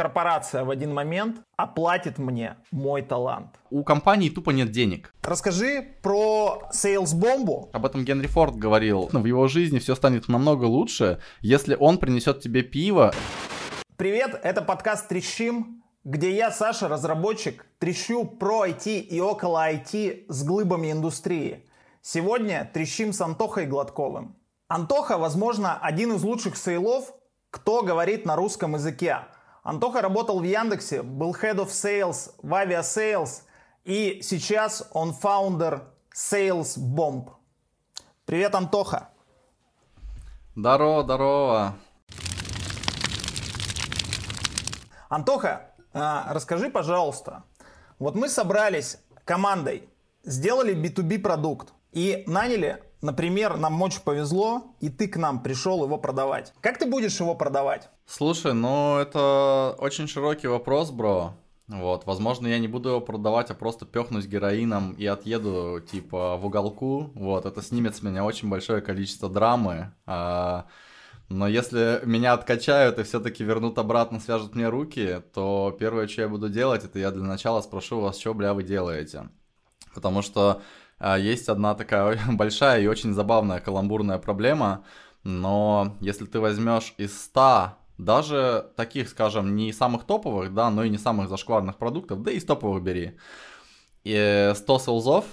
корпорация в один момент оплатит мне мой талант. У компании тупо нет денег. Расскажи про sales-бомбу. Об этом Генри Форд говорил. В его жизни все станет намного лучше, если он принесет тебе пиво. Привет, это подкаст «Трещим», где я, Саша, разработчик, трещу про IT и около IT с глыбами индустрии. Сегодня трещим с Антохой Гладковым. Антоха, возможно, один из лучших sale ов, кто говорит на русском языке. Антоха работал в Яндексе, был Head of Sales в Aviasales, и сейчас он фаундер Sales Bomb. Привет, Антоха. Здорово, здорово. Антоха, а, расскажи, пожалуйста, вот мы собрались командой, сделали B2B продукт и наняли Например, нам очень повезло, и ты к нам пришел его продавать. Как ты будешь его продавать? Слушай, ну это очень широкий вопрос, бро. Вот, возможно, я не буду его продавать, а просто пехнусь героином и отъеду, типа, в уголку. Вот, это снимет с меня очень большое количество драмы. А, но если меня откачают и все-таки вернут обратно, свяжут мне руки, то первое, что я буду делать, это я для начала спрошу вас, что, бля, вы делаете. Потому что а, есть одна такая большая и очень забавная каламбурная проблема, но если ты возьмешь из 100 даже таких, скажем, не самых топовых, да, но и не самых зашкварных продуктов, да и из топовых бери, и 100 селзов,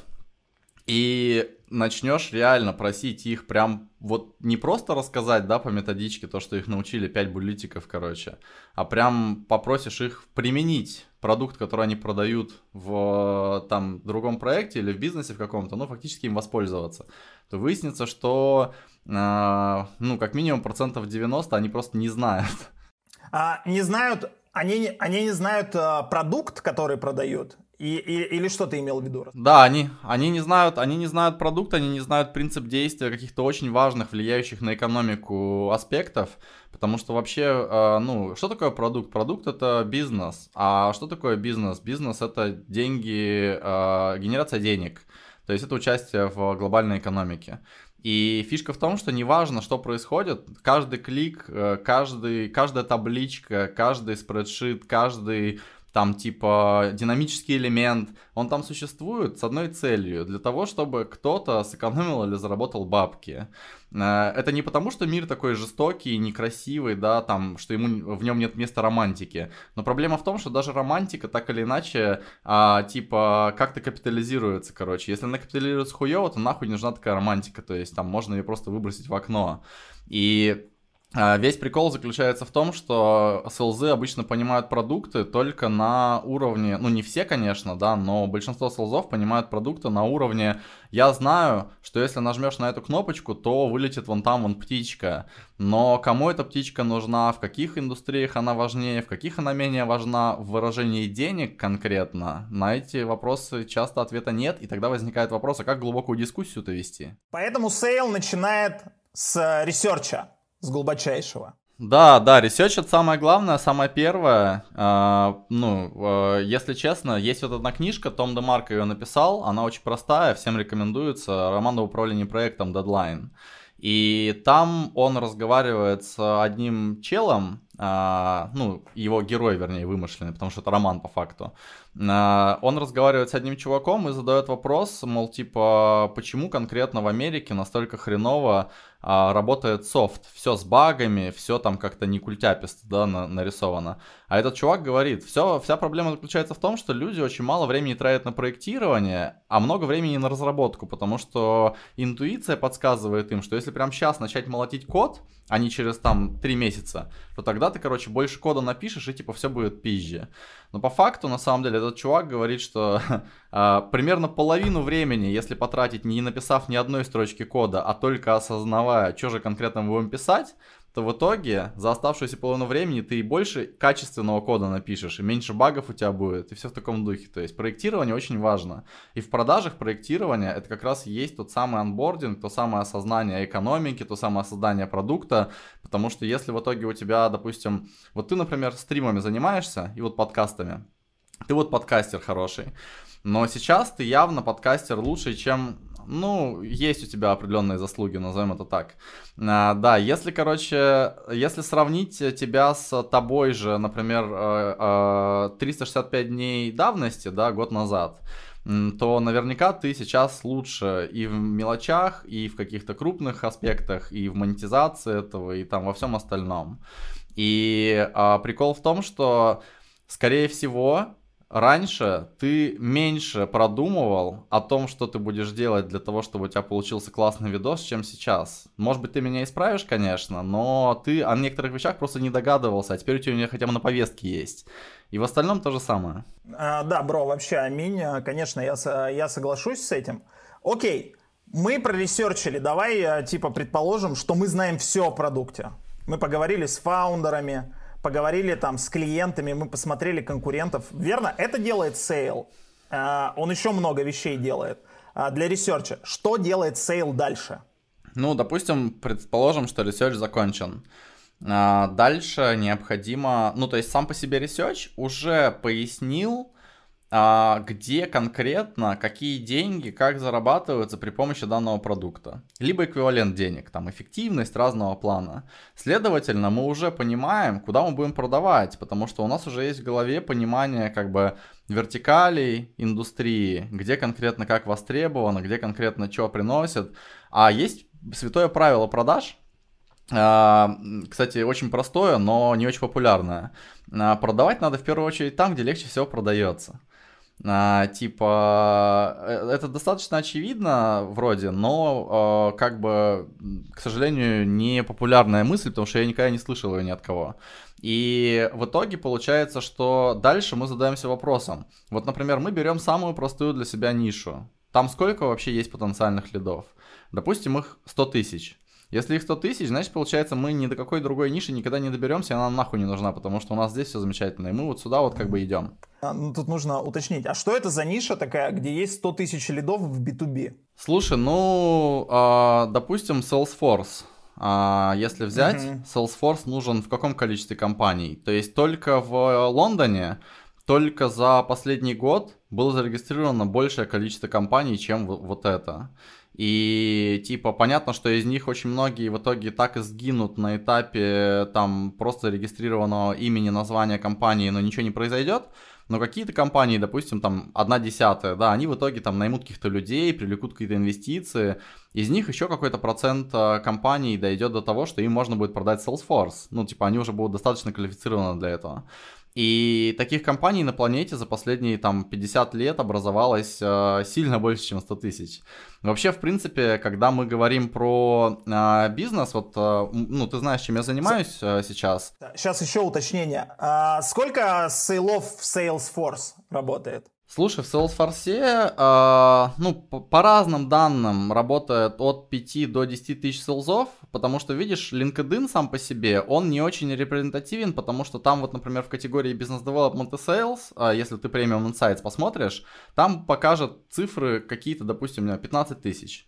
и начнешь реально просить их прям вот не просто рассказать, да, по методичке то, что их научили 5 буллитиков, короче, а прям попросишь их применить продукт, который они продают в там другом проекте или в бизнесе в каком-то, ну, фактически им воспользоваться, то выяснится, что, э, ну, как минимум процентов 90 они просто не знают. А, не знают, они, они не знают а, продукт, который продают, и, и, или что ты имел в виду? Да, они, они, не знают, они не знают продукт, они не знают принцип действия каких-то очень важных, влияющих на экономику аспектов, потому что вообще, э, ну, что такое продукт? Продукт это бизнес, а что такое бизнес? Бизнес это деньги, э, генерация денег, то есть это участие в глобальной экономике. И фишка в том, что неважно, что происходит, каждый клик, э, каждый, каждая табличка, каждый спредшит, каждый там типа динамический элемент, он там существует с одной целью, для того, чтобы кто-то сэкономил или заработал бабки. Э, это не потому, что мир такой жестокий, некрасивый, да, там, что ему в нем нет места романтики. Но проблема в том, что даже романтика так или иначе, а, типа, как-то капитализируется, короче. Если она капитализируется хуево, то нахуй нужна такая романтика. То есть там можно ее просто выбросить в окно. И весь прикол заключается в том, что селзы обычно понимают продукты только на уровне, ну не все, конечно, да, но большинство селзов понимают продукты на уровне «я знаю, что если нажмешь на эту кнопочку, то вылетит вон там вон птичка». Но кому эта птичка нужна, в каких индустриях она важнее, в каких она менее важна, в выражении денег конкретно, на эти вопросы часто ответа нет, и тогда возникает вопрос, а как глубокую дискуссию-то вести? Поэтому sale начинает с research а с глубочайшего. Да, да, research это самое главное, самое первое. А, ну, а, если честно, есть вот одна книжка, Том Демарко ее написал, она очень простая, всем рекомендуется, роман об управлении проектом Deadline. И там он разговаривает с одним челом, а, ну, его герой, вернее, вымышленный, потому что это роман по факту. А, он разговаривает с одним чуваком и задает вопрос, мол, типа, почему конкретно в Америке настолько хреново а, работает софт, все с багами, все там как-то не культяписто, да, на, нарисовано. А этот чувак говорит, все, вся проблема заключается в том, что люди очень мало времени тратят на проектирование, а много времени на разработку, потому что интуиция подсказывает им, что если прямо сейчас начать молотить код, а не через там три месяца, то тогда ты, короче, больше кода напишешь и типа все будет пизже. Но по факту, на самом деле, этот чувак говорит, что а, примерно половину времени, если потратить не написав ни одной строчки кода, а только осознавая, что же конкретно мы будем писать, то в итоге за оставшуюся половину времени ты и больше качественного кода напишешь, и меньше багов у тебя будет, и все в таком духе. То есть проектирование очень важно. И в продажах проектирование это как раз есть тот самый анбординг, то самое осознание экономики, то самое создание продукта, потому что если в итоге у тебя, допустим, вот ты, например, стримами занимаешься и вот подкастами, ты вот подкастер хороший, но сейчас ты явно подкастер лучше, чем ну, есть у тебя определенные заслуги, назовем это так. А, да, если, короче, если сравнить тебя с тобой же, например, 365 э, э, дней давности, да, год назад, то наверняка ты сейчас лучше и в мелочах, и в каких-то крупных аспектах, и в монетизации этого, и там во всем остальном. И а, прикол в том, что, скорее всего, раньше ты меньше продумывал о том, что ты будешь делать для того, чтобы у тебя получился классный видос, чем сейчас. Может быть, ты меня исправишь, конечно, но ты о некоторых вещах просто не догадывался, а теперь у тебя хотя бы на повестке есть. И в остальном то же самое. А, да, бро, вообще аминь. Конечно, я, я соглашусь с этим. Окей, мы проресерчили. Давай, э, типа, предположим, что мы знаем все о продукте. Мы поговорили с фаундерами, поговорили там с клиентами, мы посмотрели конкурентов. Верно, это делает Sale. А, он еще много вещей делает. А, для research а. Что делает Sale дальше? Ну, допустим, предположим, что research закончен. А, дальше необходимо, ну, то есть сам по себе research уже пояснил, а, где конкретно какие деньги, как зарабатываются при помощи данного продукта. Либо эквивалент денег, там эффективность разного плана. Следовательно, мы уже понимаем, куда мы будем продавать, потому что у нас уже есть в голове понимание как бы вертикалей индустрии, где конкретно как востребовано, где конкретно что приносит. А есть святое правило продаж, а, кстати, очень простое, но не очень популярное. А, продавать надо в первую очередь там, где легче всего продается. А, типа, э, это достаточно очевидно вроде, но как бы, к сожалению, не популярная мысль, потому что я никогда не слышал ее ни от кого. И в итоге получается, что дальше мы задаемся вопросом. Вот, например, мы берем самую простую для себя нишу. Там сколько вообще есть потенциальных лидов? Допустим, их 100 тысяч. Если их 100 тысяч, значит, получается, мы ни до какой другой ниши никогда не доберемся, и она нахуй не нужна, потому что у нас здесь все замечательно, и мы вот сюда вот как бы идем. А, ну, тут нужно уточнить, а что это за ниша такая, где есть 100 тысяч лидов в B2B? Слушай, ну, э, допустим, Salesforce. А если взять, uh-huh. Salesforce нужен в каком количестве компаний? То есть только в Лондоне, только за последний год было зарегистрировано большее количество компаний, чем вот это. И типа понятно, что из них очень многие в итоге так и сгинут на этапе там просто регистрированного имени, названия компании, но ничего не произойдет. Но какие-то компании, допустим, там одна десятая, да, они в итоге там наймут каких-то людей, привлекут какие-то инвестиции. Из них еще какой-то процент а, компаний дойдет до того, что им можно будет продать Salesforce. Ну, типа, они уже будут достаточно квалифицированы для этого. И таких компаний на планете за последние там 50 лет образовалось э, сильно больше, чем 100 тысяч. Вообще, в принципе, когда мы говорим про э, бизнес, вот, э, ну, ты знаешь, чем я занимаюсь э, сейчас. Сейчас еще уточнение. А сколько сейлов в Salesforce работает? Слушай, в Salesforce, э, ну, по, по разным данным, работает от 5 до 10 тысяч селзов, потому что, видишь, LinkedIn сам по себе, он не очень репрезентативен, потому что там вот, например, в категории Business Development и Sales, э, если ты Premium Insights посмотришь, там покажет цифры какие-то, допустим, 15 тысяч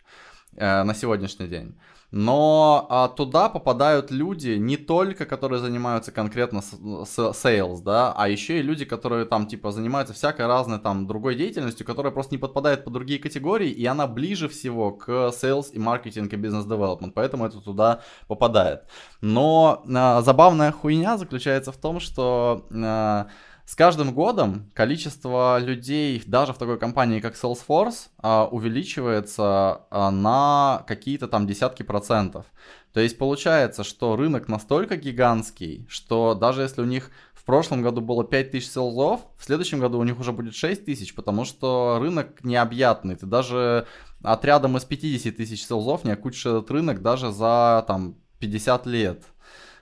э, на сегодняшний день. Но а, туда попадают люди не только, которые занимаются конкретно sales, да, а еще и люди, которые там типа занимаются всякой разной там другой деятельностью, которая просто не подпадает под другие категории, и она ближе всего к sales и маркетинг и бизнес development, поэтому это туда попадает. Но а, забавная хуйня заключается в том, что а, с каждым годом количество людей даже в такой компании, как Salesforce, а, увеличивается а, на какие-то там десятки процентов. То есть получается, что рынок настолько гигантский, что даже если у них в прошлом году было 5000 селзов, в следующем году у них уже будет 6000, потому что рынок необъятный. Ты даже отрядом из 50 тысяч селзов не окучишь этот рынок даже за там 50 лет.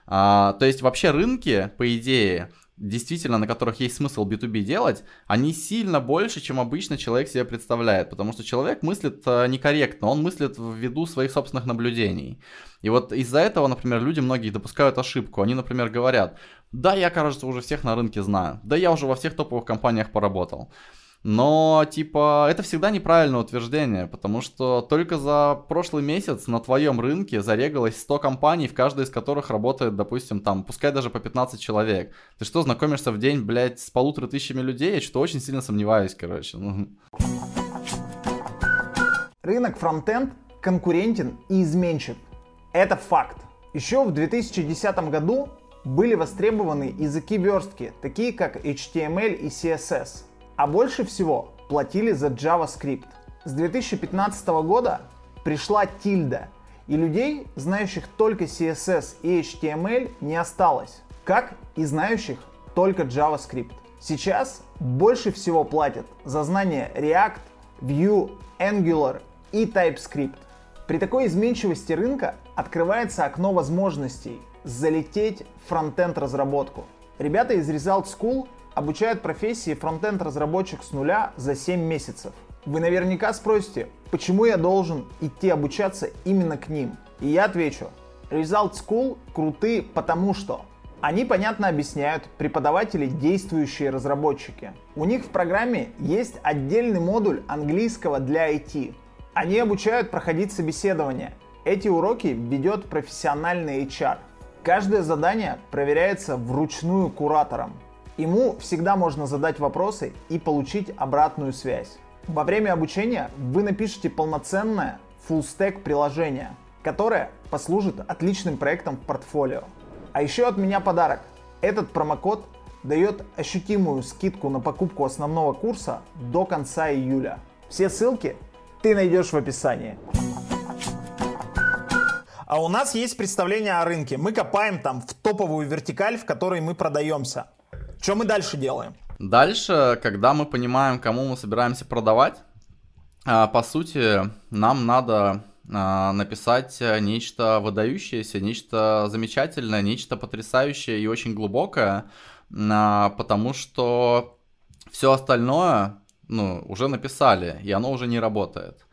А, то есть вообще рынки, по идее, действительно, на которых есть смысл B2B делать, они сильно больше, чем обычно человек себе представляет, потому что человек мыслит э, некорректно, он мыслит в виду своих собственных наблюдений. И вот из-за этого, например, люди многие допускают ошибку. Они, например, говорят, да, я, кажется, уже всех на рынке знаю, да, я уже во всех топовых компаниях поработал. Но, типа, это всегда неправильное утверждение, потому что только за прошлый месяц на твоем рынке зарегалось 100 компаний, в каждой из которых работает, допустим, там, пускай даже по 15 человек. Ты что, знакомишься в день, блядь, с полутора тысячами людей? Я что-то очень сильно сомневаюсь, короче. Ну. Рынок фронтенд конкурентен и изменчив. Это факт. Еще в 2010 году были востребованы языки верстки, такие как HTML и CSS. А больше всего платили за JavaScript. С 2015 года пришла тильда, и людей, знающих только CSS и HTML, не осталось, как и знающих только JavaScript. Сейчас больше всего платят за знание React, Vue, Angular и TypeScript. При такой изменчивости рынка открывается окно возможностей залететь в фронтенд разработку. Ребята из Result School обучают профессии фронтенд разработчик с нуля за 7 месяцев. Вы наверняка спросите, почему я должен идти обучаться именно к ним? И я отвечу, Result School круты потому что они понятно объясняют преподаватели действующие разработчики. У них в программе есть отдельный модуль английского для IT. Они обучают проходить собеседование. Эти уроки ведет профессиональный HR. Каждое задание проверяется вручную куратором. Ему всегда можно задать вопросы и получить обратную связь. Во время обучения вы напишите полноценное full stack приложение, которое послужит отличным проектом в портфолио. А еще от меня подарок. Этот промокод дает ощутимую скидку на покупку основного курса до конца июля. Все ссылки ты найдешь в описании. А у нас есть представление о рынке. Мы копаем там в топовую вертикаль, в которой мы продаемся. Что мы дальше делаем? Дальше, когда мы понимаем, кому мы собираемся продавать, а, по сути, нам надо а, написать нечто выдающееся, нечто замечательное, нечто потрясающее и очень глубокое, а, потому что все остальное, ну, уже написали, и оно уже не работает.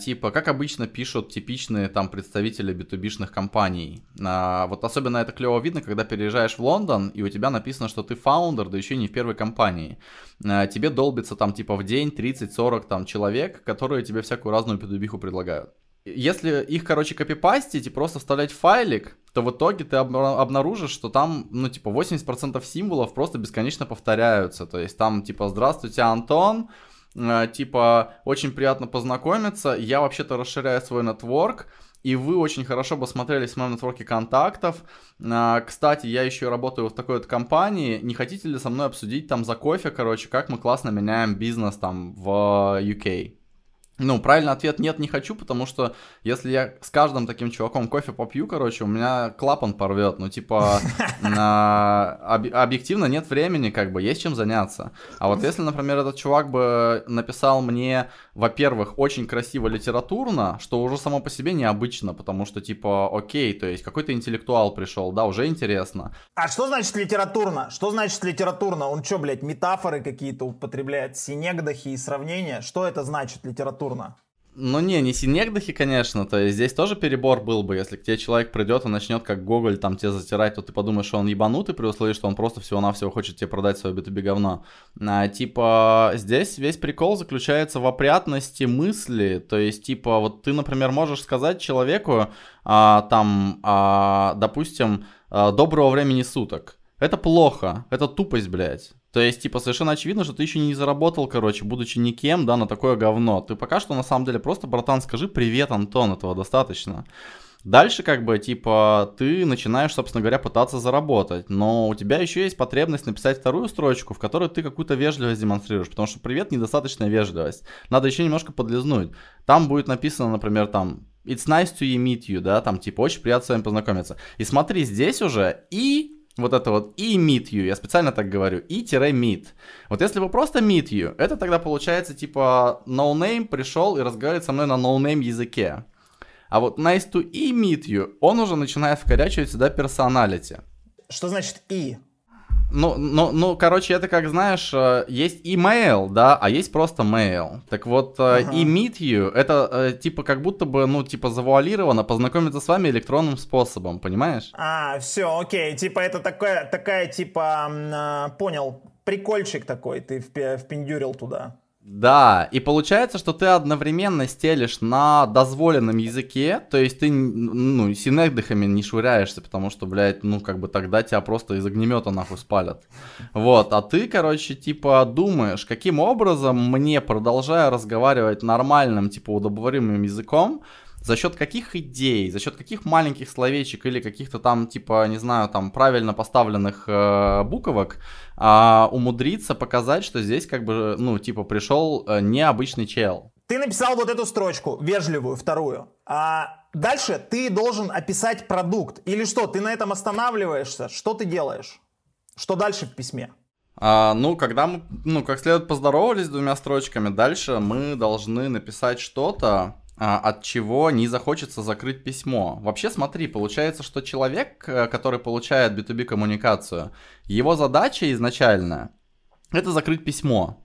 Типа, как обычно пишут типичные там представители B2B-шных компаний. Вот особенно это клево видно, когда переезжаешь в Лондон, и у тебя написано, что ты фаундер, да еще не в первой компании. Тебе долбится там типа в день 30-40 там человек, которые тебе всякую разную B2B предлагают. Если их, короче, копипастить и просто вставлять файлик, то в итоге ты обнаружишь, что там, ну, типа, 80% символов просто бесконечно повторяются. То есть там, типа, здравствуйте, Антон, типа, очень приятно познакомиться, я вообще-то расширяю свой нетворк, и вы очень хорошо бы смотрелись в моем нетворке контактов. Э, кстати, я еще работаю в такой вот компании. Не хотите ли со мной обсудить там за кофе, короче, как мы классно меняем бизнес там в UK? Ну, правильный ответ нет, не хочу, потому что если я с каждым таким чуваком кофе попью, короче, у меня клапан порвет. Ну, типа, объективно нет времени, как бы, есть чем заняться. А вот если, например, этот чувак бы написал мне, во-первых, очень красиво литературно, что уже само по себе необычно, потому что, типа, окей, то есть какой-то интеллектуал пришел, да, уже интересно. А что значит литературно? Что значит литературно? Он что, блядь, метафоры какие-то употребляет, синегдахи и сравнения? Что это значит литературно? Культурно. Ну не, не синегдахи, конечно, то есть здесь тоже перебор был бы, если к тебе человек придет и начнет как Гоголь там тебе затирать, то ты подумаешь, что он ебанутый, при условии, что он просто всего-навсего хочет тебе продать свое B2B говно. А, типа, здесь весь прикол заключается в опрятности мысли, то есть, типа, вот ты, например, можешь сказать человеку, а, там, а, допустим, а, доброго времени суток. Это плохо, это тупость, блядь. То есть, типа, совершенно очевидно, что ты еще не заработал, короче, будучи никем, да, на такое говно. Ты пока что, на самом деле, просто, братан, скажи привет, Антон, этого достаточно. Дальше, как бы, типа, ты начинаешь, собственно говоря, пытаться заработать, но у тебя еще есть потребность написать вторую строчку, в которой ты какую-то вежливость демонстрируешь, потому что привет недостаточная вежливость. Надо еще немножко подлизнуть. Там будет написано, например, там, It's nice to meet you, да, там, типа, очень приятно с вами познакомиться. И смотри, здесь уже и вот это вот и meet you, я специально так говорю, и-meet. Вот если вы просто meet you, это тогда получается типа no name пришел и разговаривает со мной на no name языке. А вот nice to и meet you, он уже начинает вкорячивать сюда персоналити. Что значит и? Ну, ну, ну, короче, это как, знаешь, э, есть email, да, а есть просто mail. Так вот, э, ага. и meet you, это э, типа как будто бы, ну, типа завуалировано познакомиться с вами электронным способом, понимаешь? А, все, окей, типа это такая, такая типа, понял, прикольчик такой, ты впендюрил туда. Да, и получается, что ты одновременно стелишь на дозволенном языке, то есть ты, ну, синегдыхами не швыряешься, потому что, блядь, ну, как бы тогда тебя просто из огнемета нахуй спалят. Вот, а ты, короче, типа думаешь, каким образом мне, продолжая разговаривать нормальным, типа, удобоваримым языком, за счет каких идей, за счет каких маленьких словечек или каких-то там, типа, не знаю, там правильно поставленных э, буквок э, умудриться показать, что здесь как бы, ну, типа, пришел э, необычный чел. Ты написал вот эту строчку, вежливую, вторую. А дальше ты должен описать продукт. Или что, ты на этом останавливаешься? Что ты делаешь? Что дальше в письме? А, ну, когда мы, ну, как следует поздоровались двумя строчками, дальше мы должны написать что-то, от чего не захочется закрыть письмо. Вообще, смотри, получается, что человек, э, который получает B2B коммуникацию, его задача изначально это закрыть письмо.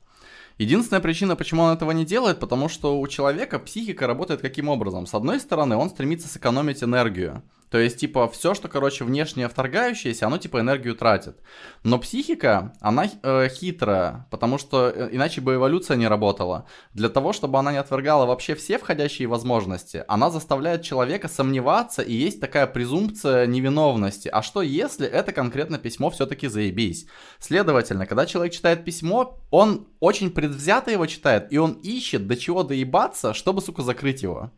Единственная причина, почему он этого не делает, потому что у человека психика работает каким образом? С одной стороны, он стремится сэкономить энергию. То есть, типа, все, что, короче, внешнее вторгающееся, оно, типа, энергию тратит. Но психика, она э, хитрая, потому что э, иначе бы эволюция не работала. Для того, чтобы она не отвергала вообще все входящие возможности, она заставляет человека сомневаться, и есть такая презумпция невиновности. А что, если это конкретно письмо все-таки заебись? Следовательно, когда человек читает письмо, он очень предвзято его читает, и он ищет, до чего доебаться, чтобы, сука, закрыть его.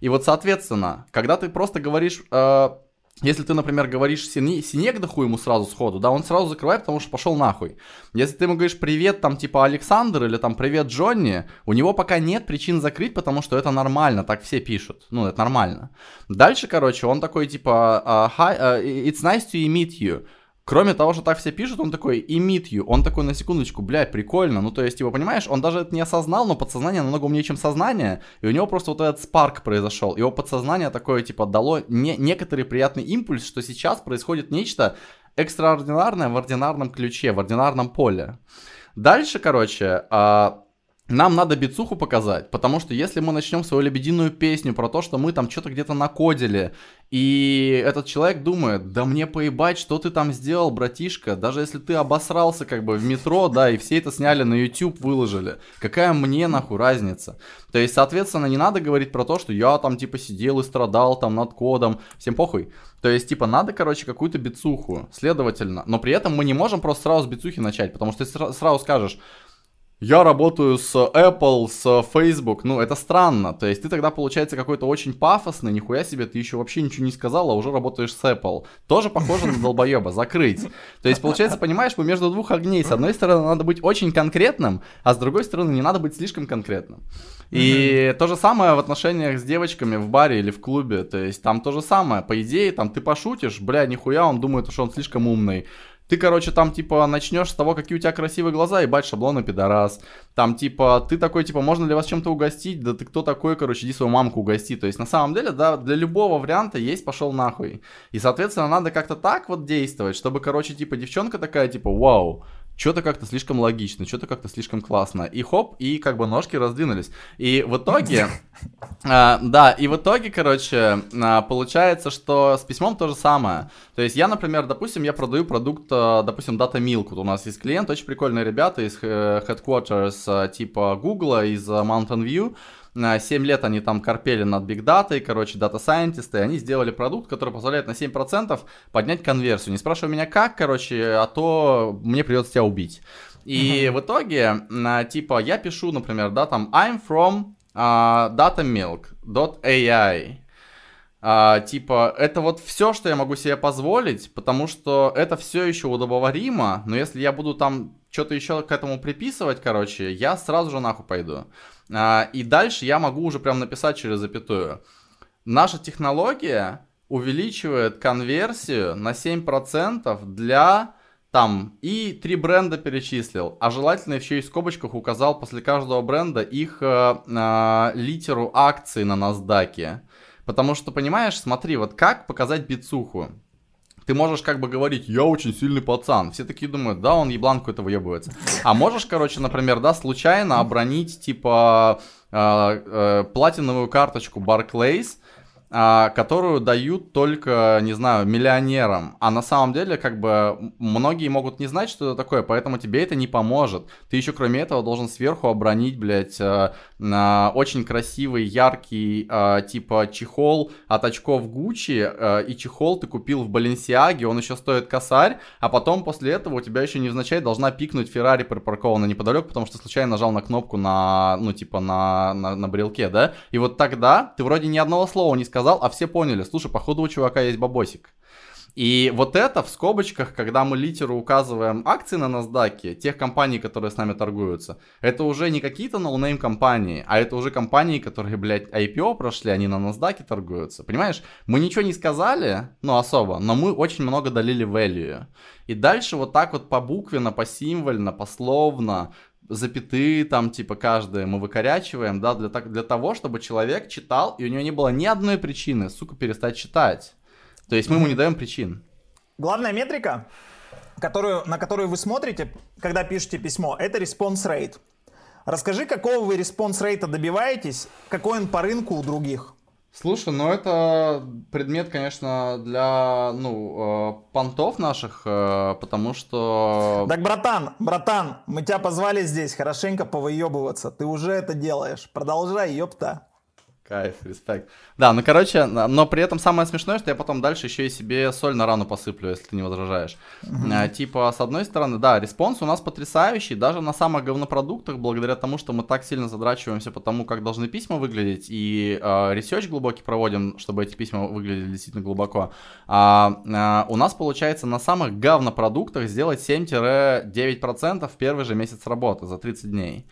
И вот, соответственно, когда ты просто говоришь... Э, если ты, например, говоришь сине, синегдаху ему сразу сходу, да, он сразу закрывает, потому что пошел нахуй. Если ты ему говоришь привет, там, типа, Александр или там привет, Джонни, у него пока нет причин закрыть, потому что это нормально, так все пишут. Ну, это нормально. Дальше, короче, он такой, типа, uh, hi, uh, it's nice to meet you. Кроме того, что так все пишут, он такой и meet you. Он такой на секундочку, блядь, прикольно. Ну, то есть, его, понимаешь, он даже это не осознал, но подсознание намного умнее, чем сознание. И у него просто вот этот спарк произошел. Его подсознание такое, типа, дало не, некоторый приятный импульс, что сейчас происходит нечто экстраординарное в ординарном ключе, в ординарном поле. Дальше, короче, а, нам надо бицуху показать, потому что если мы начнем свою лебединую песню про то, что мы там что-то где-то накодили, и этот человек думает, да мне поебать, что ты там сделал, братишка, даже если ты обосрался как бы в метро, да, и все это сняли на YouTube, выложили, какая мне нахуй разница? То есть, соответственно, не надо говорить про то, что я там типа сидел и страдал там над кодом, всем похуй. То есть, типа, надо, короче, какую-то бицуху, следовательно, но при этом мы не можем просто сразу с бицухи начать, потому что ты сразу скажешь, я работаю с Apple, с Facebook, ну, это странно, то есть ты тогда, получается, какой-то очень пафосный, нихуя себе, ты еще вообще ничего не сказал, а уже работаешь с Apple. Тоже похоже на долбоеба, закрыть. То есть, получается, понимаешь, мы между двух огней, с одной стороны, надо быть очень конкретным, а с другой стороны, не надо быть слишком конкретным. И mm-hmm. то же самое в отношениях с девочками в баре или в клубе, то есть там то же самое, по идее, там ты пошутишь, бля, нихуя, он думает, что он слишком умный, ты, короче, там, типа, начнешь с того, какие у тебя красивые глаза, и бать шаблоны, пидорас. Там, типа, ты такой, типа, можно ли вас чем-то угостить? Да ты кто такой, короче, иди свою мамку угости. То есть, на самом деле, да, для любого варианта есть пошел нахуй. И, соответственно, надо как-то так вот действовать, чтобы, короче, типа, девчонка такая, типа, вау, что-то как-то слишком логично, что-то как-то слишком классно. И хоп, и как бы ножки раздвинулись. И в итоге, а, да, и в итоге, короче, а, получается, что с письмом то же самое. То есть я, например, допустим, я продаю продукт, а, допустим, Data Milk. Вот у нас есть клиент, очень прикольные ребята из э, headquarters типа Google, из а, Mountain View. 7 лет они там корпели над Big Data, короче, дата сайентисты, и они сделали продукт, который позволяет на 7% поднять конверсию. Не спрашивай меня как, короче, а то мне придется тебя убить. И uh-huh. в итоге, типа, я пишу, например, да, там, I'm from uh, datamilk.ai. Uh, типа, это вот все, что я могу себе позволить, потому что это все еще удобоваримо, но если я буду там что-то еще к этому приписывать, короче, я сразу же нахуй пойду. А, и дальше я могу уже прям написать через запятую. Наша технология увеличивает конверсию на 7% для там и три бренда перечислил, а желательно еще и в скобочках указал после каждого бренда их э, э, литеру акции на NASDAQ. Потому что, понимаешь, смотри, вот как показать бицуху? Ты можешь как бы говорить, я очень сильный пацан. Все такие думают, да, он еблан какой-то выебывается. А можешь, короче, например, да, случайно обронить, типа, э, э, платиновую карточку Barclays, которую дают только, не знаю, миллионерам. А на самом деле, как бы, многие могут не знать, что это такое, поэтому тебе это не поможет. Ты еще, кроме этого, должен сверху обронить, блядь, э, очень красивый, яркий, э, типа, чехол от очков Гуччи, э, и чехол ты купил в Баленсиаге, он еще стоит косарь, а потом после этого у тебя еще невзначай должна пикнуть Феррари припаркована неподалеку, потому что случайно нажал на кнопку на, ну, типа, на, на, на брелке, да? И вот тогда ты вроде ни одного слова не сказал, сказал, а все поняли, слушай, походу у чувака есть бабосик. И вот это в скобочках, когда мы литеру указываем акции на NASDAQ, тех компаний, которые с нами торгуются, это уже не какие-то no-name компании, а это уже компании, которые, блядь, IPO прошли, они на NASDAQ торгуются. Понимаешь, мы ничего не сказали, ну особо, но мы очень много долили value. И дальше вот так вот по буквенно, по символьно, пословно, запятые там, типа, каждые мы выкорячиваем, да, для, так, для того, чтобы человек читал, и у него не было ни одной причины, сука, перестать читать. То есть мы ему не даем причин. Главная метрика, которую, на которую вы смотрите, когда пишете письмо, это response rate. Расскажи, какого вы response рейта добиваетесь, какой он по рынку у других? Слушай, ну это предмет, конечно, для, ну, э, понтов наших, э, потому что... Так, братан, братан, мы тебя позвали здесь хорошенько повыебываться. Ты уже это делаешь. Продолжай, ёпта. Кайф, респект. Да, ну короче, но при этом самое смешное, что я потом дальше еще и себе соль на рану посыплю, если ты не возражаешь. Mm-hmm. Типа, с одной стороны, да, response у нас потрясающий, даже на самых говнопродуктах, благодаря тому, что мы так сильно задрачиваемся по тому, как должны письма выглядеть, и э, research глубокий проводим, чтобы эти письма выглядели действительно глубоко. А, а, у нас получается на самых говнопродуктах сделать 7-9% в первый же месяц работы за 30 дней.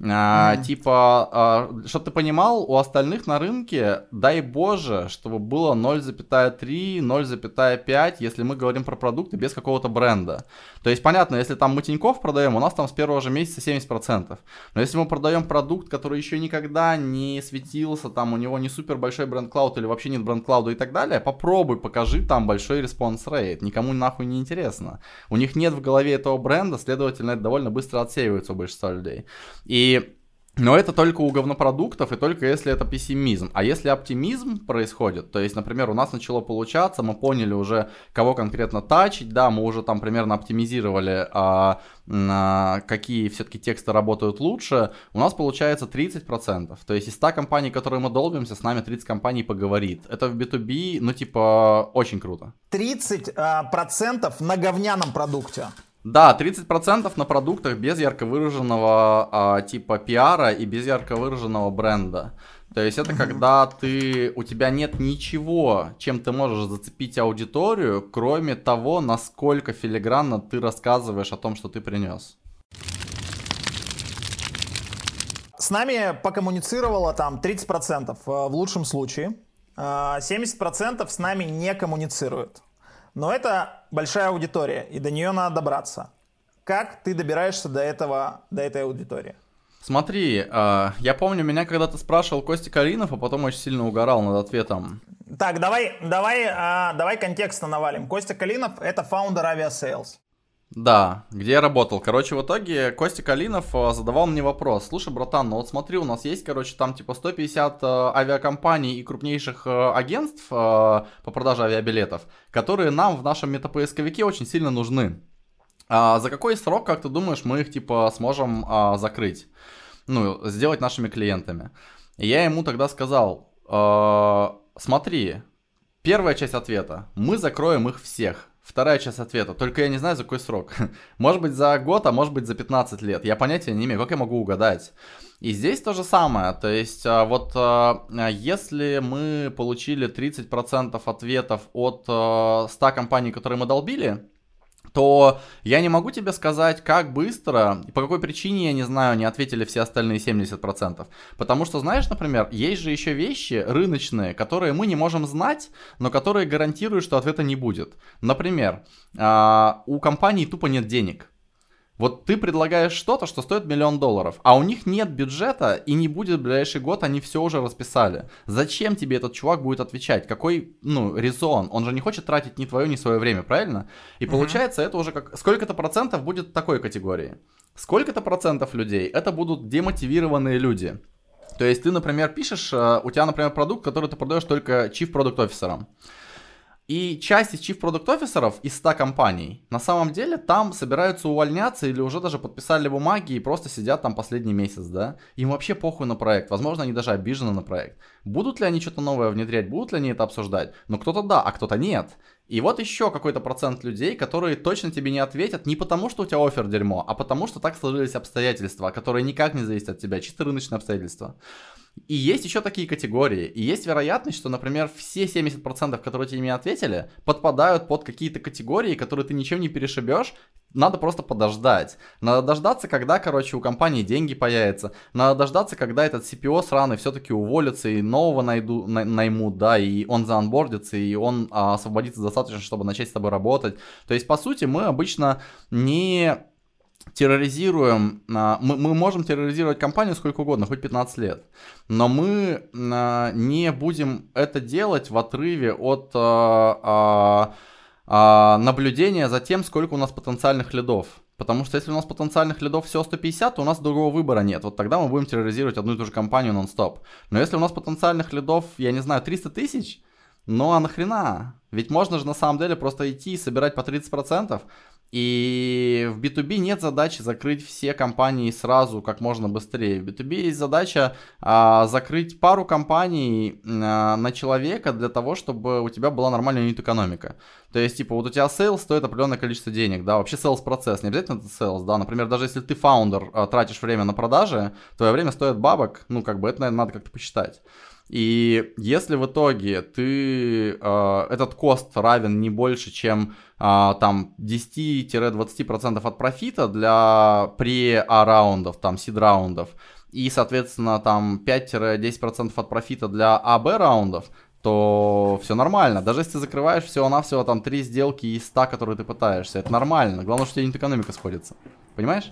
А, mm-hmm. Типа, а, чтобы ты понимал, у остальных на рынке, дай боже, чтобы было 0,3, 0,5, если мы говорим про продукты без какого-то бренда. То есть, понятно, если там мы Тинькофф продаем, у нас там с первого же месяца 70%. Но если мы продаем продукт, который еще никогда не светился, там у него не супер большой brand clout или вообще нет brand clout а и так далее, попробуй, покажи там большой response rate. Никому нахуй не интересно. У них нет в голове этого бренда, следовательно, это довольно быстро отсеивается у большинства людей. И но это только у говнопродуктов и только если это пессимизм. А если оптимизм происходит, то есть, например, у нас начало получаться, мы поняли уже, кого конкретно тачить, да, мы уже там примерно оптимизировали, а, а, какие все-таки тексты работают лучше, у нас получается 30%. То есть из 100 компаний, которые мы долбимся, с нами 30 компаний поговорит. Это в B2B, ну типа, очень круто. 30% а, на говняном продукте. Да, 30% на продуктах без ярко выраженного а, типа пиара и без ярко выраженного бренда. То есть это когда ты, у тебя нет ничего, чем ты можешь зацепить аудиторию, кроме того, насколько филигранно ты рассказываешь о том, что ты принес. С нами покоммуницировало там 30% э, в лучшем случае. 70% э, с нами не коммуницируют. Но это большая аудитория, и до нее надо добраться. Как ты добираешься до этого, до этой аудитории? Смотри, э, я помню, меня когда-то спрашивал Костя Калинов, а потом очень сильно угорал над ответом. Так, давай, давай, э, давай контекста навалим. Костя Калинов — это founder Aviasales. Да, где я работал. Короче, в итоге Костя Калинов э, задавал мне вопрос. Слушай, братан, ну вот смотри, у нас есть, короче, там типа 150 э, авиакомпаний и крупнейших э, агентств по продаже авиабилетов, которые нам в нашем метапоисковике очень сильно нужны. А за какой срок, как ты думаешь, мы их типа сможем а, закрыть? Ну, сделать нашими клиентами. Я ему тогда сказал, смотри, первая часть ответа, мы закроем их всех. Вторая часть ответа. Только я не знаю, за какой срок. может быть, за год, а может быть, за 15 лет. Я понятия не имею, как я могу угадать. И здесь то же самое. То есть, а, вот а, если мы получили 30% ответов от 100 а, компаний, которые мы долбили, то я не могу тебе сказать, как быстро по какой причине, я не знаю, не ответили все остальные 70%. Потому что, знаешь, например, есть же еще вещи рыночные, которые мы не можем знать, но которые гарантируют, что ответа не будет. Например, а, у компании тупо нет денег. Вот ты предлагаешь что-то, что стоит миллион долларов, а у них нет бюджета и не будет в ближайший год, они все уже расписали. Зачем тебе этот чувак будет отвечать? Какой, ну, резон? Он же не хочет тратить ни твое, ни свое время, правильно? И получается, это уже как... Сколько-то процентов будет такой категории. Сколько-то процентов людей это будут демотивированные люди То есть ты, например, пишешь, э, у тебя, например, продукт, который ты продаешь только chief product офисерам. И часть из chief product офисеров из 100 компаний, на самом деле там собираются увольняться или уже даже подписали бумаги и просто сидят там последний месяц, да? Им вообще похуй на проект, возможно, они даже обижены на проект. Будут ли они что-то новое внедрять, будут ли они это обсуждать? Но кто-то да, а кто-то нет. И вот еще какой-то процент людей, которые точно тебе не ответят не потому, что у тебя офер дерьмо, а потому, что так сложились обстоятельства, которые никак не зависят от тебя, чисто рыночные обстоятельства. И есть еще такие категории. И есть вероятность, что, например, все 70%, которые тебе ответили, подпадают под какие-то категории, которые ты ничем не перешибешь. Надо просто подождать. Надо дождаться, когда, короче, у компании деньги появятся. Надо дождаться, когда этот CPO сраный все-таки уволится и нового найду, на, наймут, да, и он заанбордится, и он а, освободится достаточно, чтобы начать с тобой работать. То есть, по сути, мы обычно не терроризируем, а, мы, можем терроризировать компанию сколько угодно, хоть 15 лет, но мы а, не будем это делать в отрыве от а, наблюдения за тем, сколько у нас потенциальных лидов. Потому что если у нас потенциальных лидов всего 150, то у нас другого выбора нет. Вот тогда мы будем терроризировать одну и ту же компанию нон-стоп. Но если у нас потенциальных лидов, я не знаю, 300 тысяч, ну а нахрена? Ведь можно же на самом деле просто идти и собирать по 30%, и в B2B нет задачи закрыть все компании сразу как можно быстрее. В B2B есть задача а, закрыть пару компаний а, на человека для того, чтобы у тебя была нормальная юнит-экономика. То есть, типа, вот у тебя sales стоит определенное количество денег, да, вообще sales процесс, не обязательно это sales, да, например, даже если ты фаундер, а, тратишь время на продажи, твое время стоит бабок, ну, как бы это, наверное, надо как-то посчитать. И если в итоге ты э, этот кост равен не больше, чем э, там 10-20% от профита для pre-A раундов, там seed раундов, и, соответственно, там 5-10% от профита для AB раундов, то все нормально. Даже если ты закрываешь всего-навсего там 3 сделки из 100, которые ты пытаешься, это нормально. Главное, что у тебя экономика сходится. Понимаешь?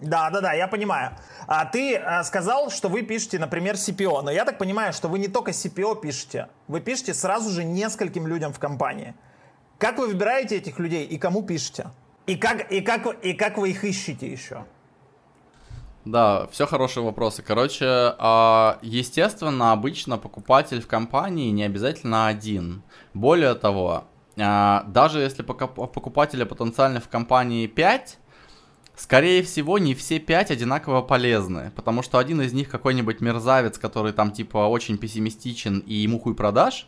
Да, да, да, я понимаю. А ты а, сказал, что вы пишете, например, CPO, но я так понимаю, что вы не только CPO пишете, вы пишете сразу же нескольким людям в компании. Как вы выбираете этих людей и кому пишете? И как, и как, и как вы их ищете еще? Да, все хорошие вопросы. Короче, а, естественно, обычно покупатель в компании не обязательно один. Более того, а, даже если покупателя потенциально в компании 5, Скорее всего, не все пять одинаково полезны, потому что один из них какой-нибудь мерзавец, который там типа очень пессимистичен и ему хуй продашь,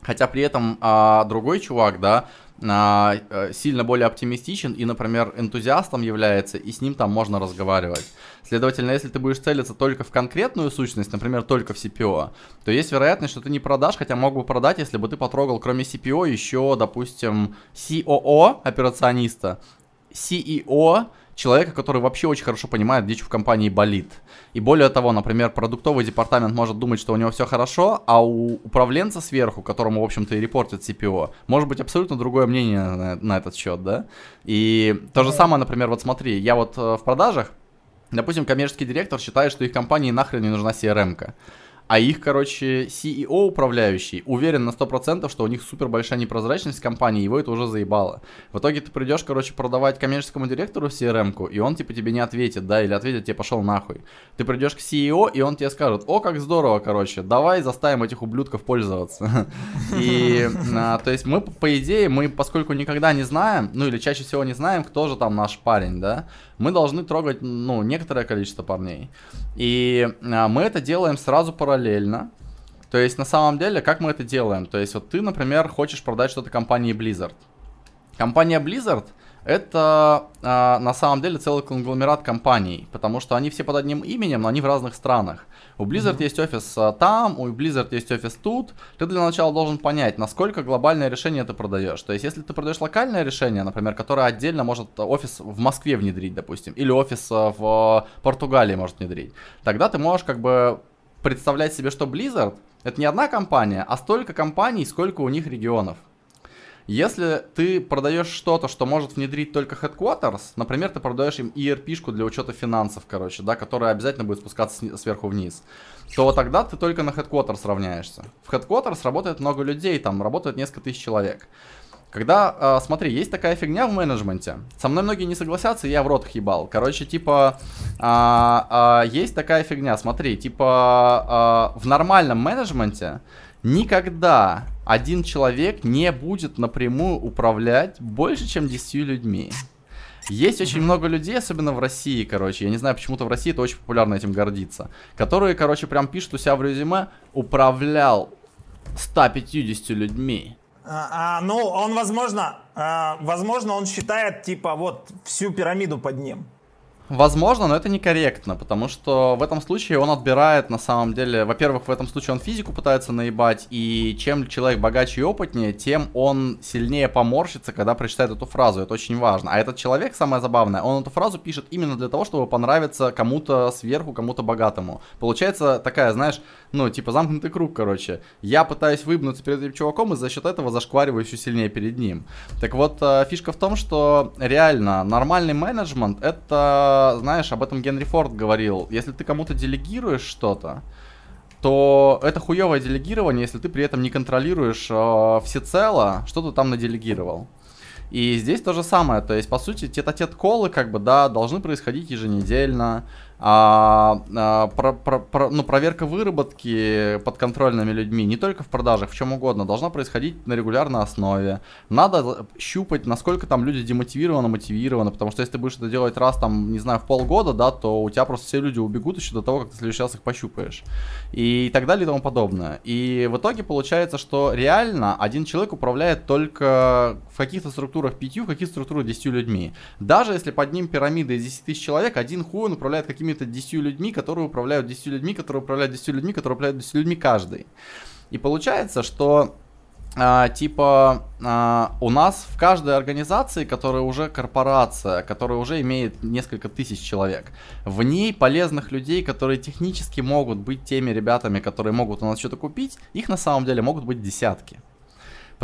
хотя при этом а, другой чувак, да, а, э, сильно более оптимистичен и, например, энтузиастом является, и с ним там можно разговаривать. Следовательно, если ты будешь целиться только в конкретную сущность, например, только в CPO, то есть вероятность, что ты не продашь, хотя мог бы продать, если бы ты потрогал, кроме CPO, еще, допустим, COO операциониста, CEO, человека, который вообще очень хорошо понимает, где в компании болит. И более того, например, продуктовый департамент может думать, что у него все хорошо, а у управленца сверху, которому, в общем-то, и репортит CPO, может быть абсолютно другое мнение на, на этот счет, да? И то же самое, например, вот смотри, я вот э, в продажах, допустим, коммерческий директор считает, что их компании нахрен не нужна CRM-ка. А их, короче, CEO управляющий уверен на 100%, что у них супер большая непрозрачность компании, его это уже заебало. В итоге ты придешь, короче, продавать коммерческому директору CRM-ку, и он типа тебе не ответит, да, или ответит тебе пошел нахуй. Ты придешь к CEO, и он тебе скажет, о, как здорово, короче, давай заставим этих ублюдков пользоваться. И, а, то есть мы, по идее, мы, поскольку никогда не знаем, ну или чаще всего не знаем, кто же там наш парень, да, мы должны трогать, ну, некоторое количество парней. И а, мы это делаем сразу параллельно. То есть, на самом деле, как мы это делаем? То есть, вот ты, например, хочешь продать что-то компании Blizzard. Компания Blizzard — это э, на самом деле целый конгломерат компаний, потому что они все под одним именем, но они в разных странах. У Blizzard mm-hmm. есть офис а, там, у Blizzard есть офис тут. Ты для начала должен понять, насколько глобальное решение ты продаешь. То есть, если ты продаешь локальное решение, например, которое отдельно может офис в Москве внедрить, допустим, или офис в Португалии может внедрить, тогда ты можешь как бы представлять себе, что Blizzard это не одна компания, а столько компаний, сколько у них регионов. Если ты продаешь что-то, что может внедрить только Headquarters, например, ты продаешь им ERP-шку для учета финансов, короче, да, которая обязательно будет спускаться сверху вниз, то тогда ты только на Headquarters равняешься. В Headquarters работает много людей, там работает несколько тысяч человек. Когда, э, смотри, есть такая фигня в менеджменте. Со мной многие не согласятся, я в рот ебал. Короче, типа, э, э, есть такая фигня. Смотри, типа, э, в нормальном менеджменте никогда один человек не будет напрямую управлять больше, чем 10 людьми. Есть очень много людей, особенно в России, короче, я не знаю, почему-то в России это очень популярно этим гордиться, которые, короче, прям пишут у себя в резюме, управлял 150 людьми. А, а, ну, он, возможно, а, возможно, он считает, типа, вот всю пирамиду под ним. Возможно, но это некорректно, потому что в этом случае он отбирает, на самом деле, во-первых, в этом случае он физику пытается наебать, и чем человек богаче и опытнее, тем он сильнее поморщится, когда прочитает эту фразу, это очень важно. А этот человек, самое забавное, он эту фразу пишет именно для того, чтобы понравиться кому-то сверху, кому-то богатому. Получается такая, знаешь, ну, типа замкнутый круг, короче. Я пытаюсь выбнуться перед этим чуваком и за счет этого зашквариваю еще сильнее перед ним. Так вот, э, фишка в том, что реально нормальный менеджмент это знаешь, об этом Генри Форд говорил. Если ты кому-то делегируешь что-то, то это хуевое делегирование, если ты при этом не контролируешь э, всецело, что ты там наделегировал. И здесь то же самое, то есть, по сути, тет-а-тет колы, как бы, да, должны происходить еженедельно, а, а, про, про, про, ну, проверка выработки подконтрольными людьми, не только в продажах, в чем угодно, должна происходить на регулярной основе. Надо щупать, насколько там люди демотивированы, мотивированы, потому что если ты будешь это делать раз, там, не знаю, в полгода, да, то у тебя просто все люди убегут еще до того, как ты в следующий раз их пощупаешь. И так далее и тому подобное. И в итоге получается, что реально один человек управляет только в каких-то структурах пятью, в каких-то структурах десятью людьми. Даже если под ним пирамида из 10 тысяч человек, один хуй он управляет какими какими-то 10 людьми, которые управляют 10 людьми, которые управляют 10 людьми, которые управляют 10 людьми каждый. И получается, что а, типа а, у нас в каждой организации, которая уже корпорация, которая уже имеет несколько тысяч человек, в ней полезных людей, которые технически могут быть теми ребятами, которые могут у нас что-то купить, их на самом деле могут быть десятки.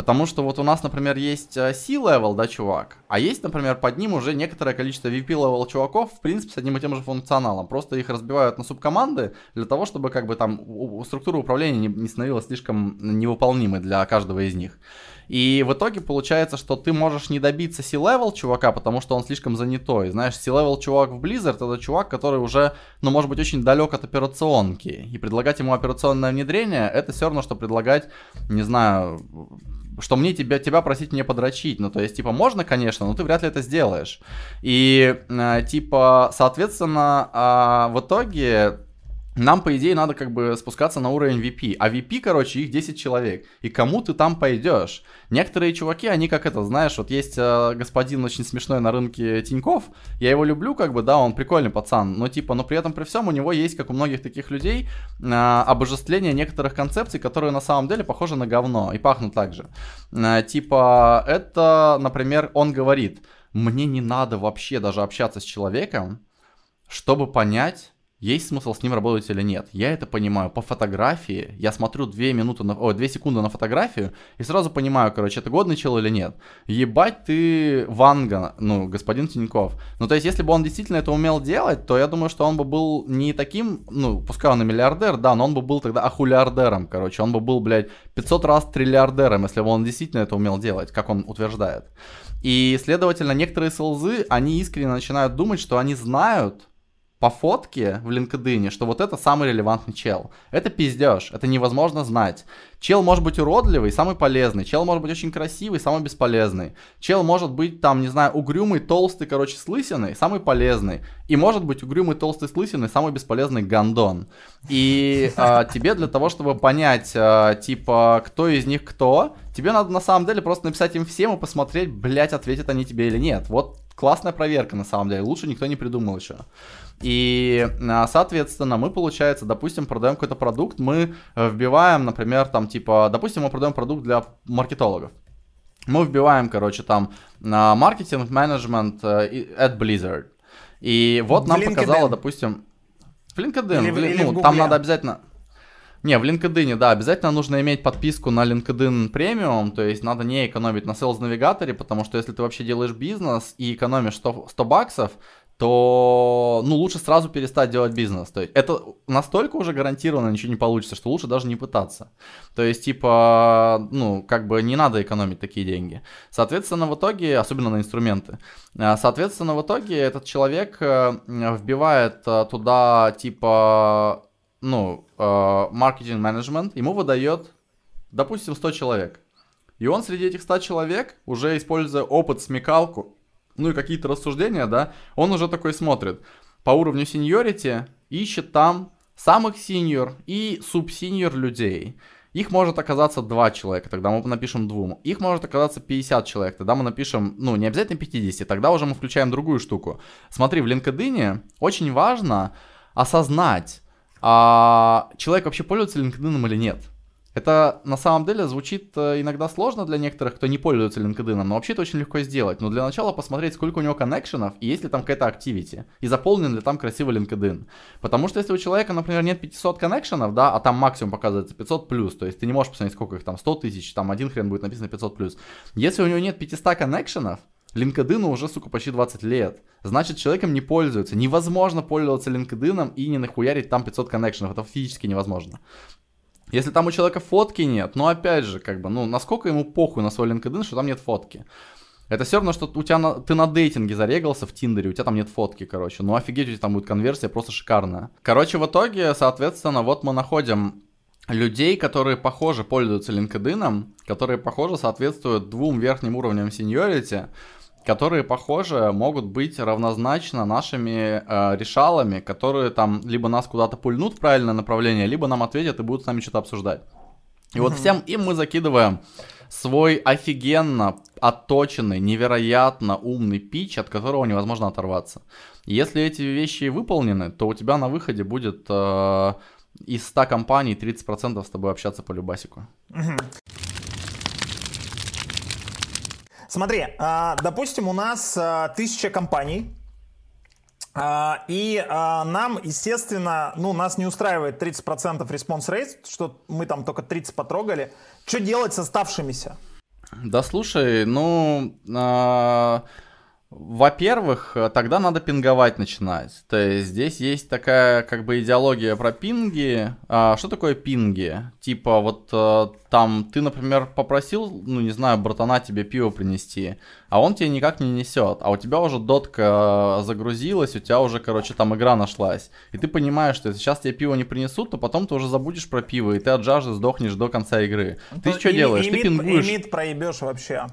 Потому что вот у нас, например, есть э, C-level, да, чувак, а есть, например, под ним уже некоторое количество VP-level чуваков, в принципе, с одним и тем же функционалом. Просто их разбивают на субкоманды для того, чтобы как бы там структура управления не, не становилась слишком невыполнимой для каждого из них. И в итоге получается, что ты можешь не добиться C-level чувака, потому что он слишком занятой. Знаешь, C-level чувак в Blizzard это чувак, который уже, ну, может быть, очень далек от операционки. И предлагать ему операционное внедрение, это все равно, что предлагать, не знаю, что мне тебя, тебя просить мне подрочить. Ну, то есть, типа, можно, конечно, но ты вряд ли это сделаешь. И, э, типа, соответственно, э, в итоге нам, по идее, надо как бы спускаться на уровень VP. А VP, короче, их 10 человек. И кому ты там пойдешь? Некоторые чуваки, они как это, знаешь, вот есть э, господин очень смешной на рынке Тиньков. Я его люблю, как бы, да, он прикольный пацан. Но типа, но при этом при всем у него есть, как у многих таких людей, э, обожествление некоторых концепций, которые на самом деле похожи на говно и пахнут так же. Э, типа, это, например, он говорит, мне не надо вообще даже общаться с человеком, чтобы понять, есть смысл с ним работать или нет. Я это понимаю по фотографии. Я смотрю 2 минуты на, о, 2 секунды на фотографию и сразу понимаю, короче, это годный чел или нет. Ебать ты Ванга, ну, господин Тиньков. Ну, то есть, если бы он действительно это умел делать, то я думаю, что он бы был не таким, ну, пускай он и миллиардер, да, но он бы был тогда ахулиардером, короче. Он бы был, блядь, 500 раз триллиардером, если бы он действительно это умел делать, как он утверждает. И, следовательно, некоторые селзы, они искренне начинают думать, что они знают, по фотке в LinkedIn, что вот это самый релевантный чел. Это пиздеж, это невозможно знать. Чел может быть уродливый, самый полезный. Чел может быть очень красивый, самый бесполезный. Чел может быть там, не знаю, угрюмый, толстый, короче, с лысиной, самый полезный. И может быть угрюмый, толстый, с лысиной, самый бесполезный гандон. И а, тебе для того, чтобы понять, а, типа, кто из них кто, тебе надо на самом деле просто написать им всем и посмотреть, блять, ответят они тебе или нет. Вот классная проверка на самом деле. Лучше никто не придумал еще. И, а, соответственно, мы, получается, допустим, продаем какой-то продукт, мы э, вбиваем, например, там, типа, допустим, мы продаем продукт для маркетологов. Мы вбиваем, короче, там, маркетинг, менеджмент э, at Blizzard. И вот в нам LinkedIn. показало, допустим, в LinkedIn, или, в, или ну, в там надо обязательно... Не, в LinkedIn, да, обязательно нужно иметь подписку на LinkedIn Premium, то есть надо не экономить на Sales навигаторе, потому что если ты вообще делаешь бизнес и экономишь 100, 100 баксов, то, ну, лучше сразу перестать делать бизнес. То есть это настолько уже гарантированно ничего не получится, что лучше даже не пытаться. То есть, типа, ну, как бы не надо экономить такие деньги. Соответственно, в итоге, особенно на инструменты, э, соответственно, в итоге этот человек э, вбивает э, туда, типа, ну, маркетинг-менеджмент, ему выдает, допустим, 100 человек. И он среди этих 100 человек, уже используя опыт, смекалку, ну и какие-то рассуждения, да, он уже такой смотрит по уровню сеньорити, ищет там самых сеньор и субсеньор людей. Их может оказаться два человека, тогда мы напишем двум. Их может оказаться 50 человек, тогда мы напишем, ну, не обязательно 50, тогда уже мы включаем другую штуку. Смотри, в LinkedIn очень важно осознать, а человек вообще пользуется LinkedIn или нет. Это на самом деле звучит э, иногда сложно для некоторых, кто не пользуется LinkedIn, но вообще это очень легко сделать. Но для начала посмотреть, сколько у него коннекшенов и есть ли там какая-то активити, и заполнен ли там красивый LinkedIn. Потому что если у человека, например, нет 500 коннекшенов, да, а там максимум показывается 500 плюс, то есть ты не можешь посмотреть, сколько их там, 100 тысяч, там один хрен будет написано 500 плюс. Если у него нет 500 коннекшенов, LinkedIn уже, сука, почти 20 лет. Значит, человеком не пользуется. Невозможно пользоваться LinkedIn и не нахуярить там 500 коннекшенов. Это физически невозможно. Если там у человека фотки нет, ну опять же, как бы, ну насколько ему похуй на свой LinkedIn, что там нет фотки. Это все равно, что у тебя на, ты на дейтинге зарегался в Тиндере, у тебя там нет фотки, короче. Ну офигеть, у тебя там будет конверсия просто шикарная. Короче, в итоге, соответственно, вот мы находим людей, которые похоже пользуются LinkedIn, которые похоже соответствуют двум верхним уровням сеньорити, которые, похоже, могут быть равнозначно нашими э, решалами, которые там либо нас куда-то пульнут в правильное направление, либо нам ответят и будут с нами что-то обсуждать. И mm-hmm. вот всем им мы закидываем свой офигенно отточенный, невероятно умный пич, от которого невозможно оторваться. Если эти вещи выполнены, то у тебя на выходе будет э, из 100 компаний 30% с тобой общаться по любасику. Mm-hmm. Смотри, а, допустим, у нас а, тысяча компаний, а, и нам, естественно, ну, нас не устраивает 30% response rate, что мы там только 30 потрогали. Что делать с оставшимися? Да слушай, ну, во-первых, э, тогда надо пинговать начинать. То есть здесь есть такая как бы идеология про пинги. А, что такое пинги? Типа вот э, там ты, например, попросил, ну не знаю, братана тебе пиво принести, а он тебе никак не несет, а у тебя уже дотка э, загрузилась, у тебя уже, короче, там игра нашлась. И ты понимаешь, что если сейчас тебе пиво не принесут, то потом ты уже забудешь про пиво, и ты от жажды сдохнешь до конца игры. Ты что делаешь? ты пингуешь. Имит проебешь вообще.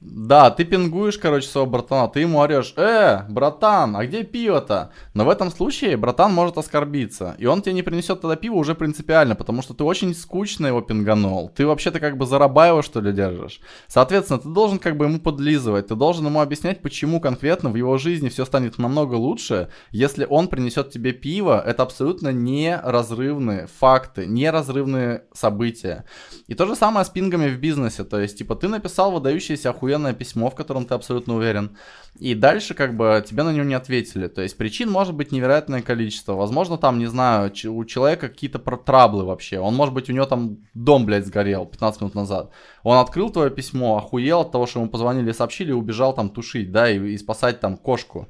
Да, ты пингуешь, короче, своего братана, ты ему орешь, э, братан, а где пиво-то? Но в этом случае братан может оскорбиться, и он тебе не принесет тогда пиво уже принципиально, потому что ты очень скучно его пинганул. Ты вообще-то как бы Зарабаева, что ли, держишь. Соответственно, ты должен как бы ему подлизывать, ты должен ему объяснять, почему конкретно в его жизни все станет намного лучше, если он принесет тебе пиво. Это абсолютно неразрывные факты, неразрывные события. И то же самое с пингами в бизнесе, то есть, типа, ты написал выдающийся охуенный охуенное письмо, в котором ты абсолютно уверен. И дальше как бы тебе на него не ответили. То есть причин может быть невероятное количество. Возможно, там, не знаю, у человека какие-то траблы вообще. Он, может быть, у него там дом, блядь, сгорел 15 минут назад. Он открыл твое письмо, охуел от того, что ему позвонили и сообщили, убежал там тушить, да, и, и спасать там кошку.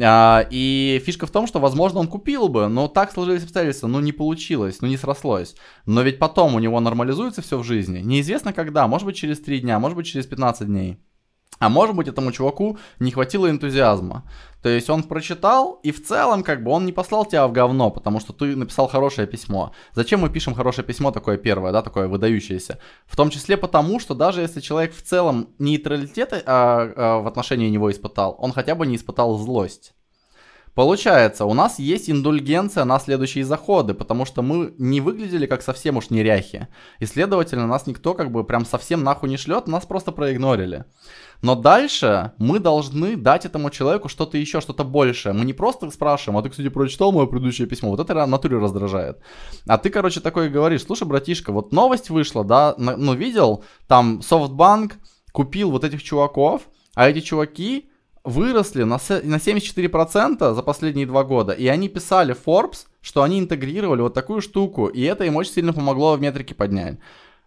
А, и фишка в том, что, возможно, он купил бы, но так сложились обстоятельства, ну не получилось, ну не срослось. Но ведь потом у него нормализуется все в жизни. Неизвестно когда, может быть через 3 дня, может быть через 15 дней. А может быть, этому чуваку не хватило энтузиазма. То есть он прочитал, и в целом, как бы, он не послал тебя в говно, потому что ты написал хорошее письмо. Зачем мы пишем хорошее письмо, такое первое, да, такое выдающееся? В том числе потому, что даже если человек в целом нейтралитет а, а, в отношении него испытал, он хотя бы не испытал злость. Получается, у нас есть индульгенция на следующие заходы, потому что мы не выглядели как совсем уж неряхи. И, следовательно, нас никто как бы прям совсем нахуй не шлет, нас просто проигнорили. Но дальше мы должны дать этому человеку что-то еще, что-то большее. Мы не просто спрашиваем, а ты, кстати, прочитал мое предыдущее письмо? Вот это натуре раздражает. А ты, короче, такой говоришь, слушай, братишка, вот новость вышла, да, ну видел, там Софтбанк купил вот этих чуваков, а эти чуваки выросли на, на 74% за последние два года. И они писали Forbes, что они интегрировали вот такую штуку, и это им очень сильно помогло в метрике поднять.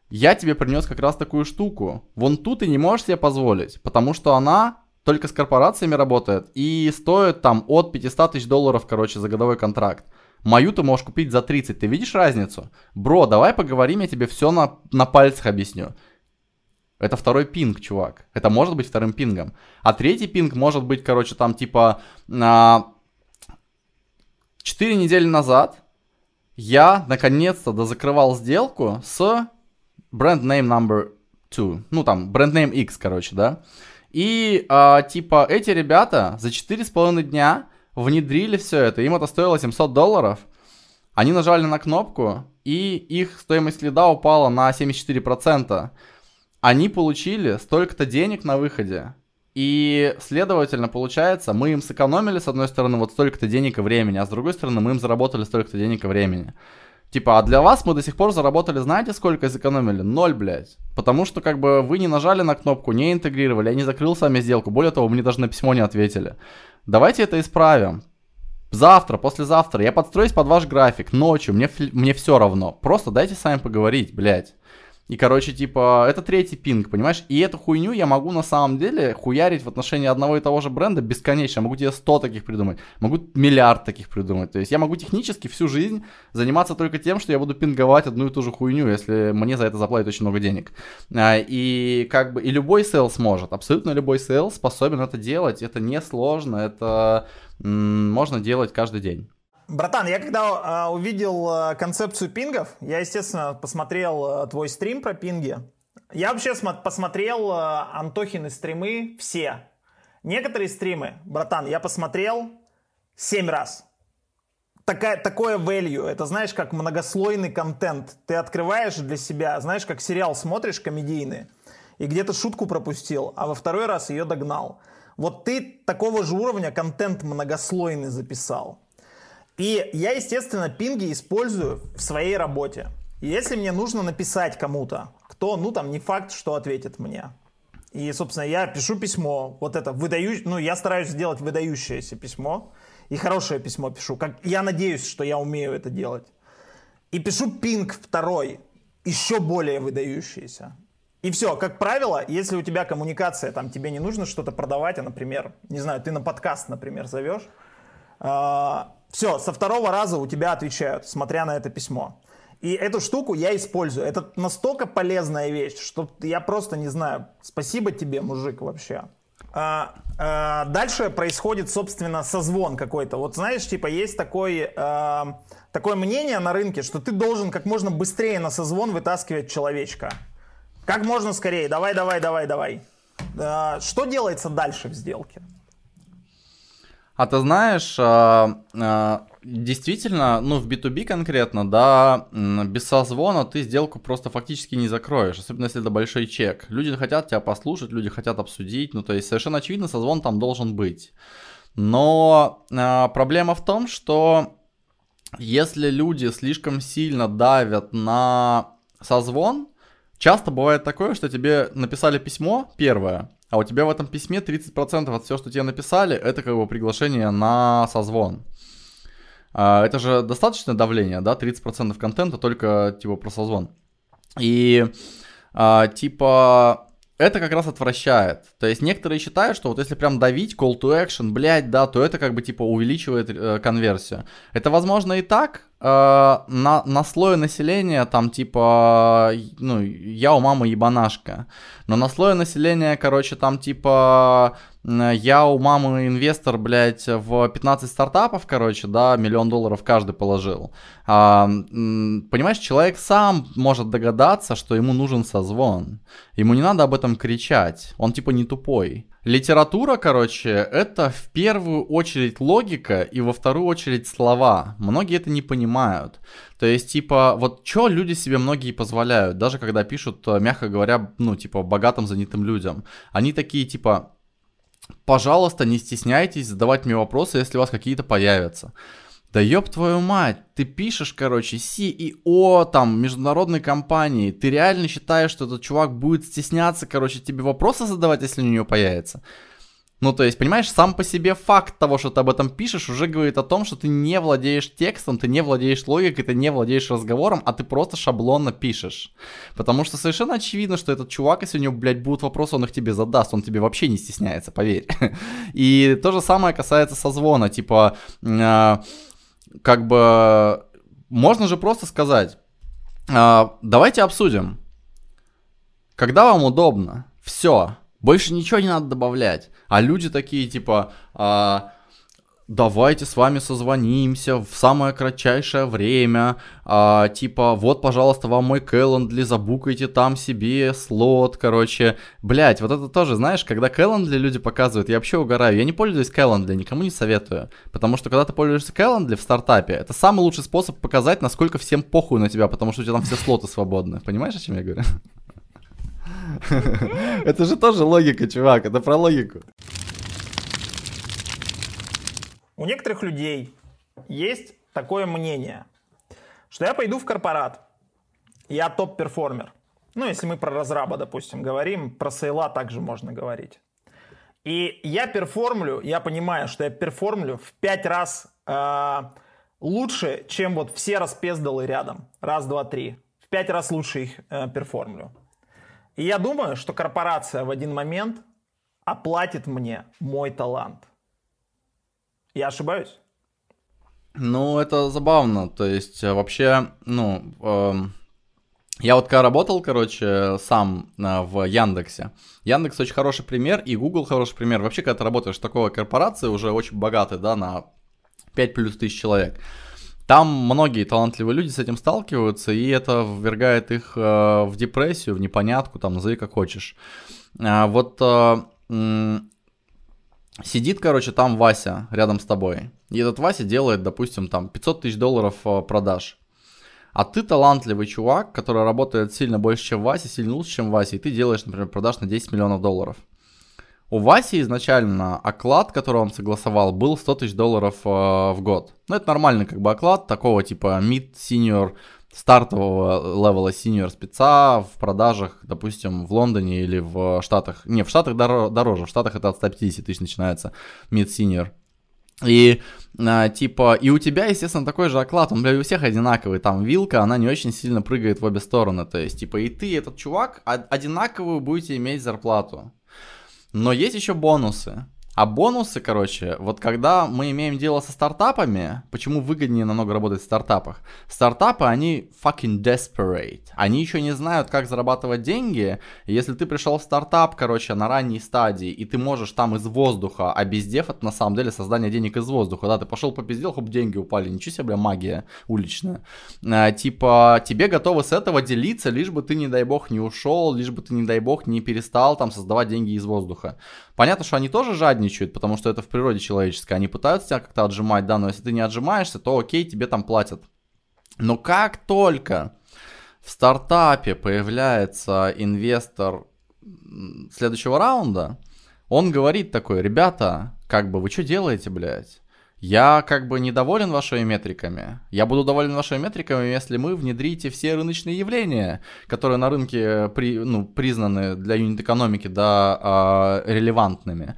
Я тебе принес как раз такую штуку. Вон тут ты не можешь себе позволить, потому что она только с корпорациями работает и стоит там от 500 тысяч долларов, короче, за годовой контракт. Мою ты можешь купить за 30, ты видишь разницу? Бро, давай поговорим, я тебе все на, на пальцах объясню. Это второй пинг, чувак. Это может быть вторым пингом. А третий пинг может быть, короче, там типа... А, 4 недели назад я наконец-то дозакрывал сделку с бренд name number 2. Ну там, бренд name X, короче, да. И а, типа эти ребята за 4,5 дня внедрили все это. Им это стоило 700 долларов. Они нажали на кнопку, и их стоимость лида упала на 74%. Они получили столько-то денег на выходе. И, следовательно, получается, мы им сэкономили, с одной стороны, вот столько-то денег и времени, а с другой стороны, мы им заработали столько-то денег и времени. Типа, а для вас мы до сих пор заработали, знаете, сколько сэкономили? Ноль, блядь. Потому что, как бы, вы не нажали на кнопку, не интегрировали, я не закрыл с вами сделку. Более того, мне даже на письмо не ответили. Давайте это исправим. Завтра, послезавтра я подстроюсь под ваш график, ночью, мне, мне все равно. Просто дайте с вами поговорить, блядь. И, короче, типа, это третий пинг, понимаешь? И эту хуйню я могу на самом деле хуярить в отношении одного и того же бренда бесконечно. Могу тебе 100 таких придумать, могу миллиард таких придумать. То есть я могу технически всю жизнь заниматься только тем, что я буду пинговать одну и ту же хуйню, если мне за это заплатят очень много денег. А, и как бы, и любой sales может, абсолютно любой sales способен это делать. Это не сложно, это можно делать каждый день. Братан, я когда э, увидел э, концепцию пингов, я, естественно, посмотрел э, твой стрим про пинги. Я вообще посмотрел Антохины стримы все. Некоторые стримы, братан, я посмотрел 7 раз. Такая, такое value, это знаешь, как многослойный контент. Ты открываешь для себя, знаешь, как сериал смотришь комедийный, и где-то шутку пропустил, а во второй раз ее догнал. Вот ты такого же уровня контент многослойный записал. И я, естественно, пинги использую в своей работе. Если мне нужно написать кому-то, кто, ну, там, не факт, что ответит мне. И, собственно, я пишу письмо, вот это выдаю, ну, я стараюсь сделать выдающееся письмо, и хорошее письмо пишу, как я надеюсь, что я умею это делать. И пишу пинг второй, еще более выдающийся. И все, как правило, если у тебя коммуникация, там тебе не нужно что-то продавать, а, например, не знаю, ты на подкаст, например, зовешь, а, все, со второго раза у тебя отвечают, смотря на это письмо. И эту штуку я использую. Это настолько полезная вещь, что я просто не знаю. Спасибо тебе, мужик, вообще. А, а, дальше происходит, собственно, созвон какой-то. Вот знаешь, типа есть такой, а, такое мнение на рынке, что ты должен как можно быстрее на созвон вытаскивать человечка. Как можно скорее. Давай, давай, давай, давай. А, что делается дальше в сделке? А ты знаешь, а, а, действительно, ну в B2B конкретно, да, без созвона ты сделку просто фактически не закроешь, особенно если это большой чек. Люди хотят тебя послушать, люди хотят обсудить, ну то есть совершенно очевидно созвон там должен быть. Но а, проблема в том, что если люди слишком сильно давят на созвон, часто бывает такое, что тебе написали письмо первое, а у тебя в этом письме 30% от всего, что тебе написали, это как бы приглашение на созвон. А, это же достаточное давление, да, 30% контента только типа про созвон. И а, типа это как раз отвращает. То есть некоторые считают, что вот если прям давить call to action, блядь, да, то это как бы типа увеличивает э, конверсию. Это возможно и так, на, на слое населения там типа, ну, я у мамы ебанашка. Но на слое населения, короче, там типа я у мамы инвестор, блядь, в 15 стартапов, короче, да, миллион долларов каждый положил. А, понимаешь, человек сам может догадаться, что ему нужен созвон. Ему не надо об этом кричать, он типа не тупой. Литература, короче, это в первую очередь логика и во вторую очередь слова. Многие это не понимают. То есть, типа, вот что люди себе многие позволяют, даже когда пишут, мягко говоря, ну, типа, богатым занятым людям. Они такие, типа, Пожалуйста, не стесняйтесь задавать мне вопросы, если у вас какие-то появятся. Да ёб твою мать, ты пишешь, короче, CEO там международной компании, ты реально считаешь, что этот чувак будет стесняться, короче, тебе вопросы задавать, если у нее появится? Ну, то есть, понимаешь, сам по себе факт того, что ты об этом пишешь, уже говорит о том, что ты не владеешь текстом, ты не владеешь логикой, ты не владеешь разговором, а ты просто шаблонно пишешь. Потому что совершенно очевидно, что этот чувак, если у него, блядь, будут вопросы, он их тебе задаст, он тебе вообще не стесняется, поверь. И то же самое касается созвона, типа, э, как бы, можно же просто сказать, э, давайте обсудим, когда вам удобно, все, больше ничего не надо добавлять. А люди такие, типа, а, давайте с вами созвонимся в самое кратчайшее время, а, типа, вот, пожалуйста, вам мой Calendly, забукайте там себе слот, короче, блять, вот это тоже, знаешь, когда Calendly люди показывают, я вообще угораю, я не пользуюсь Calendly, никому не советую, потому что когда ты пользуешься Calendly в стартапе, это самый лучший способ показать, насколько всем похуй на тебя, потому что у тебя там все слоты свободны, понимаешь, о чем я говорю? Это же тоже логика, чувак, это про логику. У некоторых людей есть такое мнение, что я пойду в корпорат, я top performer. Ну, если мы про разраба, допустим, говорим, про сейла также можно говорить. И я перформлю, я понимаю, что я перформлю в пять раз э, лучше, чем вот все распездалы рядом. Раз, два, три. В пять раз лучше их э, перформлю. И я думаю, что корпорация в один момент оплатит мне мой талант. Я ошибаюсь? Ну, это забавно. То есть, э, вообще, ну, э, я вот когда работал, короче, сам э, в Яндексе. Яндекс очень хороший пример, и Google хороший пример. Вообще, когда ты работаешь в такой корпорации, уже очень богатой, да, на 5 плюс тысяч человек, там многие талантливые люди с этим сталкиваются, и это ввергает их э, в депрессию, в непонятку, там, назови как хочешь. А, вот э, сидит, короче, там Вася рядом с тобой, и этот Вася делает, допустим, там 500 тысяч долларов э, продаж. А ты талантливый чувак, который работает сильно больше, чем Вася, сильно лучше, чем Вася, и ты делаешь, например, продаж на 10 миллионов долларов. У Васи изначально оклад, который он согласовал, был 100 тысяч долларов э, в год. Ну, это нормальный как бы оклад, такого типа mid, senior, стартового левела senior спеца в продажах, допустим, в Лондоне или в Штатах. Не, в Штатах дор- дороже, в Штатах это от 150 тысяч начинается, mid, senior. И а, типа, и у тебя, естественно, такой же оклад, он, бля, у всех одинаковый, там вилка, она не очень сильно прыгает в обе стороны, то есть, типа, и ты, и этот чувак, одинаковую будете иметь зарплату. Но есть еще бонусы. А бонусы, короче, вот когда мы имеем дело со стартапами, почему выгоднее намного работать в стартапах? Стартапы, они fucking desperate. Они еще не знают, как зарабатывать деньги. Если ты пришел в стартап, короче, на ранней стадии, и ты можешь там из воздуха, а бездев это на самом деле создание денег из воздуха, да, ты пошел попиздел, хоп, деньги упали, ничего себе, бля, магия уличная. А, типа, тебе готовы с этого делиться, лишь бы ты, не дай бог, не ушел, лишь бы ты, не дай бог, не перестал там создавать деньги из воздуха. Понятно, что они тоже жадничают, потому что это в природе человеческой. Они пытаются тебя как-то отжимать, да, но если ты не отжимаешься, то окей, тебе там платят. Но как только в стартапе появляется инвестор следующего раунда, он говорит такой, ребята, как бы вы что делаете, блядь? Я как бы недоволен вашими метриками. Я буду доволен вашими метриками, если мы внедрите все рыночные явления, которые на рынке при, ну, признаны для юнит-экономики да, э, релевантными.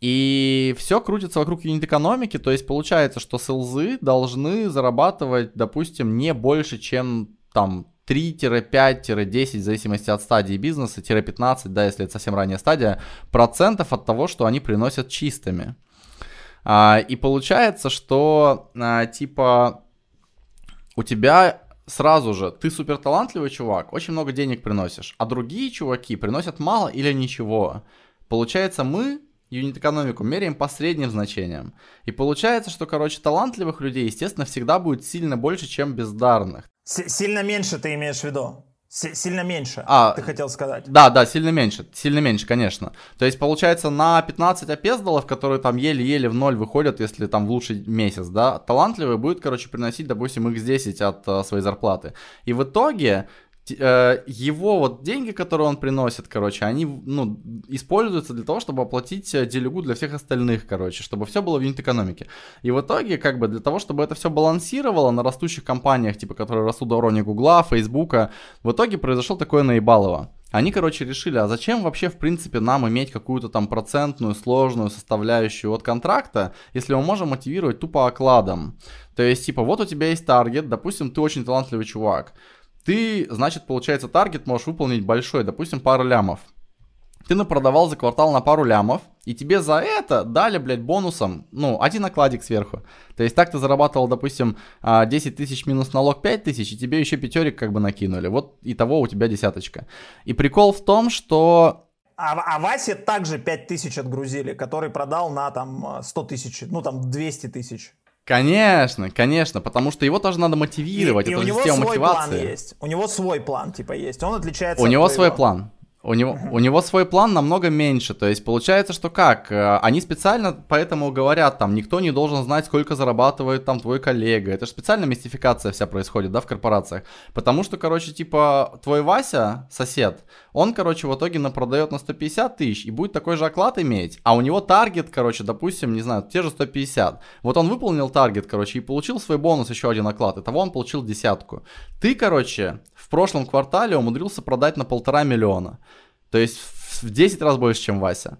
И все крутится вокруг юнит-экономики, то есть получается, что селзы должны зарабатывать, допустим, не больше, чем там 3-5-10, в зависимости от стадии бизнеса, 15, да, если это совсем ранняя стадия, процентов от того, что они приносят чистыми. А, и получается, что а, типа у тебя сразу же ты супер талантливый чувак, очень много денег приносишь, а другие чуваки приносят мало или ничего. Получается, мы юнит-экономику меряем по средним значениям. И получается, что, короче, талантливых людей, естественно, всегда будет сильно больше, чем бездарных. С сильно меньше ты имеешь в виду? Сильно меньше, а, ты хотел сказать. Да, да, сильно меньше, сильно меньше, конечно. То есть, получается, на 15 опездалов, которые там еле-еле в ноль выходят, если там в лучший месяц, да, талантливый будет, короче, приносить, допустим, x10 от uh, своей зарплаты. И в итоге его вот деньги, которые он приносит, короче, они, ну, используются для того, чтобы оплатить э, делегу для всех остальных, короче, чтобы все было в юнит-экономике. И в итоге, как бы, для того, чтобы это все балансировало на растущих компаниях, типа, которые растут до уровня Гугла, Фейсбука, в итоге произошло такое наебалово. они, короче, решили, а зачем вообще, в принципе, нам иметь какую-то там процентную, сложную составляющую от контракта, если мы можем мотивировать тупо окладом. То есть, типа, вот у тебя есть таргет, допустим, ты очень талантливый чувак. Ты, значит, получается, таргет можешь выполнить большой, допустим, пару лямов ты напродавал за квартал на пару лямов, и тебе за это дали, блядь, бонусом, ну, один накладик сверху. То есть так ты зарабатывал, допустим, 10 а, тысяч минус налог 5 тысяч, и тебе еще пятерик как бы накинули. Вот и того у тебя десяточка. И прикол в том, что а, а Васе также 5 тысяч отгрузили, который продал на там 100 тысяч, ну там 200 тысяч. Конечно, конечно, потому что его тоже надо мотивировать. И, это и у него свой мотивации. план есть. У него свой план, типа, есть. Он отличается. У от него твоего. свой план. У него, у него свой план намного меньше, то есть получается, что как, э, они специально поэтому говорят, там, никто не должен знать, сколько зарабатывает там твой коллега, это же специальная мистификация вся происходит, да, в корпорациях, потому что, короче, типа, твой Вася, сосед, он, короче, в итоге напродает на 150 тысяч и будет такой же оклад иметь, а у него таргет, короче, допустим, не знаю, те же 150, вот он выполнил таргет, короче, и получил свой бонус еще один оклад, и того он получил десятку. Ты, короче, в прошлом квартале умудрился продать на полтора миллиона. То есть в 10 раз больше, чем Вася.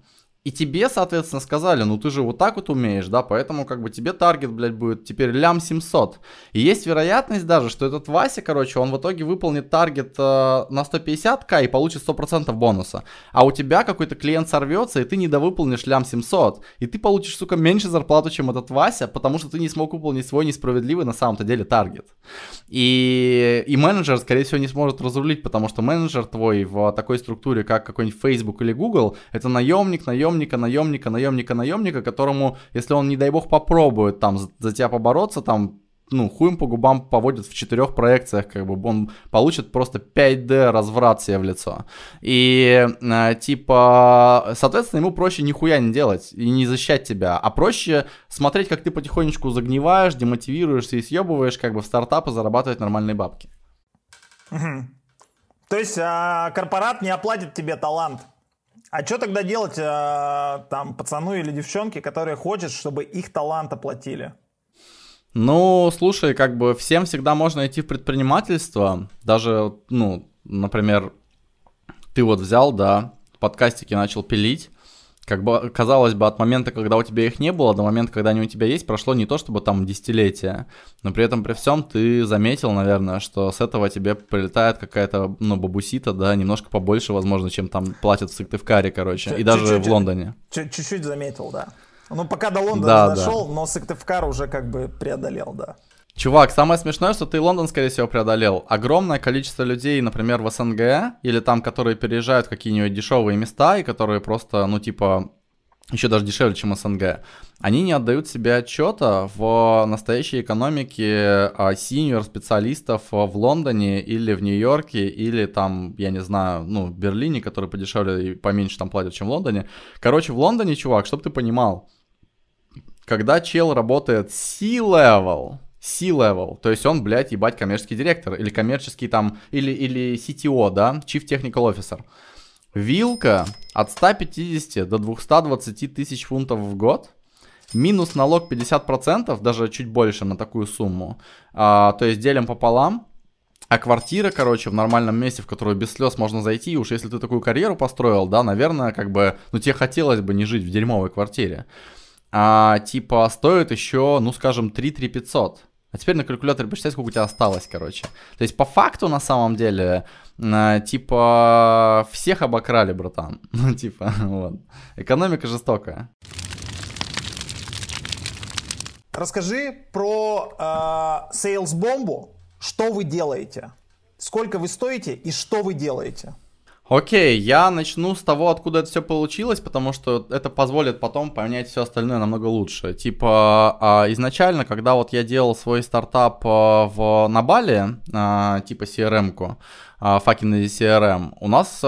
И тебе, соответственно, сказали, ну ты же вот так вот умеешь, да, поэтому как бы тебе таргет, блядь, будет теперь лям 700. И есть вероятность даже, что этот Вася, короче, он в итоге выполнит таргет э, на 150к и получит 100% бонуса. А у тебя какой-то клиент сорвется, и ты недовыполнишь лям 700. И ты получишь, сука, меньше зарплату, чем этот Вася, потому что ты не смог выполнить свой несправедливый на самом-то деле таргет. И, и менеджер, скорее всего, не сможет разрулить, потому что менеджер твой в такой структуре, как какой-нибудь Facebook или Google, это наемник, наемник, наемника, наемника, наемника, наемника, которому, если он, не дай бог, попробует там за, тебя побороться, там ну, хуем по губам поводит в четырех проекциях, как бы он получит просто 5D разврат себе в лицо. И, э, типа, соответственно, ему проще нихуя не делать и не защищать тебя, а проще смотреть, как ты потихонечку загниваешь, демотивируешься и съебываешь, как бы, в стартапы зарабатывать нормальные бабки. То есть а, корпорат не оплатит тебе талант? А что тогда делать э, там пацану или девчонке, которые хотят, чтобы их талант оплатили? Ну, слушай, как бы всем всегда можно идти в предпринимательство. Даже, ну, например, ты вот взял, да, подкастики начал пилить, как бы, казалось бы, от момента, когда у тебя их не было, до момента, когда они у тебя есть, прошло не то чтобы там десятилетия, но при этом при всем ты заметил, наверное, что с этого тебе прилетает какая-то, ну, бабусита, да, немножко побольше, возможно, чем там платят в Сыктывкаре, короче, Ч- и даже чуть-чуть, в Лондоне. Чуть-чуть заметил, да. Ну, пока до Лондона да, дошел, да. но Сыктывкар уже как бы преодолел, да. Чувак, самое смешное, что ты Лондон, скорее всего, преодолел. Огромное количество людей, например, в СНГ, или там, которые переезжают в какие-нибудь дешевые места, и которые просто, ну, типа, еще даже дешевле, чем СНГ, они не отдают себе отчета в настоящей экономике а, синьор-специалистов в Лондоне или в Нью-Йорке, или там, я не знаю, ну, в Берлине, который подешевле и поменьше там платят, чем в Лондоне. Короче, в Лондоне, чувак, чтобы ты понимал, когда чел работает C-level, C-level, то есть он, блядь, ебать, коммерческий директор, или коммерческий там, или, или CTO, да, Chief Technical Officer. Вилка от 150 до 220 тысяч фунтов в год, минус налог 50%, даже чуть больше на такую сумму, а, то есть делим пополам, а квартира, короче, в нормальном месте, в которую без слез можно зайти, уж если ты такую карьеру построил, да, наверное, как бы, ну тебе хотелось бы не жить в дерьмовой квартире. А, типа, стоит еще, ну, скажем, 3 3 500. А теперь на калькуляторе посчитай, сколько у тебя осталось, короче. То есть по факту, на самом деле, э, типа, всех обокрали, братан. Ну, типа, вот. Экономика жестокая. Расскажи про э, Sales Bomb. Что вы делаете? Сколько вы стоите и что вы делаете? Окей, я начну с того, откуда это все получилось, потому что это позволит потом понять все остальное намного лучше. Типа, а, изначально, когда вот я делал свой стартап а, в, на Бали, а, типа CRM-ку, fucking CRM, у нас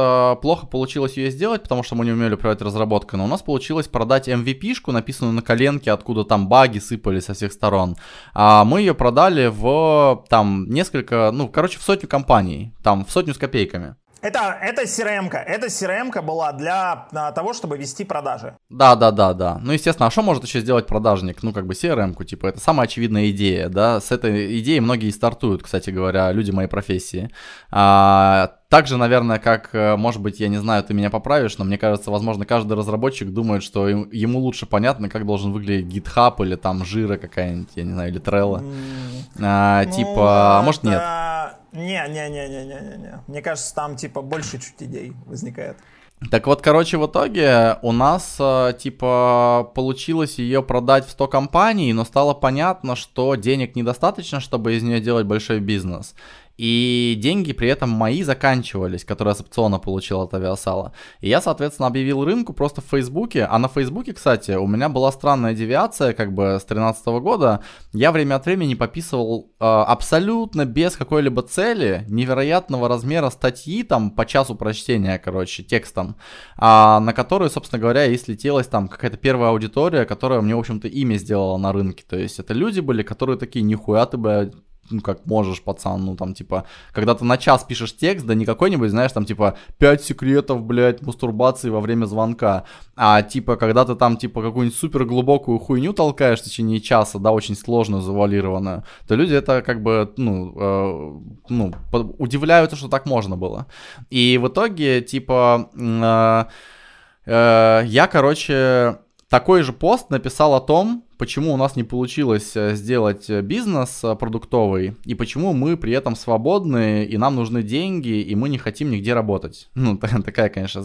плохо получилось ее сделать, потому что мы не умели управлять разработкой, но у нас получилось продать MVP-шку, написанную на коленке, откуда там баги сыпали со всех сторон. Мы ее продали в там несколько, ну, короче, в сотню компаний, там в сотню с копейками. Это, это CRM-ка. Это CRM-ка была для а, того, чтобы вести продажи. Да, да, да, да. Ну, естественно, а что может еще сделать продажник? Ну, как бы CRM-ку, типа, это самая очевидная идея, да. С этой идеей многие стартуют, кстати говоря, люди моей профессии. А, также, наверное, как, э, может быть, я не знаю, ты меня поправишь, но мне кажется, возможно, каждый разработчик думает, что ему лучше понятно, как должен выглядеть GitHub или там жира какая-нибудь, я не знаю, или Trello. А, ну, типа, а может нет? Не-не-не-не-не-не. Мне кажется, там типа больше чуть идей возникает. Так вот, короче, в итоге у нас, э, типа, получилось ее продать в 100 компаний, но стало понятно, что денег недостаточно, чтобы из нее делать большой бизнес и деньги при этом мои заканчивались, которые с опциона получил от авиасала. И я, соответственно, объявил рынку просто в Фейсбуке, а на Фейсбуке, кстати, у меня была странная девиация, как бы с 2013 года, я время от времени пописывал э, абсолютно без какой-либо цели, невероятного размера статьи, там, по часу прочтения, короче, текстом, а, на которую, собственно говоря, и слетелась там какая-то первая аудитория, которая мне, в общем-то, имя сделала на рынке, то есть это люди были, которые такие, нихуя ты, бы ну, как можешь, пацан, ну, там, типа, когда ты на час пишешь текст, да не какой-нибудь, знаешь, там, типа, 5 секретов, блядь, мастурбации во время звонка, а, типа, когда ты там, типа, какую-нибудь супер глубокую хуйню толкаешь в течение часа, да, очень сложную, завуалированную, то люди это, как бы, ну, э, ну, удивляются, что так можно было. И в итоге, типа, э, э, я, короче, такой же пост написал о том, почему у нас не получилось э, сделать э, бизнес э, продуктовый, и почему мы при этом свободны, и нам нужны деньги, и мы не хотим нигде работать. Ну, такая, конечно,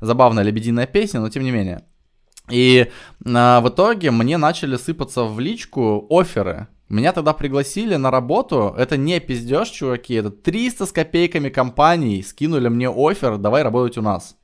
забавная лебединая песня, но тем не менее. И а, в итоге мне начали сыпаться в личку оферы. Меня тогда пригласили на работу. Это не пиздеж, чуваки. Это 300 с копейками компаний скинули мне офер, давай работать у нас.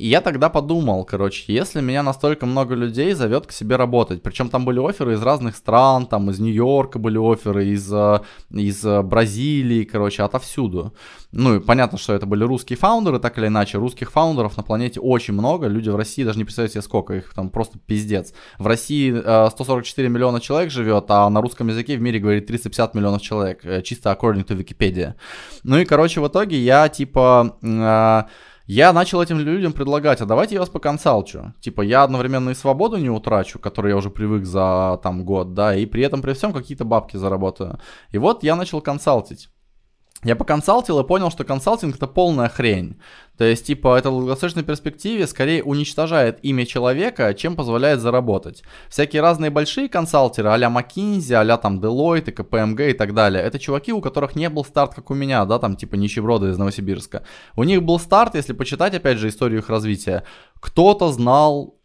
И я тогда подумал, короче, если меня настолько много людей зовет к себе работать, причем там были оферы из разных стран, там из Нью-Йорка были оферы, из, э, из э, Бразилии, короче, отовсюду. Ну и понятно, что это были русские фаундеры, так или иначе. Русских фаундеров на планете очень много, люди в России даже не представляют себе сколько, их там просто пиздец. В России 144 э, миллиона человек живет, а на русском языке в мире говорит 350 миллионов человек, чисто according to Wikipedia. Ну и, короче, в итоге я типа я начал этим людям предлагать, а давайте я вас поконсалчу. Типа, я одновременно и свободу не утрачу, которой я уже привык за там год, да, и при этом при всем какие-то бабки заработаю. И вот я начал консалтить. Я поконсалтил и понял, что консалтинг это полная хрень. То есть, типа, это в долгосрочной перспективе скорее уничтожает имя человека, чем позволяет заработать. Всякие разные большие консалтеры, а-ля McKinsey, а-ля там Deloitte, и KPMG и так далее, это чуваки, у которых не был старт, как у меня, да, там типа нищеброды из Новосибирска. У них был старт, если почитать, опять же, историю их развития. Кто-то знал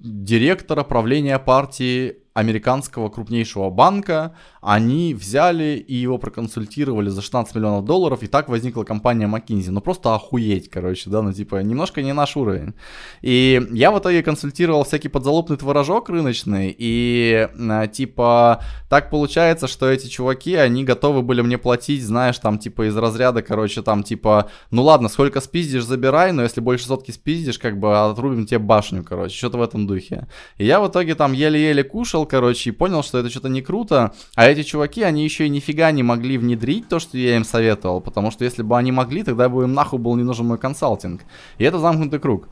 директора правления партии американского крупнейшего банка, они взяли и его проконсультировали за 16 миллионов долларов, и так возникла компания McKinsey. Ну просто охуеть, короче, да, ну типа немножко не наш уровень. И я в итоге консультировал всякий подзалупный творожок рыночный, и а, типа так получается, что эти чуваки, они готовы были мне платить, знаешь, там типа из разряда, короче, там типа, ну ладно, сколько спиздишь, забирай, но если больше сотки спиздишь, как бы отрубим тебе башню, короче, что-то в этом духе. И я в итоге там еле-еле кушал, короче, и понял, что это что-то не круто, а эти чуваки, они еще и нифига не могли внедрить то, что я им советовал, потому что если бы они могли, тогда бы им нахуй был не нужен мой консалтинг. И это замкнутый круг.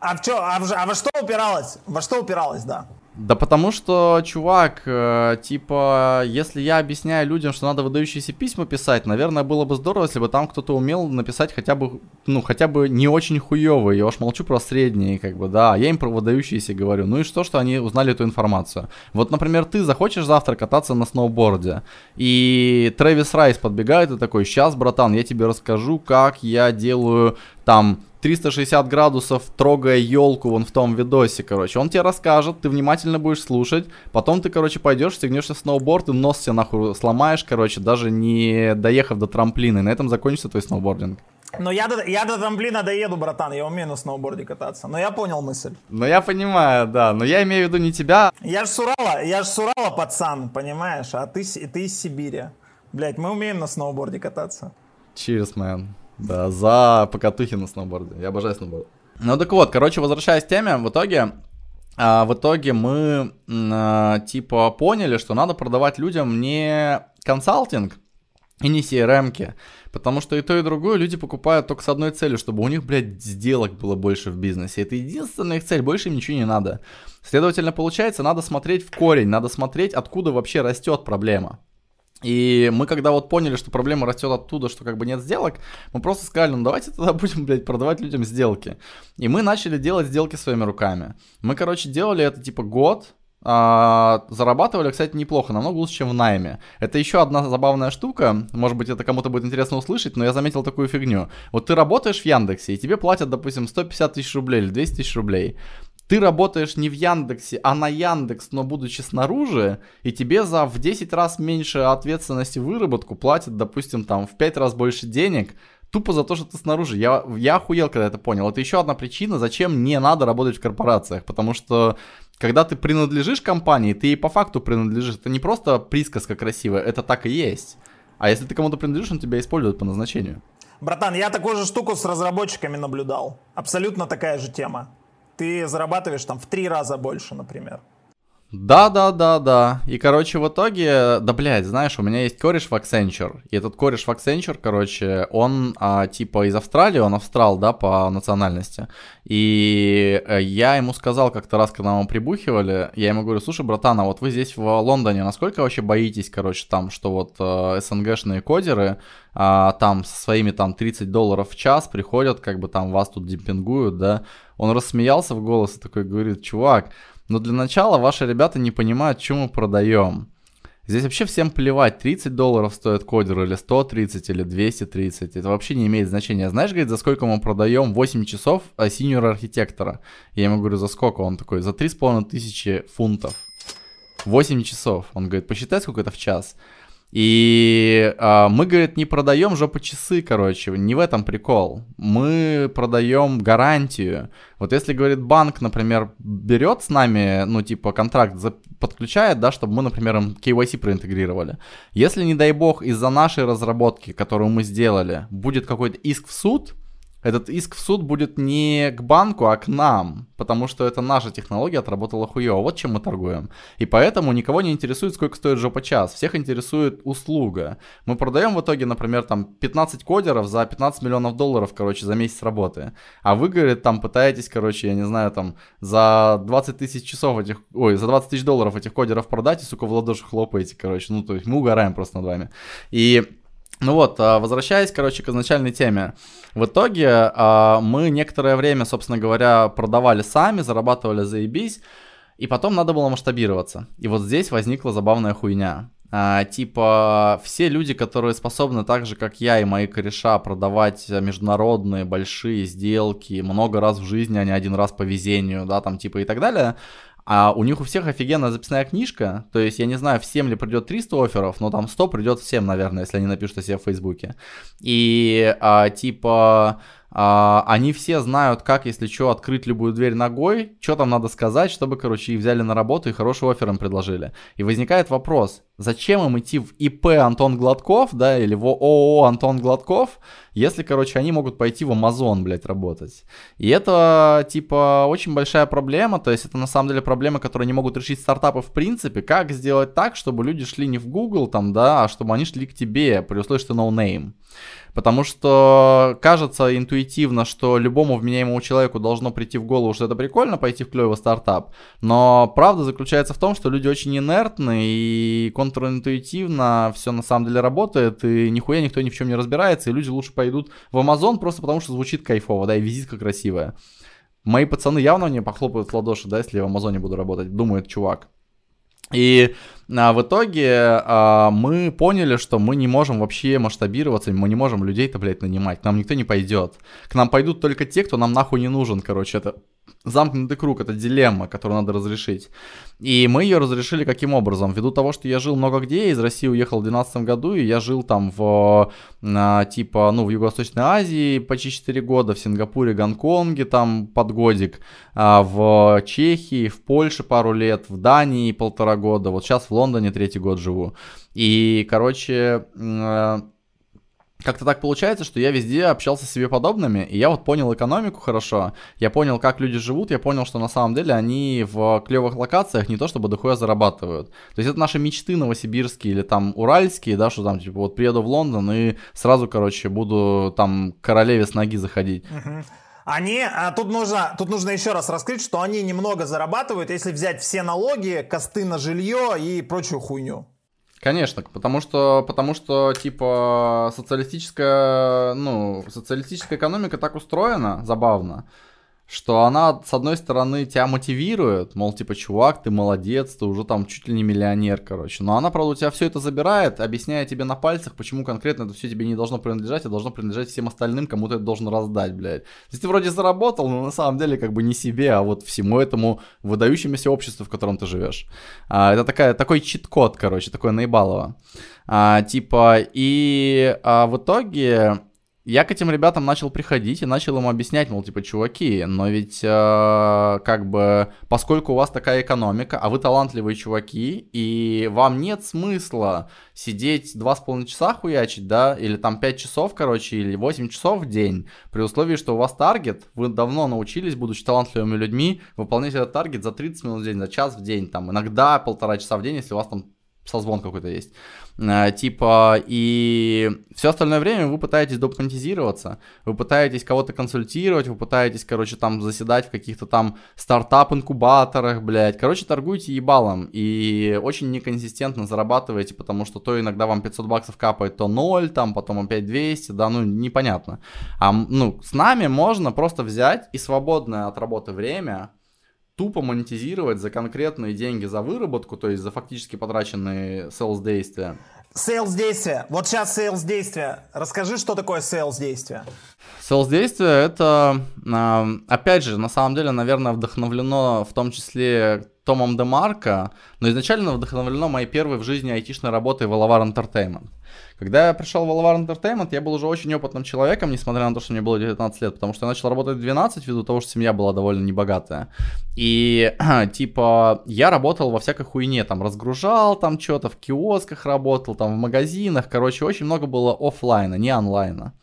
А в, чё, а, в, а во что упиралось? Во что упиралось, да? Да потому что, чувак, э, типа, если я объясняю людям, что надо выдающиеся письма писать, наверное, было бы здорово, если бы там кто-то умел написать хотя бы, ну, хотя бы не очень хуёвые. Я уж молчу про средние, как бы, да. Я им про выдающиеся говорю. Ну и что, что они узнали эту информацию? Вот, например, ты захочешь завтра кататься на сноуборде, и Трэвис Райс подбегает и такой, сейчас, братан, я тебе расскажу, как я делаю там 360 градусов, трогая елку вон в том видосе, короче. Он тебе расскажет, ты внимательно будешь слушать, потом ты, короче, пойдешь, стегнешься сноуборд и нос себе нахуй сломаешь, короче, даже не доехав до трамплина, и на этом закончится твой сноубординг. Но я до, я до трамплина доеду, братан, я умею на сноуборде кататься. Но я понял мысль. Ну я понимаю, да, но я имею в виду не тебя. Я ж Сурала, я ж Сурала, пацан, понимаешь, а ты, ты из Сибири. Блять, мы умеем на сноуборде кататься. Cheers, man. Да, за покатухи на сноуборде. Я обожаю сноуборд. Ну так вот, короче, возвращаясь к теме, в итоге а, в итоге мы а, типа поняли, что надо продавать людям не консалтинг, и не CRM-ки. Потому что и то, и другое люди покупают только с одной целью, чтобы у них, блядь, сделок было больше в бизнесе. Это единственная их цель, больше им ничего не надо. Следовательно, получается, надо смотреть в корень, надо смотреть, откуда вообще растет проблема. И мы когда вот поняли, что проблема растет оттуда, что как бы нет сделок, мы просто сказали, ну давайте тогда будем, блядь, продавать людям сделки. И мы начали делать сделки своими руками. Мы, короче, делали это типа год, а, зарабатывали, кстати, неплохо, намного лучше, чем в найме. Это еще одна забавная штука, может быть, это кому-то будет интересно услышать, но я заметил такую фигню. Вот ты работаешь в Яндексе, и тебе платят, допустим, 150 тысяч рублей или 200 тысяч рублей. Ты работаешь не в Яндексе, а на Яндекс, но будучи снаружи, и тебе за в 10 раз меньше ответственности выработку платят, допустим, там в 5 раз больше денег, тупо за то, что ты снаружи. Я, я охуел, когда это понял. Это еще одна причина, зачем не надо работать в корпорациях. Потому что когда ты принадлежишь компании, ты ей по факту принадлежишь. Это не просто присказка красивая, это так и есть. А если ты кому-то принадлежишь, он тебя использует по назначению. Братан, я такую же штуку с разработчиками наблюдал. Абсолютно такая же тема. Ты зарабатываешь там в три раза больше, например. Да, да, да, да. И, короче, в итоге, да, блядь, знаешь, у меня есть кореш в Accenture. И этот кореш в Accenture, короче, он а, типа из Австралии, он австрал, да, по национальности. И э, я ему сказал как-то раз, когда мы прибухивали, я ему говорю, слушай, братан, а вот вы здесь в Лондоне, насколько вообще боитесь, короче, там, что вот э, СНГшные кодеры а, там со своими там 30 долларов в час приходят, как бы там вас тут демпингуют, да? Он рассмеялся в голос и такой говорит, чувак, но для начала ваши ребята не понимают, что мы продаем. Здесь вообще всем плевать, 30 долларов стоит кодер или 130 или 230. Это вообще не имеет значения. Знаешь, говорит, за сколько мы продаем 8 часов синьор архитектора? Я ему говорю, за сколько? Он такой, за 3,5 тысячи фунтов. 8 часов. Он говорит, посчитай, сколько это в час. И а, мы, говорит, не продаем жопы часы, короче, не в этом прикол. Мы продаем гарантию. Вот если, говорит, банк, например, берет с нами, ну, типа, контракт за, подключает, да, чтобы мы, например, им KYC проинтегрировали. Если, не дай бог, из-за нашей разработки, которую мы сделали, будет какой-то иск в суд, этот иск в суд будет не к банку, а к нам, потому что это наша технология отработала хуево. Вот чем мы торгуем. И поэтому никого не интересует, сколько стоит жопа час. Всех интересует услуга. Мы продаем в итоге, например, там 15 кодеров за 15 миллионов долларов, короче, за месяц работы. А вы, говорит, там пытаетесь, короче, я не знаю, там за 20 тысяч часов этих, ой, за 20 тысяч долларов этих кодеров продать и, сука, в ладоши хлопаете, короче. Ну, то есть мы угораем просто над вами. И ну вот, а, возвращаясь, короче, к изначальной теме. В итоге а, мы некоторое время, собственно говоря, продавали сами, зарабатывали заебись, и потом надо было масштабироваться. И вот здесь возникла забавная хуйня. А, типа, все люди, которые способны так же, как я и мои кореша, продавать международные большие сделки много раз в жизни, а не один раз по везению, да, там, типа, и так далее, а у них у всех офигенная записная книжка. То есть, я не знаю, всем ли придет 300 офферов, но там 100 придет всем, наверное, если они напишут о себе в Фейсбуке. И а, типа а, они все знают, как, если что, открыть любую дверь ногой, что там надо сказать, чтобы, короче, их взяли на работу и хороший оффер им предложили. И возникает вопрос, зачем им идти в ИП Антон Гладков, да, или в ООО Антон Гладков, если, короче, они могут пойти в Амазон, блядь, работать. И это, типа, очень большая проблема, то есть это на самом деле проблема, которую не могут решить стартапы в принципе. Как сделать так, чтобы люди шли не в Google, там, да, а чтобы они шли к тебе, при условии, что no name. Потому что кажется интуитивно, что любому вменяемому человеку должно прийти в голову, что это прикольно, пойти в клевый стартап. Но правда заключается в том, что люди очень инертны и контринтуитивно все на самом деле работает, и нихуя никто ни в чем не разбирается, и люди лучше пойдут в Amazon просто потому, что звучит кайфово, да, и визитка красивая. Мои пацаны явно мне похлопают в ладоши, да, если я в Амазоне буду работать, думает чувак. И а, в итоге а, мы поняли, что мы не можем вообще масштабироваться, мы не можем людей-то, блядь, нанимать. К нам никто не пойдет. К нам пойдут только те, кто нам нахуй не нужен, короче. Это замкнутый круг, это дилемма, которую надо разрешить. И мы ее разрешили каким образом? Ввиду того, что я жил много где, из России уехал в 2012 году, и я жил там в, а, типа, ну, в Юго-Восточной Азии почти 4 года, в Сингапуре, Гонконге там под годик, а, в Чехии, в Польше пару лет, в Дании полтора года, вот сейчас в Лондоне третий год живу. И, короче, а, как-то так получается, что я везде общался с себе подобными, и я вот понял экономику хорошо, я понял, как люди живут, я понял, что на самом деле они в клевых локациях не то чтобы дохуя зарабатывают. То есть это наши мечты новосибирские или там уральские, да, что там, типа, вот приеду в Лондон и сразу, короче, буду там королеве с ноги заходить. Они, а тут нужно, тут нужно еще раз раскрыть, что они немного зарабатывают, если взять все налоги, косты на жилье и прочую хуйню. Конечно, потому что, потому что, типа, социалистическая, ну, социалистическая экономика так устроена, забавно, что она, с одной стороны, тебя мотивирует, мол, типа, чувак, ты молодец, ты уже там чуть ли не миллионер, короче. Но она, правда, у тебя все это забирает, объясняя тебе на пальцах, почему конкретно это все тебе не должно принадлежать, а должно принадлежать всем остальным, кому ты это должен раздать, блядь. То есть ты вроде заработал, но на самом деле как бы не себе, а вот всему этому выдающемуся обществу, в котором ты живешь. А, это такая, такой чит-код, короче, такое наебалово. А, типа, и а, в итоге я к этим ребятам начал приходить и начал им объяснять, мол, типа, чуваки, но ведь э, как бы, поскольку у вас такая экономика, а вы талантливые чуваки, и вам нет смысла сидеть два с половиной часа хуячить, да, или там 5 часов, короче, или 8 часов в день, при условии, что у вас таргет, вы давно научились, будучи талантливыми людьми, выполнять этот таргет за 30 минут в день, за час в день, там, иногда полтора часа в день, если у вас там созвон какой-то есть. Э, типа, и все остальное время вы пытаетесь документизироваться, вы пытаетесь кого-то консультировать, вы пытаетесь, короче, там заседать в каких-то там стартап-инкубаторах, блядь. Короче, торгуйте ебалом и очень неконсистентно зарабатываете, потому что то иногда вам 500 баксов капает, то 0, там потом опять 200, да, ну, непонятно. А, ну, с нами можно просто взять и свободное от работы время тупо монетизировать за конкретные деньги за выработку, то есть за фактически потраченные sales действия. Sales действия. Вот сейчас sales действия. Расскажи, что такое sales действия. Sales действия это, а, опять же, на самом деле, наверное, вдохновлено в том числе Томом Демарко, но изначально вдохновлено моей первой в жизни айтишной работой в Alavar Entertainment. Когда я пришел в Alavar Entertainment, я был уже очень опытным человеком, несмотря на то, что мне было 19 лет, потому что я начал работать в 12 ввиду того, что семья была довольно небогатая. И, типа, я работал во всякой хуйне, там, разгружал там что-то, в киосках работал, там, в магазинах, короче, очень много было офлайна, не онлайна.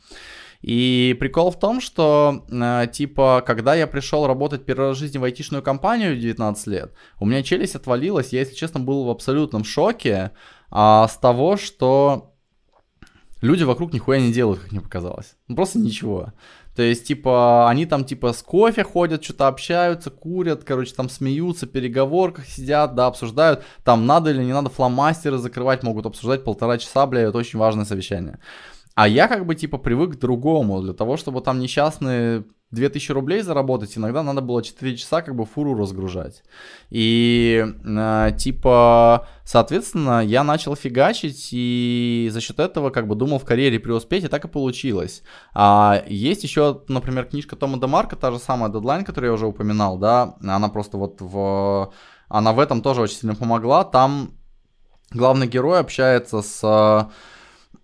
И прикол в том, что, э, типа, когда я пришел работать первый раз в жизни в айтишную компанию в 19 лет, у меня челюсть отвалилась, я, если честно, был в абсолютном шоке а, с того, что люди вокруг нихуя не делают, как мне показалось. Ну, просто ничего. То есть, типа, они там, типа, с кофе ходят, что-то общаются, курят, короче, там смеются, в переговорках сидят, да, обсуждают, там надо или не надо фломастеры закрывать, могут обсуждать полтора часа, бля, это очень важное совещание. А я как бы типа привык к другому. Для того, чтобы там несчастные 2000 рублей заработать, иногда надо было 4 часа как бы фуру разгружать. И э, типа, соответственно, я начал фигачить и за счет этого как бы думал в карьере преуспеть, и так и получилось. А есть еще, например, книжка Тома Демарка, та же самая Deadline, которую я уже упоминал, да, она просто вот в... Она в этом тоже очень сильно помогла. Там главный герой общается с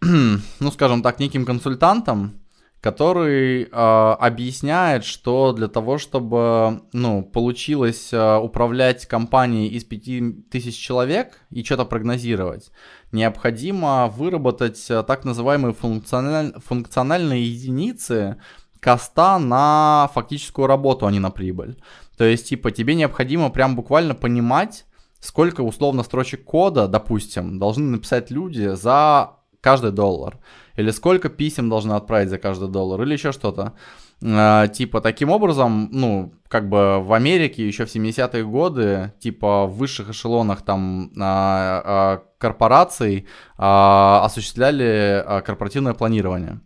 ну, скажем так, неким консультантом, который э, объясняет, что для того, чтобы, ну, получилось э, управлять компанией из 5000 человек и что-то прогнозировать, необходимо выработать э, так называемые функциональ... функциональные единицы коста на фактическую работу, а не на прибыль. То есть, типа, тебе необходимо прям буквально понимать, сколько условно строчек кода, допустим, должны написать люди за каждый доллар. Или сколько писем должны отправить за каждый доллар, или еще что-то. Э, типа, таким образом, ну, как бы в Америке еще в 70-е годы, типа, в высших эшелонах там э, э, корпораций осуществляли корпоративное планирование.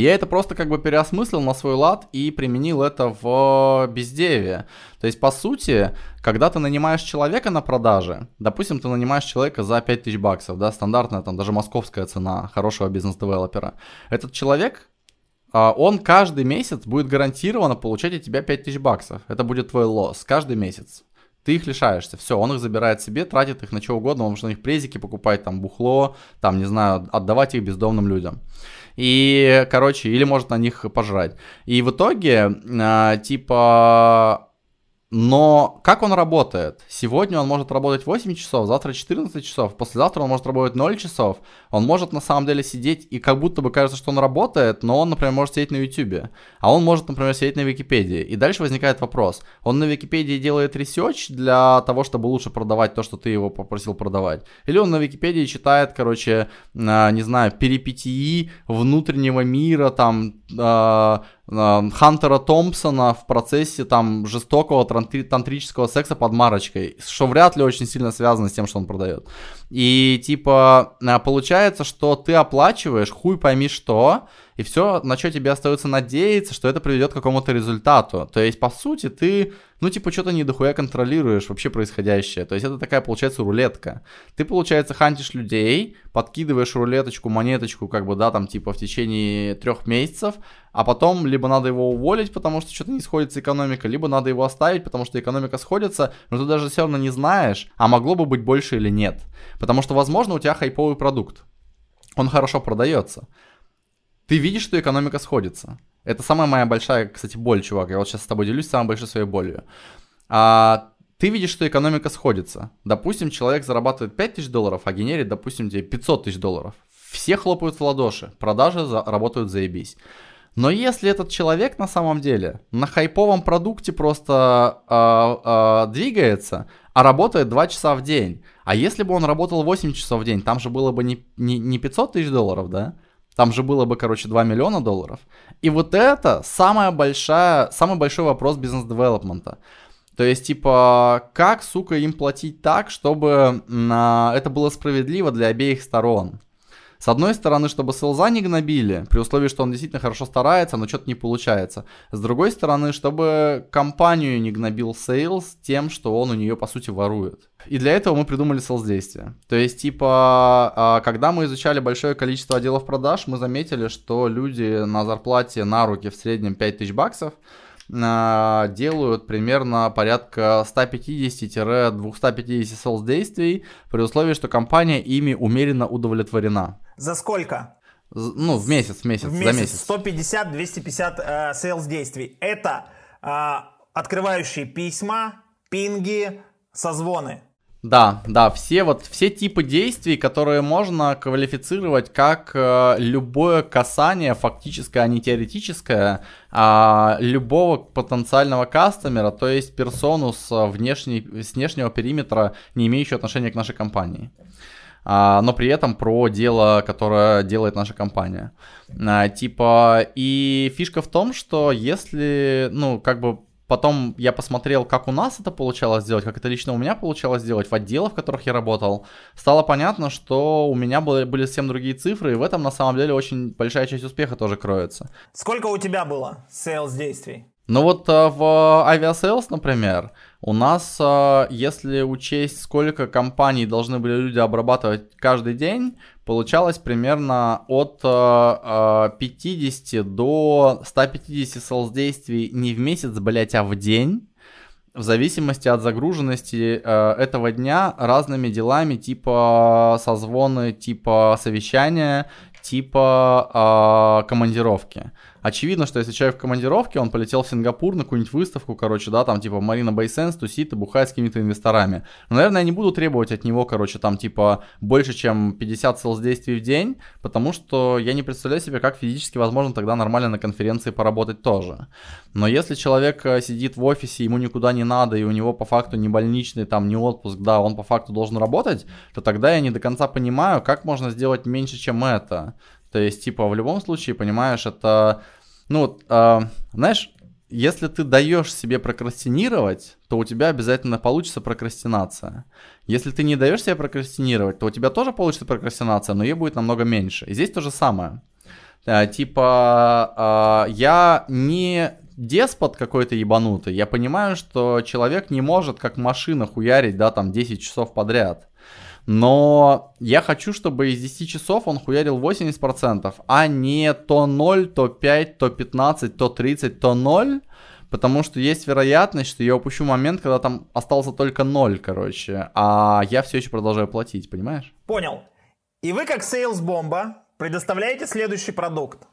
Я это просто как бы переосмыслил на свой лад и применил это в бездеве. То есть, по сути, когда ты нанимаешь человека на продаже, допустим, ты нанимаешь человека за 5000 баксов, да, стандартная там даже московская цена хорошего бизнес-девелопера, этот человек, а, он каждый месяц будет гарантированно получать от тебя 5000 баксов. Это будет твой лосс каждый месяц ты их лишаешься. Все, он их забирает себе, тратит их на что угодно, он может на них презики покупать, там, бухло, там, не знаю, отдавать их бездомным людям. И, короче, или может на них пожрать. И в итоге, э, типа, но как он работает? Сегодня он может работать 8 часов, завтра 14 часов, послезавтра он может работать 0 часов. Он может на самом деле сидеть и как будто бы кажется, что он работает, но он, например, может сидеть на YouTube. А он может, например, сидеть на Википедии. И дальше возникает вопрос. Он на Википедии делает research для того, чтобы лучше продавать то, что ты его попросил продавать. Или он на Википедии читает, короче, а, не знаю, перипетии внутреннего мира, там, а, Хантера Томпсона в процессе там жестокого тантрического секса под марочкой, что вряд ли очень сильно связано с тем, что он продает. И типа а, получается, что ты оплачиваешь хуй пойми что, и все, на что тебе остается надеяться, что это приведет к какому-то результату. То есть, по сути, ты, ну, типа, что-то не дохуя контролируешь вообще происходящее. То есть, это такая, получается, рулетка. Ты, получается, хантишь людей, подкидываешь рулеточку, монеточку, как бы, да, там, типа, в течение трех месяцев, а потом либо надо его уволить, потому что что-то не сходится экономика, либо надо его оставить, потому что экономика сходится, но ты даже все равно не знаешь, а могло бы быть больше или нет. Потому что, возможно, у тебя хайповый продукт. Он хорошо продается ты видишь, что экономика сходится. Это самая моя большая, кстати, боль, чувак. Я вот сейчас с тобой делюсь самой большой своей болью. А, ты видишь, что экономика сходится. Допустим, человек зарабатывает 5000 долларов, а генерит, допустим, тебе 500 тысяч долларов. Все хлопают в ладоши, продажи за, работают заебись. Но если этот человек на самом деле на хайповом продукте просто э, э, двигается, а работает 2 часа в день, а если бы он работал 8 часов в день, там же было бы не, не, не 500 тысяч долларов, да? Там же было бы, короче, 2 миллиона долларов. И вот это самая большая, самый большой вопрос бизнес-девелопмента. То есть, типа, как, сука, им платить так, чтобы на... это было справедливо для обеих сторон? С одной стороны, чтобы селза не гнобили, при условии, что он действительно хорошо старается, но что-то не получается. С другой стороны, чтобы компанию не гнобил sales тем, что он у нее, по сути, ворует. И для этого мы придумали sales действия. То есть, типа, а, когда мы изучали большое количество отделов продаж, мы заметили, что люди на зарплате на руки в среднем 5000 баксов, а, делают примерно порядка 150-250 sales действий при условии, что компания ими умеренно удовлетворена. За сколько? Ну, в месяц, в месяц, в месяц. за месяц. 150-250 э, sales действий. Это э, открывающие письма, пинги, созвоны. Да, да, все вот все типы действий, которые можно квалифицировать как э, любое касание, фактическое, а не теоретическое, э, любого потенциального кастомера, то есть персону с, внешней, с внешнего периметра, не имеющего отношения к нашей компании. Э, но при этом про дело, которое делает наша компания. Э, типа, и фишка в том, что если, ну, как бы Потом я посмотрел, как у нас это получалось сделать, как это лично у меня получалось сделать в отделах, в которых я работал. Стало понятно, что у меня были, были совсем другие цифры, и в этом на самом деле очень большая часть успеха тоже кроется. Сколько у тебя было sales действий? Ну вот э, в Aviasales, например, у нас, э, если учесть, сколько компаний должны были люди обрабатывать каждый день, получалось примерно от 50 э, до 150 селс действий не в месяц, блять, а в день. В зависимости от загруженности этого дня разными делами, типа созвоны, типа совещания, типа командировки очевидно, что если человек в командировке, он полетел в Сингапур на какую-нибудь выставку, короче, да, там типа Марина Бейсенс тусит и бухает с какими-то инвесторами. Но, наверное, я не буду требовать от него, короче, там типа больше, чем 50 селс действий в день, потому что я не представляю себе, как физически возможно тогда нормально на конференции поработать тоже. Но если человек э, сидит в офисе, ему никуда не надо, и у него по факту не больничный, там, не отпуск, да, он по факту должен работать, то тогда я не до конца понимаю, как можно сделать меньше, чем это. То есть, типа, в любом случае, понимаешь, это ну, э, знаешь, если ты даешь себе прокрастинировать, то у тебя обязательно получится прокрастинация. Если ты не даешь себе прокрастинировать, то у тебя тоже получится прокрастинация, но ее будет намного меньше. И здесь то же самое. Э, типа, э, я не деспот какой-то ебанутый, я понимаю, что человек не может как машина хуярить, да, там 10 часов подряд. Но я хочу, чтобы из 10 часов он хуярил 80%, а не то 0, то 5, то 15, то 30, то 0. Потому что есть вероятность, что я упущу момент, когда там остался только 0, короче. А я все еще продолжаю платить, понимаешь? Понял. И вы как сейлс-бомба предоставляете следующий продукт.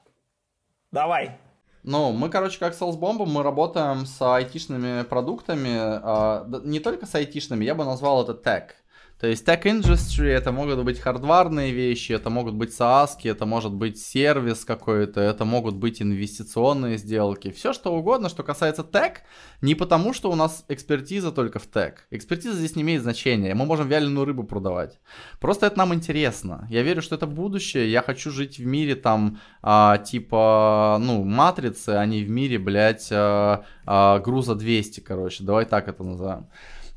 Давай. Ну, мы, короче, как Salesbomb, мы работаем с айтишными продуктами, а, не только с айтишными, я бы назвал это тег. То есть tech industry это могут быть хардварные вещи, это могут быть SaaS, это может быть сервис какой-то, это могут быть инвестиционные сделки, все что угодно, что касается tech, не потому что у нас экспертиза только в tech. Экспертиза здесь не имеет значения, мы можем вяленую рыбу продавать. Просто это нам интересно. Я верю, что это будущее, я хочу жить в мире там а, типа, ну, матрицы, а не в мире, блядь, а, а, груза 200, короче, давай так это назовем.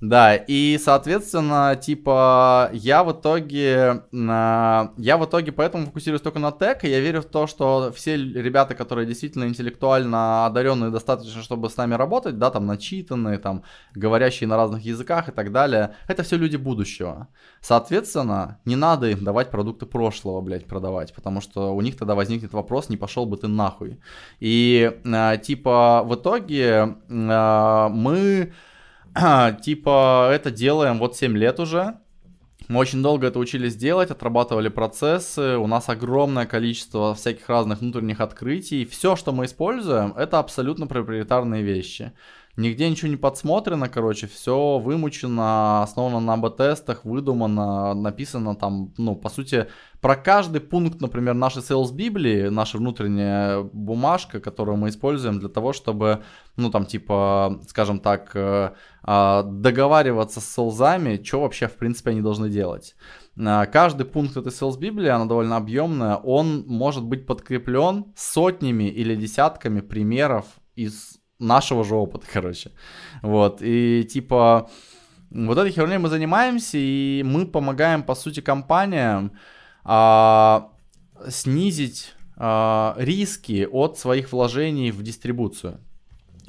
Да, и, соответственно, типа, я в итоге, я в итоге поэтому фокусируюсь только на тег, и я верю в то, что все ребята, которые действительно интеллектуально одаренные достаточно, чтобы с нами работать, да, там, начитанные, там, говорящие на разных языках и так далее, это все люди будущего. Соответственно, не надо им давать продукты прошлого, блядь, продавать, потому что у них тогда возникнет вопрос, не пошел бы ты нахуй. И, э, типа, в итоге э, мы типа, это делаем вот 7 лет уже. Мы очень долго это учились делать, отрабатывали процессы, у нас огромное количество всяких разных внутренних открытий. Все, что мы используем, это абсолютно проприетарные вещи. Нигде ничего не подсмотрено, короче, все вымучено, основано на АБ-тестах, выдумано, написано там, ну, по сути, про каждый пункт, например, нашей sales библии, наша внутренняя бумажка, которую мы используем для того, чтобы, ну, там, типа, скажем так, э, а, договариваться с селзами, что вообще, в принципе, они должны делать. А, каждый пункт этой sales библии, она довольно объемная, он может быть подкреплен сотнями или десятками примеров из нашего же опыта, короче. Вот, и типа, вот этой херней мы занимаемся, и мы помогаем, по сути, компаниям а, снизить а, риски от своих вложений в дистрибуцию.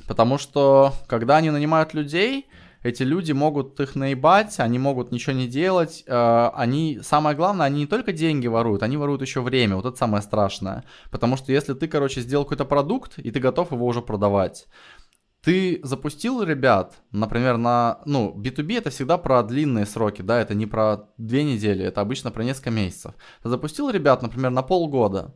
Потому что, когда они нанимают людей, эти люди могут их наебать, они могут ничего не делать, э, они, самое главное, они не только деньги воруют, они воруют еще время, вот это самое страшное. Потому что если ты, короче, сделал какой-то продукт, и ты готов его уже продавать, ты запустил ребят, например, на, ну, B2B это всегда про длинные сроки, да, это не про две недели, это обычно про несколько месяцев. Ты запустил ребят, например, на полгода,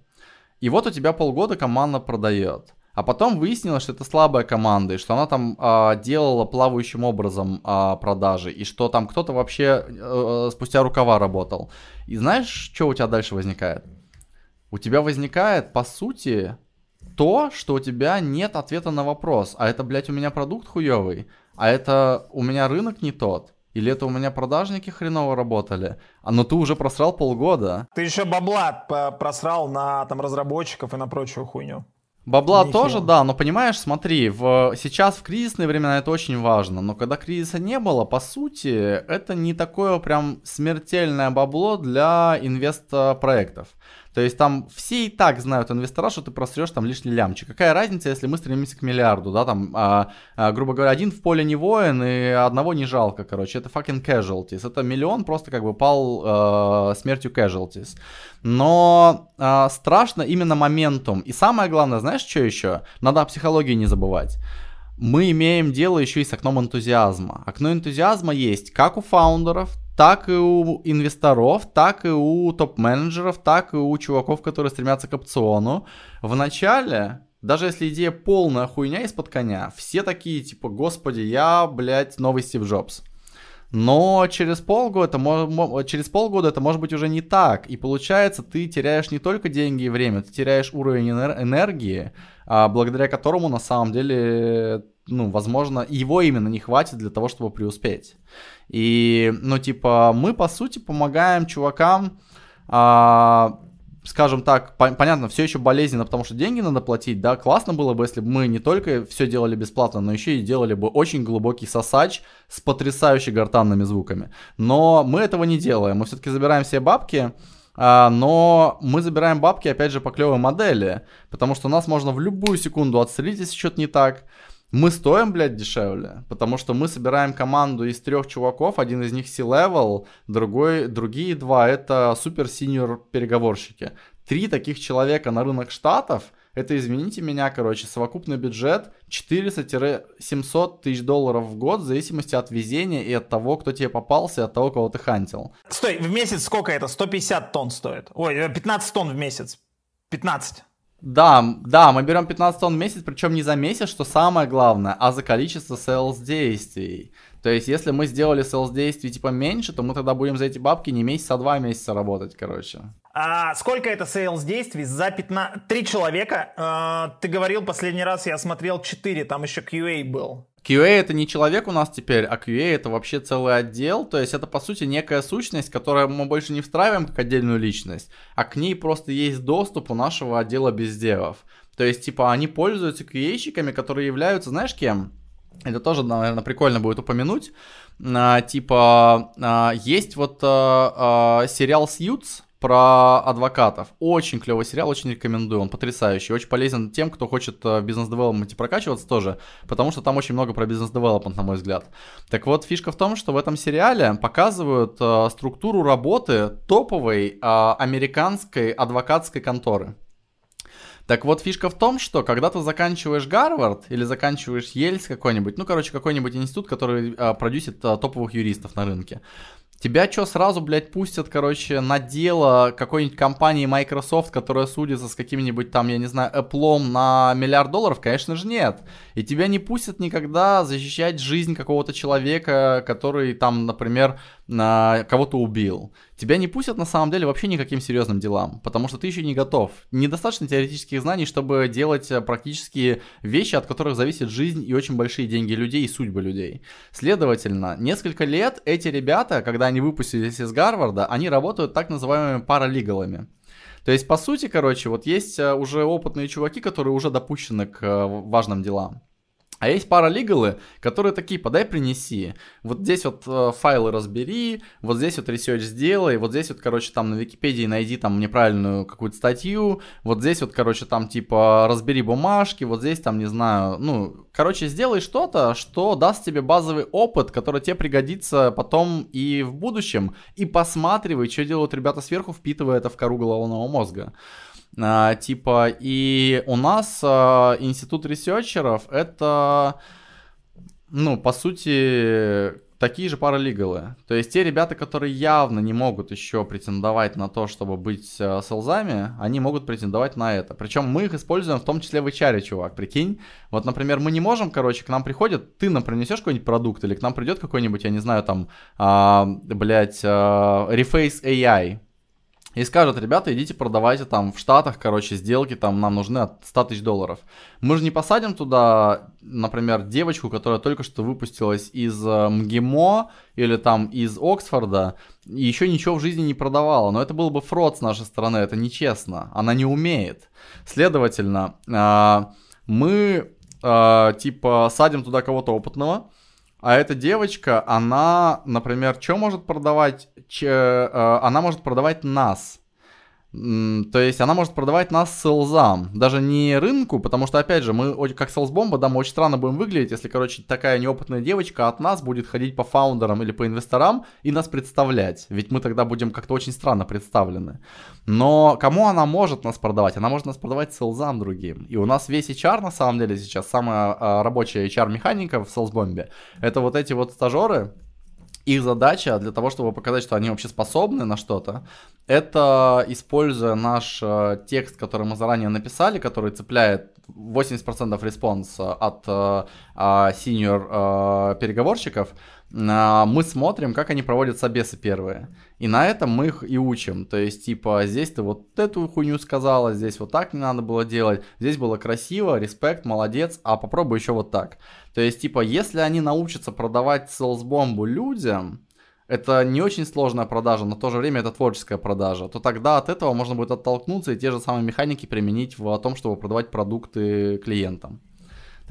и вот у тебя полгода команда продает. А потом выяснилось, что это слабая команда, и что она там а, делала плавающим образом а, продажи, и что там кто-то вообще а, спустя рукава работал. И знаешь, что у тебя дальше возникает? У тебя возникает, по сути, то, что у тебя нет ответа на вопрос. А это, блядь, у меня продукт хуёвый? А это у меня рынок не тот? Или это у меня продажники хреново работали? А но ты уже просрал полгода. Ты еще бабла просрал на там разработчиков и на прочую хуйню. Бабла Нихера. тоже, да, но понимаешь, смотри, в, сейчас в кризисные времена это очень важно, но когда кризиса не было, по сути, это не такое прям смертельное бабло для инвестпроектов. То есть там все и так знают инвестора, что ты просрешь там лишний лямчик. Какая разница, если мы стремимся к миллиарду, да, там, а, а, грубо говоря, один в поле не воин и одного не жалко, короче, это fucking casualties. Это миллион просто как бы пал а, смертью casualties. Но а, страшно именно моментум. И самое главное, знаешь, что еще? Надо о психологии не забывать мы имеем дело еще и с окном энтузиазма. Окно энтузиазма есть как у фаундеров, так и у инвесторов, так и у топ-менеджеров, так и у чуваков, которые стремятся к опциону. В начале, даже если идея полная хуйня из-под коня, все такие типа, господи, я, блядь, новый Стив Джобс. Но через полгода, через полгода это может быть уже не так. И получается, ты теряешь не только деньги и время, ты теряешь уровень энергии, а, благодаря которому на самом деле ну, возможно, его именно не хватит для того, чтобы преуспеть. И, ну, типа, мы, по сути, помогаем чувакам, а, скажем так, по- понятно, все еще болезненно, потому что деньги надо платить, да, классно было бы, если бы мы не только все делали бесплатно, но еще и делали бы очень глубокий сосач с потрясающе гортанными звуками. Но мы этого не делаем, мы все-таки забираем все бабки, а, но мы забираем бабки, опять же, по клевой модели, потому что нас можно в любую секунду отстрелить, если что-то не так, мы стоим, блядь, дешевле, потому что мы собираем команду из трех чуваков, один из них C-level, другой, другие два это супер-синьор переговорщики. Три таких человека на рынок штатов, это, извините меня, короче, совокупный бюджет 400-700 тысяч долларов в год в зависимости от везения и от того, кто тебе попался, и от того, кого ты хантил. Стой, в месяц сколько это? 150 тонн стоит? Ой, 15 тонн в месяц. 15. Да, да, мы берем 15 тонн в месяц, причем не за месяц, что самое главное, а за количество sales действий. То есть, если мы сделали sales действий типа меньше, то мы тогда будем за эти бабки не месяц, а два месяца работать, короче. А сколько это sales действий? За 15... Три человека? А, ты говорил последний раз, я смотрел 4, там еще QA был. QA это не человек у нас теперь, а QA это вообще целый отдел, то есть это по сути некая сущность, которую мы больше не встраиваем как отдельную личность, а к ней просто есть доступ у нашего отдела бездевов. То есть типа они пользуются QA-щиками, которые являются, знаешь кем? Это тоже, наверное, прикольно будет упомянуть. А, типа, а, есть вот а, сериал Suits, про адвокатов. Очень клевый сериал, очень рекомендую. Он потрясающий, очень полезен тем, кто хочет в бизнес-девелопменте прокачиваться тоже, потому что там очень много про бизнес-девелопмент, на мой взгляд. Так вот, фишка в том, что в этом сериале показывают э, структуру работы топовой э, американской адвокатской конторы. Так вот, фишка в том, что когда ты заканчиваешь Гарвард или заканчиваешь Ельс какой-нибудь, ну, короче, какой-нибудь институт, который э, продюсит э, топовых юристов на рынке, Тебя что, сразу, блядь, пустят, короче, на дело какой-нибудь компании Microsoft, которая судится с каким-нибудь там, я не знаю, Apple на миллиард долларов? Конечно же нет. И тебя не пустят никогда защищать жизнь какого-то человека, который там, например, кого-то убил. Тебя не пустят на самом деле вообще никаким серьезным делам, потому что ты еще не готов. Недостаточно теоретических знаний, чтобы делать э, практические вещи, от которых зависит жизнь и очень большие деньги людей и судьбы людей. Следовательно, несколько лет эти ребята, когда они выпустились из Гарварда, они работают так называемыми paralegal ами. То есть, по сути, короче, вот есть э, уже опытные чуваки, которые уже допущены к э, важным делам. А есть paralegal ы, которые такие, подай принеси. Вот здесь вот э, файлы разбери, вот здесь вот research сделай, вот здесь вот, короче, там на Википедии найди там неправильную какую-то статью, вот здесь вот, короче, там типа разбери бумажки, вот здесь там, не знаю, ну, короче, сделай что-то, что даст тебе базовый опыт, который тебе пригодится потом и в будущем, и посматривай, что делают ребята сверху, впитывая это в кору головного мозга. А, типа, и у нас а, институт ресерчеров это, ну, по сути, такие же паралигалы. То есть те ребята, которые явно не могут еще претендовать на то, чтобы быть э, селзами, они могут претендовать на это. Причем мы их используем в том числе в HR, чувак, прикинь. Вот, например, мы не можем, короче, к нам приходят, ты нам принесешь какой-нибудь продукт, или к нам придет какой-нибудь, я не знаю, там, а, блядь, а, Reface AI, и скажут, ребята, идите продавайте там в Штатах, короче, сделки, там нам нужны от 100 тысяч долларов. Мы же не посадим туда, например, девочку, которая только что выпустилась из э, МГИМО или там из Оксфорда, и еще ничего в жизни не продавала. Но это был бы фрод с нашей стороны, это нечестно. Она не умеет. Следовательно, э, мы э, типа садим туда кого-то опытного, а эта девочка, она, например, что может продавать? Че, э, она может продавать нас. То есть она может продавать нас селзам, даже не рынку, потому что, опять же, мы как селсбомба, да, мы очень странно будем выглядеть, если, короче, такая неопытная девочка от нас будет ходить по фаундерам или по инвесторам и нас представлять, ведь мы тогда будем как-то очень странно представлены. Но кому она может нас продавать? Она может нас продавать селзам другим. И у нас весь HR, на самом деле, сейчас самая а, рабочая HR-механика в селсбомбе, это вот эти вот стажеры, их задача для того, чтобы показать, что они вообще способны на что-то, это, используя наш э, текст, который мы заранее написали, который цепляет 80% response а от э, э, senior э, переговорщиков, мы смотрим, как они проводят собесы первые. И на этом мы их и учим. То есть, типа, здесь ты вот эту хуйню сказала, здесь вот так не надо было делать, здесь было красиво, респект, молодец, а попробуй еще вот так. То есть, типа, если они научатся продавать селсбомбу людям, это не очень сложная продажа, но в то же время это творческая продажа, то тогда от этого можно будет оттолкнуться и те же самые механики применить в том, чтобы продавать продукты клиентам.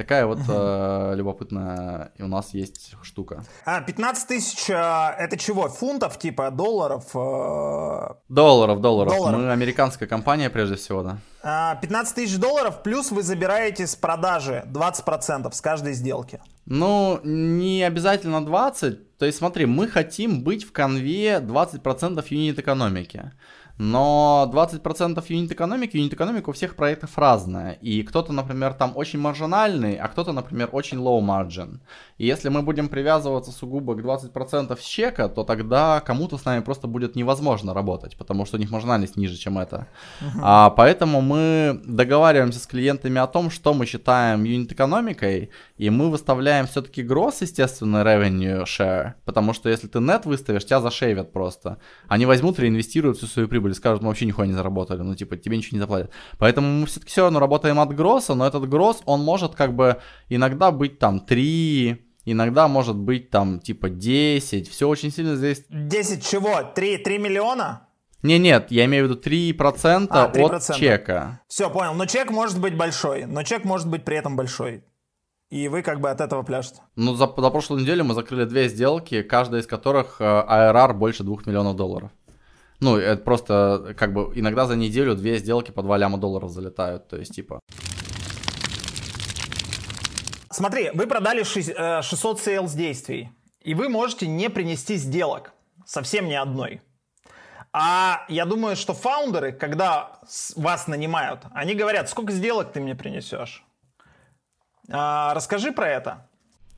Такая вот э, любопытная у нас есть штука. А, 15 тысяч, э, это чего, фунтов, типа, долларов? Э... Долларов, долларов, долларов. Мы американская компания прежде всего, да. А, 15 тысяч долларов, плюс вы забираете с продажи 20% с каждой сделки. Ну, не обязательно 20, То есть смотри, мы хотим быть в конве 20% юнит экономики. Но 20% юнит экономики, юнит экономика у всех проектов разная. И кто-то, например, там очень маржинальный, а кто-то, например, очень low margin. И если мы будем привязываться сугубо к 20% с чека, то тогда кому-то с нами просто будет невозможно работать, потому что у них маржинальность ниже, чем это. Uh-huh. А, поэтому мы договариваемся с клиентами о том, что мы считаем юнит экономикой, и мы выставляем все-таки гросс, естественно, revenue share, потому что если ты net выставишь, тебя зашейвят просто. Они возьмут, реинвестируют всю свою прибыль и скажут, мы вообще нихуя не заработали, ну типа тебе ничего не заплатят. Поэтому мы все-таки все равно работаем от гросса, но этот гросс, он может как бы иногда быть там 3, Иногда может быть там типа 10, все очень сильно здесь... 10 чего? 3, 3 миллиона? Не, нет, я имею в виду 3%, а, 3%. от чека. Все, понял. Но чек может быть большой, но чек может быть при этом большой. И вы как бы от этого пляшете. Ну, за, за прошлую неделю мы закрыли две сделки, каждая из которых ARR э, больше 2 миллионов долларов. Ну, это просто как бы иногда за неделю две сделки по 2 ляма долларов залетают, то есть типа... Смотри, вы продали 600 sales действий, и вы можете не принести сделок, совсем ни одной. А я думаю, что фаундеры, когда вас нанимают, они говорят, сколько сделок ты мне принесешь? А, расскажи про это.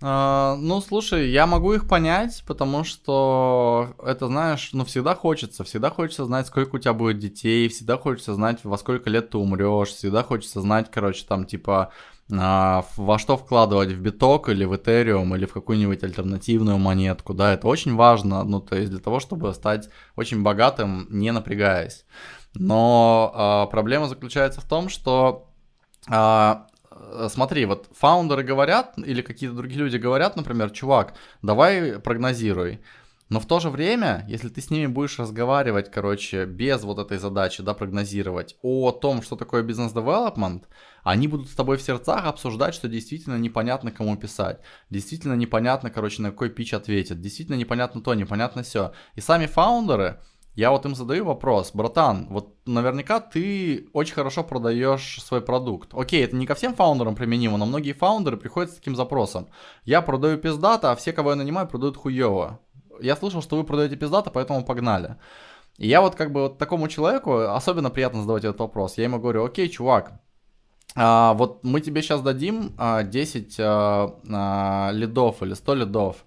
Uh, ну, слушай, я могу их понять, потому что это, знаешь, ну, всегда хочется, всегда хочется знать, сколько у тебя будет детей, всегда хочется знать, во сколько лет ты умрешь, всегда хочется знать, короче, там, типа, а, во что вкладывать, в биток или в Ethereum или в какую-нибудь альтернативную монетку, да, это очень важно, ну, то есть для того, чтобы стать очень богатым, не напрягаясь. Но а, проблема заключается в том, что а, смотри, вот фаундеры говорят, или какие-то другие люди говорят, например, чувак, давай прогнозируй. Но в то же время, если ты с ними будешь разговаривать, короче, без вот этой задачи, да, прогнозировать о том, что такое бизнес-девелопмент, они будут с тобой в сердцах обсуждать, что действительно непонятно кому писать, действительно непонятно, короче, на какой пич ответят, действительно непонятно то, непонятно все. И сами фаундеры, я вот им задаю вопрос, братан, вот наверняка ты очень хорошо продаешь свой продукт. Окей, это не ко всем фаундерам применимо, но многие фаундеры приходят с таким запросом. Я продаю пиздата, а все, кого я нанимаю, продают хуево я слышал, что вы продаете пиздата, поэтому погнали. И я вот как бы вот такому человеку особенно приятно задавать этот вопрос. Я ему говорю, окей, чувак, а, вот мы тебе сейчас дадим а, 10 а, а, лидов или 100 лидов.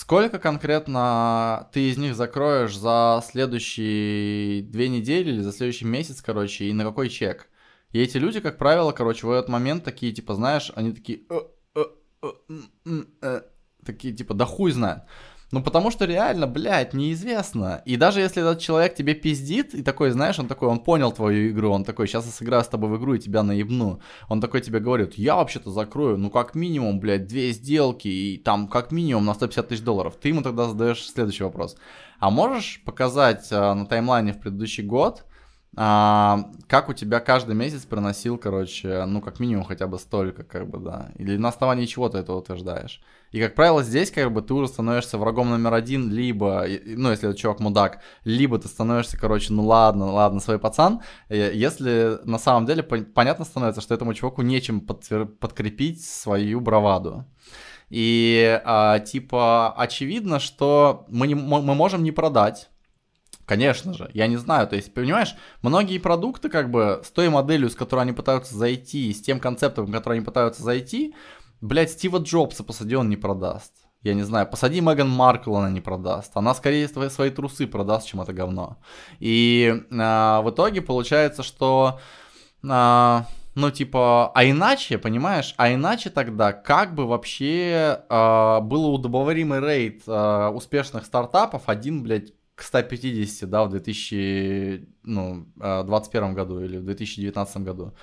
Сколько конкретно ты из них закроешь за следующие две недели или за следующий месяц, короче, и на какой чек? И эти люди, как правило, короче, в этот момент такие, типа, знаешь, они такие, э, э, э, такие, типа, да хуй знает. Ну, потому что реально, блядь, неизвестно. И даже если этот человек тебе пиздит, и такой, знаешь, он такой, он понял твою игру, он такой, сейчас я сыграю с тобой в игру и тебя наебну. Он такой тебе говорит, я вообще-то закрою, ну, как минимум, блядь, две сделки, и там, как минимум, на 150 тысяч долларов. Ты ему тогда задаешь следующий вопрос. А можешь показать а, на таймлайне в предыдущий год, а, как у тебя каждый месяц приносил, короче, ну, как минимум хотя бы столько, как бы, да. Или на основании чего ты это утверждаешь. И, как правило, здесь как бы ты уже становишься врагом номер один, либо, ну, если этот чувак мудак, либо ты становишься, короче, ну ладно, ладно, свой пацан, если на самом деле понятно становится, что этому чуваку нечем подкрепить свою браваду. И, а, типа, очевидно, что мы, не, мы можем не продать, Конечно же, я не знаю, то есть, понимаешь, многие продукты, как бы, с той моделью, с которой они пытаются зайти, с тем концептом, который они пытаются зайти, Блять, Стива Джобса посади, он не продаст. Я не знаю, посади Меган Маркл, она не продаст. Она скорее свои, свои трусы продаст, чем это говно. И а, в итоге получается, что... А, ну, типа, а иначе, понимаешь, а иначе тогда как бы вообще э, было удобоваримый рейд э, успешных стартапов один, блядь, к 150, да, в 2021 ну, году или в 2019 году.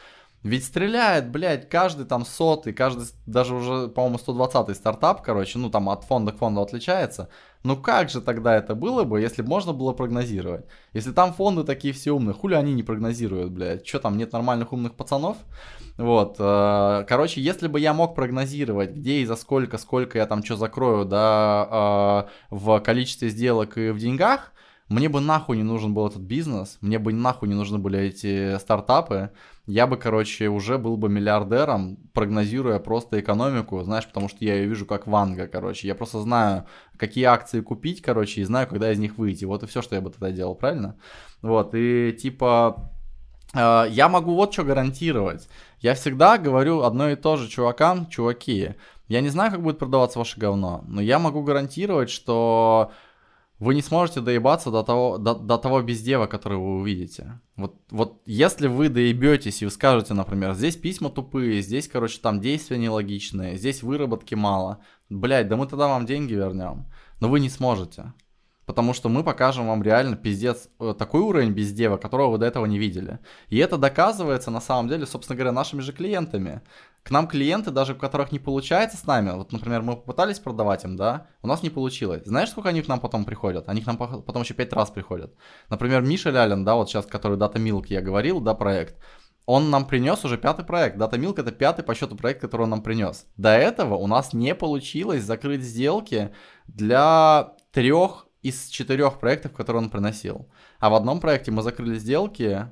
Ведь стреляет, блядь, каждый там сотый, каждый даже уже, по-моему, 120-й стартап, короче, ну там от фонда к фонду отличается. Ну как же тогда это было бы, если можно было прогнозировать? Если там фонды такие все умные, хули они не прогнозируют, блядь? Что там, нет нормальных умных пацанов? Вот, э, короче, если бы я мог прогнозировать, где и за сколько, сколько я там что закрою, да, э, в количестве сделок и в деньгах, мне бы нахуй не нужен был этот бизнес, мне бы нахуй не нужны были эти стартапы, я бы, короче, уже был бы миллиардером, прогнозируя просто экономику, знаешь, потому что я ее вижу как ванга, короче. Я просто знаю, какие акции купить, короче, и знаю, когда из них выйти. Вот и все, что я бы тогда делал, правильно? Вот, и типа, э, я могу вот что гарантировать. Я всегда говорю одно и то же чувакам, чуваки, я не знаю, как будет продаваться ваше говно, но я могу гарантировать, что вы не сможете доебаться до того, до, до того бездева, который вы увидите. Вот, вот если вы доебетесь и вы скажете, например, здесь письма тупые, здесь, короче, там действия нелогичные, здесь выработки мало, блядь, да мы тогда вам деньги вернем. Но вы не сможете. Потому что мы покажем вам реально пиздец, э, такой уровень бездева, которого вы до этого не видели. И это доказывается на самом деле, собственно говоря, нашими же клиентами. К нам клиенты, даже у которых не получается с нами, вот, например, мы попытались продавать им, да, у нас не получилось. Знаешь, сколько они к нам потом приходят? Они к нам потом еще пять раз приходят. Например, Миша Лялин, да, вот сейчас, который Data Milk я говорил, да, проект, он нам принес уже пятый проект. Data Milk это пятый по счету проект, который он нам принес. До этого у нас не получилось закрыть сделки для трех из четырех проектов, которые он приносил. А в одном проекте мы закрыли сделки,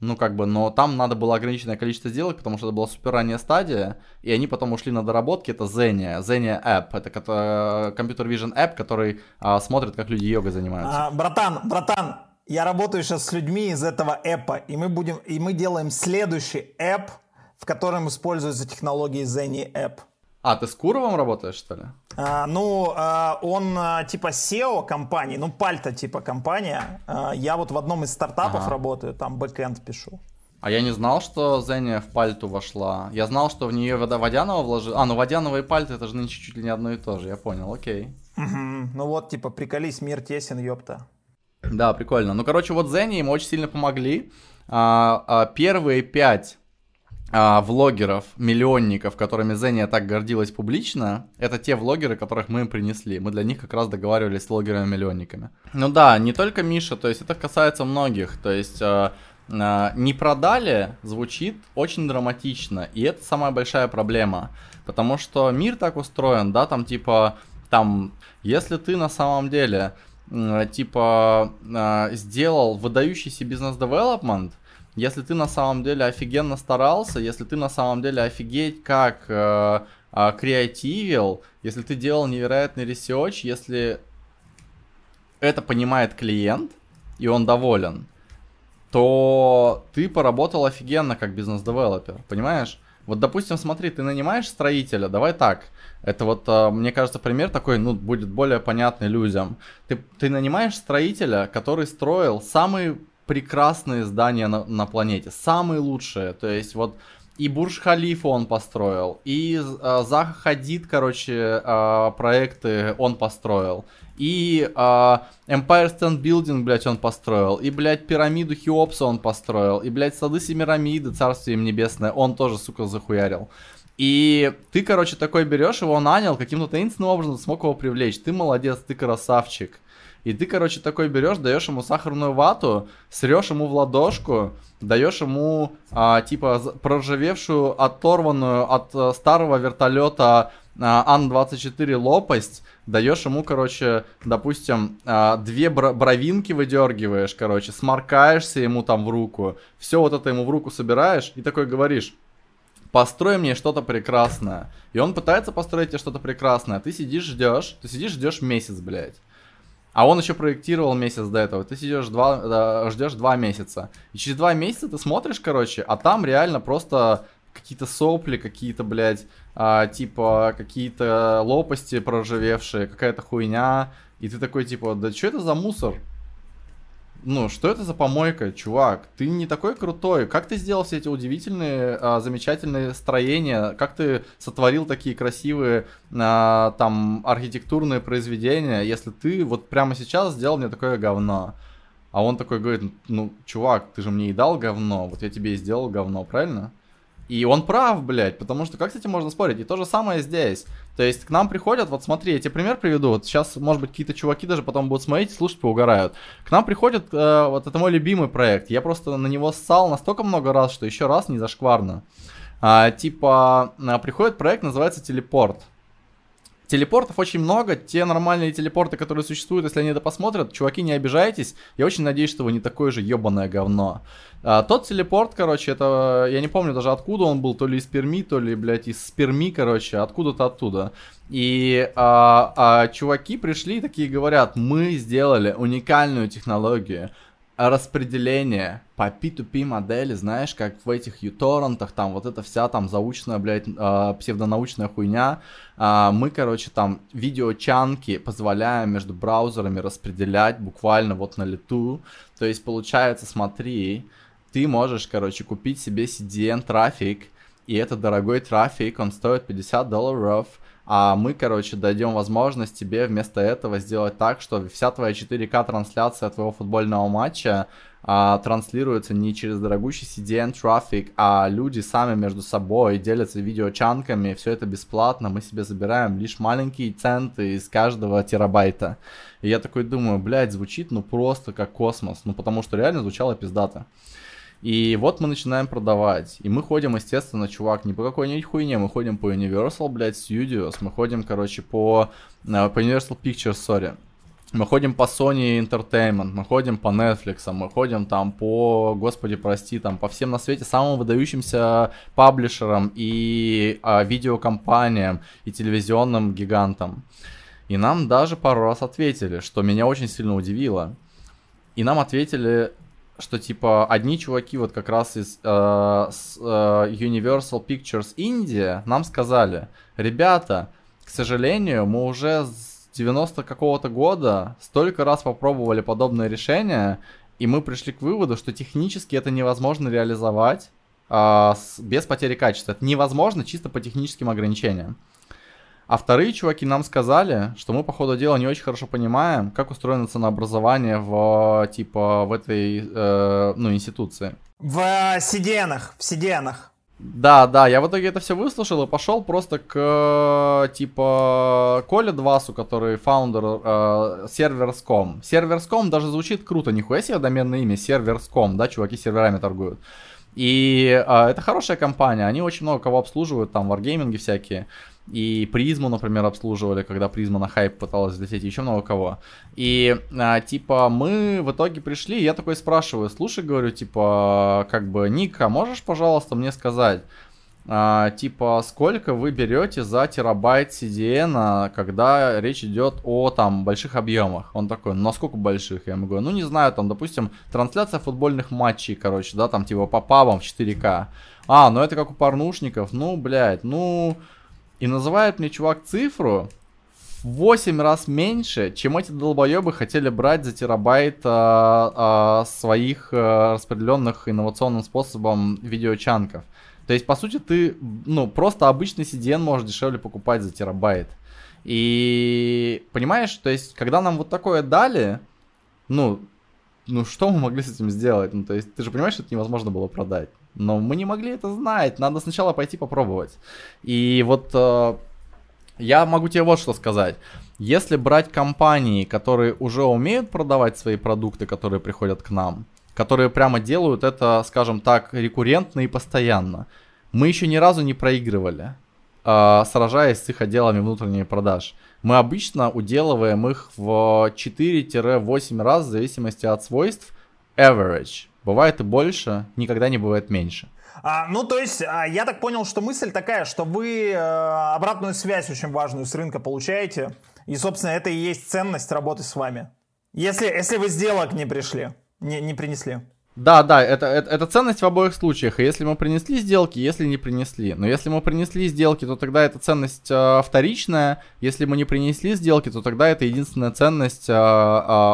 ну как бы, но там надо было ограниченное количество сделок, потому что это была супер ранняя стадия, и они потом ушли на доработки, это Zenia, Zenia App, это компьютер Vision App, который а, смотрит, как люди йогой занимаются. А, братан, братан, я работаю сейчас с людьми из этого эпа, и мы будем, и мы делаем следующий app, в котором используются технологии Zenia App. А, ты с Куровым работаешь, что ли? А, ну, а, он а, типа SEO компании, ну, Пальта типа компания. Я вот в одном из стартапов ага. работаю, там бэкэнд пишу. А я не знал, что Зеня в Пальту вошла. Я знал, что в нее Водянова вложил. А, ну Водянова и Пальта это же нынче чуть ли не одно и то же, я понял, окей. Угу. Ну вот, типа, приколись, мир тесен, ёпта. Да, прикольно. Ну, короче, вот Зене им очень сильно помогли. А, а, первые пять а, влогеров, миллионников, которыми Зения так гордилась публично, это те влогеры, которых мы им принесли. Мы для них как раз договаривались с влогерами-миллионниками. Ну да, не только Миша, то есть это касается многих. То есть э, э, не продали звучит очень драматично, и это самая большая проблема. Потому что мир так устроен, да, там типа, там, если ты на самом деле, типа, э, сделал выдающийся бизнес-девелопмент, если ты на самом деле офигенно старался, если ты на самом деле офигеть как э, э, креативил, если ты делал невероятный research, если это понимает клиент, и он доволен, то ты поработал офигенно как business developer, понимаешь? Вот, допустим, смотри, ты нанимаешь строителя, давай так, это вот, э, мне кажется, пример такой, ну, будет более понятный людям. Ты, ты нанимаешь строителя, который строил самый прекрасные здания на, на планете, самые лучшие. То есть вот и Бурж Халифа он построил, и э, Заха Хадид, короче, э, проекты он построил, и э, Empire State Building, блядь, он построил, и, блядь, пирамиду Хеопса он построил, и, блядь, сады Семирамиды, царствие им небесное, он тоже, сука, захуярил. И ты, короче, такой берешь его, нанял, каким-то таинственным образом смог его привлечь. Ты молодец, ты красавчик. И ты, короче, такой берешь, даешь ему сахарную вату, срешь ему в ладошку, даешь ему, а, типа, проржавевшую, оторванную от а, старого вертолета а, Ан-24 лопасть, даешь ему, короче, допустим, а, две бро- бровинки выдергиваешь, короче, сморкаешься ему там в руку, все вот это ему в руку собираешь и такой говоришь, построй мне что-то прекрасное. И он пытается построить тебе что-то прекрасное, а ты сидишь, ждешь, ты сидишь, ждешь месяц, блядь. А он еще проектировал месяц до этого. Ты сидишь два, ждешь два месяца. И через два месяца ты смотришь, короче, а там реально просто какие-то сопли, какие-то, блядь, а, типа, какие-то лопасти проржавевшие, какая-то хуйня. И ты такой, типа, да что это за мусор? Ну, что это за помойка, чувак? Ты не такой крутой. Как ты сделал все эти удивительные, а, замечательные строения? Как ты сотворил такие красивые, а, там, архитектурные произведения, если ты вот прямо сейчас сделал мне такое говно? А он такой говорит, ну, чувак, ты же мне и дал говно, вот я тебе и сделал говно, правильно? И он прав, блядь, потому что как с этим можно спорить? И то же самое здесь. То есть к нам приходят, вот смотри, я тебе пример приведу. Вот сейчас, может быть, какие-то чуваки даже потом будут смотреть, слушать, поугарают. К нам приходит, э, вот это мой любимый проект. Я просто на него ссал настолько много раз, что еще раз не зашкварно. А, типа, а, приходит проект, называется Телепорт. Телепортов очень много, те нормальные телепорты, которые существуют, если они это посмотрят, чуваки, не обижайтесь, я очень надеюсь, что вы не такое же ебаное говно. А, тот телепорт, короче, это, я не помню даже откуда он был, то ли из Перми, то ли, блядь, из Перми, короче, откуда-то оттуда. И а, а, чуваки пришли такие говорят, мы сделали уникальную технологию, распределение по P2P модели, знаешь, как в этих юторрентах, там вот эта вся там заученная, блядь, э, псевдонаучная хуйня. Э, мы, короче, там видеочанки позволяем между браузерами распределять буквально вот на лету. То есть, получается, смотри, ты можешь, короче, купить себе CDN трафик, и это дорогой трафик, он стоит 50 долларов, а мы, короче, дадим возможность тебе вместо этого сделать так, что вся твоя 4К трансляция твоего футбольного матча а, транслируется не через дорогущий CDN трафик, а люди сами между собой делятся видеочанками, все это бесплатно, мы себе забираем лишь маленькие центы из каждого терабайта. И я такой думаю, блядь, звучит ну просто как космос, ну потому что реально звучало пиздато. И вот мы начинаем продавать. И мы ходим, естественно, чувак, не по какой-нибудь хуйне, мы ходим по Universal, блядь, Studios, мы ходим, короче, по, э, по Universal Pictures, sorry. Мы ходим по Sony Entertainment, мы ходим по Netflix, мы ходим там по, господи, прости, там по всем на свете самым выдающимся паблишерам и а, видеокомпаниям и телевизионным гигантам. И нам даже пару раз ответили, что меня очень сильно удивило. И нам ответили что типа одни чуваки вот как раз из э, э, Universal Pictures India нам сказали, ребята, к сожалению, мы уже с 90 какого-то года столько раз попробовали подобное решение, и мы пришли к выводу, что технически это невозможно реализовать э, с, без потери качества. Это невозможно чисто по техническим ограничениям. А вторые чуваки нам сказали, что мы, по ходу дела, не очень хорошо понимаем, как устроено ценообразование в, типа, в этой, э, ну, институции. В Сиденах, в Сиденах. Да, да, я в итоге это все выслушал и пошел просто к, типа, Коле Двасу, который фаундер э, Servers.com. Servers.com даже звучит круто, нихуя себе доменное имя, Servers.com, да, чуваки серверами торгуют. И э, это хорошая компания, они очень много кого обслуживают, там, варгейминги всякие. И призму, например, обслуживали, когда Prisma на хайп пыталась взлететь, еще много кого. И а, типа мы в итоге пришли, я такой спрашиваю, слушай, говорю, типа, как бы, Ник, а можешь, пожалуйста, мне сказать, а, типа, сколько вы берете за терабайт CDN, когда речь идет о там больших объемах? Он такой, насколько больших? Я ему говорю, ну не знаю, там, допустим, трансляция футбольных матчей, короче, да, там типа по пабам в 4К. А, ну это как у порнушников, ну, блядь, ну, и называет мне чувак цифру в 8 раз меньше, чем эти долбоебы хотели брать за терабайт а, а, своих а, распределенных инновационным способом видеочанков. То есть, по сути, ты, ну, просто обычный CDN можешь дешевле покупать за терабайт. И понимаешь, то есть, когда нам вот такое дали, ну, ну что мы могли с этим сделать? Ну, то есть, ты же понимаешь, что это невозможно было продать. Но мы не могли это знать. Надо сначала пойти попробовать. И вот э, я могу тебе вот что сказать. Если брать компании, которые уже умеют продавать свои продукты, которые приходят к нам, которые прямо делают это, скажем так, рекуррентно и постоянно, мы еще ни разу не проигрывали, э, сражаясь с их отделами внутренних продаж. Мы обычно уделываем их в 4-8 раз в зависимости от свойств average. Бывает и больше, никогда не бывает меньше. А, ну, то есть, а, я так понял, что мысль такая, что вы э, обратную связь очень важную с рынка получаете, и, собственно, это и есть ценность работы с вами. Если, если вы сделок не пришли, не, не принесли. Да, да, это, это, это ценность в обоих случаях. И если мы принесли сделки, если не принесли. Но если мы принесли сделки, то тогда это ценность э, вторичная. Если мы не принесли сделки, то тогда это единственная ценность, э, э,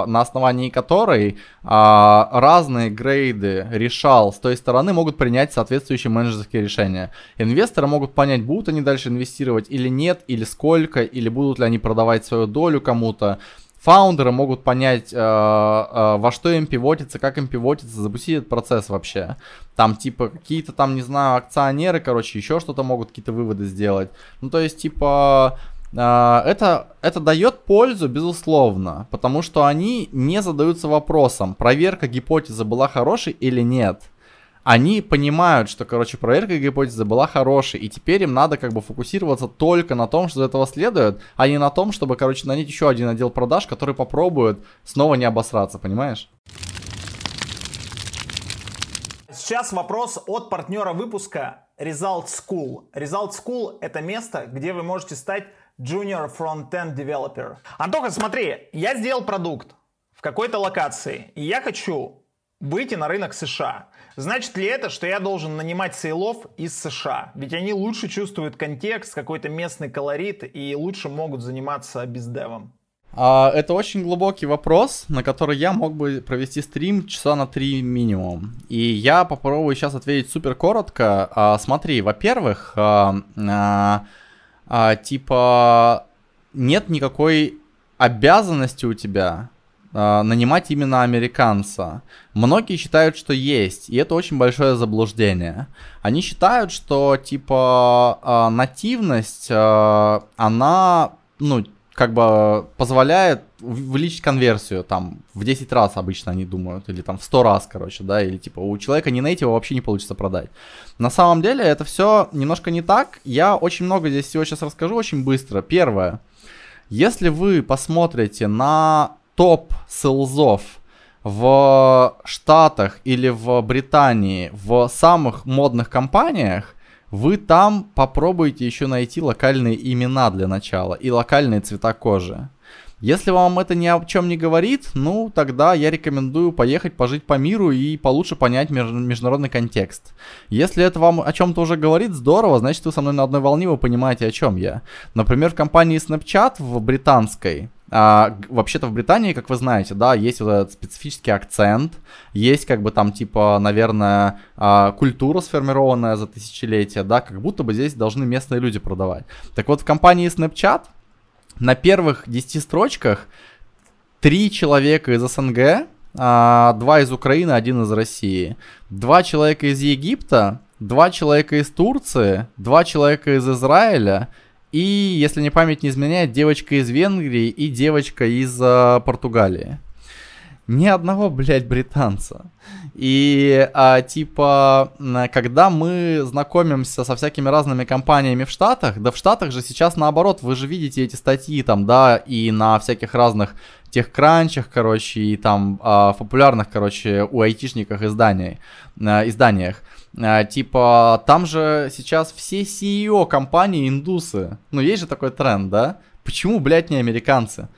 на основании которой э, разные грейды решал с той стороны могут принять соответствующие менеджерские решения. Инвесторы могут понять, будут они дальше инвестировать или нет, или сколько, или будут ли они продавать свою долю кому-то фаундеры могут понять, э, э, во что им пивотиться, как им пивотиться, запустить этот процесс вообще. Там, типа, какие-то там, не знаю, акционеры, короче, еще что-то могут какие-то выводы сделать. Ну, то есть, типа, э, это, это дает пользу, безусловно, потому что они не задаются вопросом, проверка гипотезы была хорошей или нет. Они понимают, что, короче, проверка гипотезы была хорошей, и теперь им надо как бы фокусироваться только на том, что из этого следует, а не на том, чтобы, короче, нанять еще один отдел продаж, который попробует снова не обосраться, понимаешь? Сейчас вопрос от партнера выпуска Result School. Result School — это место, где вы можете стать Junior Front-End Developer. Антоха, смотри, я сделал продукт в какой-то локации, и я хочу выйти на рынок США. Значит ли это, что я должен нанимать сейлов из США? Ведь они лучше чувствуют контекст, какой-то местный колорит и лучше могут заниматься бездевом. А, это очень глубокий вопрос, на который я мог бы провести стрим часа на три минимум. И я попробую сейчас ответить супер коротко. А, смотри, во-первых, а, а, а, типа нет никакой обязанности у тебя а, нанимать именно американца. Многие считают, что есть, и это очень большое заблуждение. Они считают, что типа а, нативность, а, она, ну, как бы позволяет увеличить конверсию там в 10 раз обычно они думают, или там в 100 раз, короче, да, или типа у человека не native вообще не получится продать. На самом деле это все немножко не так. Я очень много здесь всего сейчас расскажу очень быстро. Первое. Если вы посмотрите на топ селзов в Штатах или в Британии в самых модных компаниях, вы там попробуйте еще найти локальные имена для начала и локальные цвета кожи. Если вам это ни о чем не говорит, ну тогда я рекомендую поехать пожить по миру и получше понять международный контекст. Если это вам о чем-то уже говорит, здорово, значит вы со мной на одной волне, вы понимаете о чем я. Например, в компании Snapchat в британской а, вообще-то в Британии, как вы знаете, да, есть вот этот специфический акцент, есть как бы там типа, наверное, а, культура сформированная за тысячелетия, да, как будто бы здесь должны местные люди продавать. Так вот, в компании Snapchat на первых 10 строчках три человека из СНГ, а, два из Украины, один из России, два человека из Египта, два человека из Турции, два человека из Израиля – и, если не память не изменяет, девочка из Венгрии и девочка из э, Португалии. Ни одного, блядь, британца. И, а, типа, когда мы знакомимся со всякими разными компаниями в Штатах, да в Штатах же сейчас наоборот, вы же видите эти статьи там, да, и на всяких разных тех кранчах, короче, и там а, популярных, короче, у айтишниках изданий, а, изданиях. А, типа, там же сейчас все CEO компании индусы. Ну, есть же такой тренд, да? Почему, блядь, не американцы?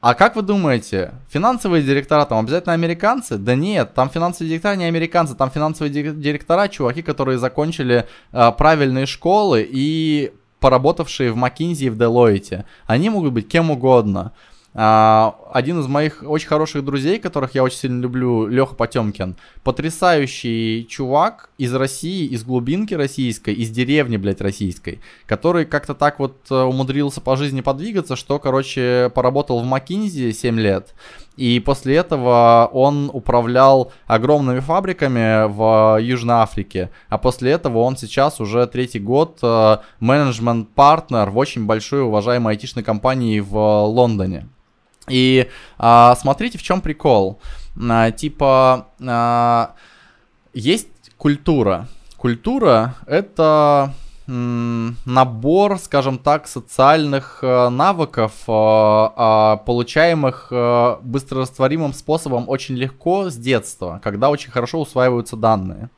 А как вы думаете, финансовые директора там обязательно американцы? Да нет, там финансовые директора не американцы, там финансовые директора чуваки, которые закончили э, правильные школы и поработавшие в McKinsey и в Deloitte. Они могут быть кем угодно. А, один из моих очень хороших друзей, которых я очень сильно люблю, Леха Потемкин, потрясающий чувак из России, из глубинки российской, из деревни, блядь, российской, который как-то так вот э, умудрился по жизни подвигаться, что, короче, поработал в Макинзи 7 лет, и после этого он управлял огромными фабриками в Южной Африке. А после этого он сейчас уже третий год э, менеджмент-партнер в очень большой уважаемой айтишной компании в Лондоне. И а, смотрите, в чем прикол. А, типа, а, есть культура. Культура это набор, скажем так, социальных э, навыков, э, э, получаемых быстрорастворимым способом очень легко с детства, когда очень хорошо усваиваются данные.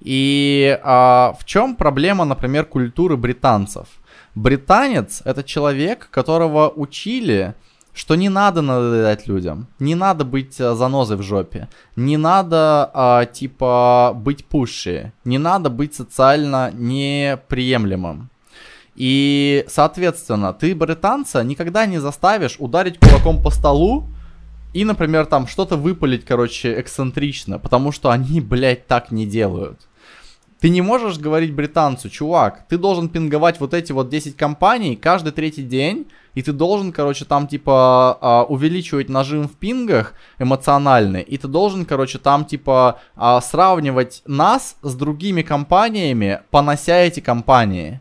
И в чем проблема, например, культуры британцев? Британец это человек, которого учили что не надо надоедать людям, не надо быть а, занозой в жопе, не надо, а, типа, быть пуши, не надо быть социально неприемлемым. И, соответственно, ты британца никогда не заставишь ударить кулаком по столу и, например, там что-то выпалить, короче, эксцентрично, потому что они, блядь, так не делают. Ты не можешь говорить британцу, чувак, ты должен пинговать вот эти вот 10 компаний каждый третий день, и ты должен, короче, там, типа, а, увеличивать нажим в пингах эмоциональный, и ты должен, короче, там, типа, а, сравнивать нас с другими компаниями, понося эти компании.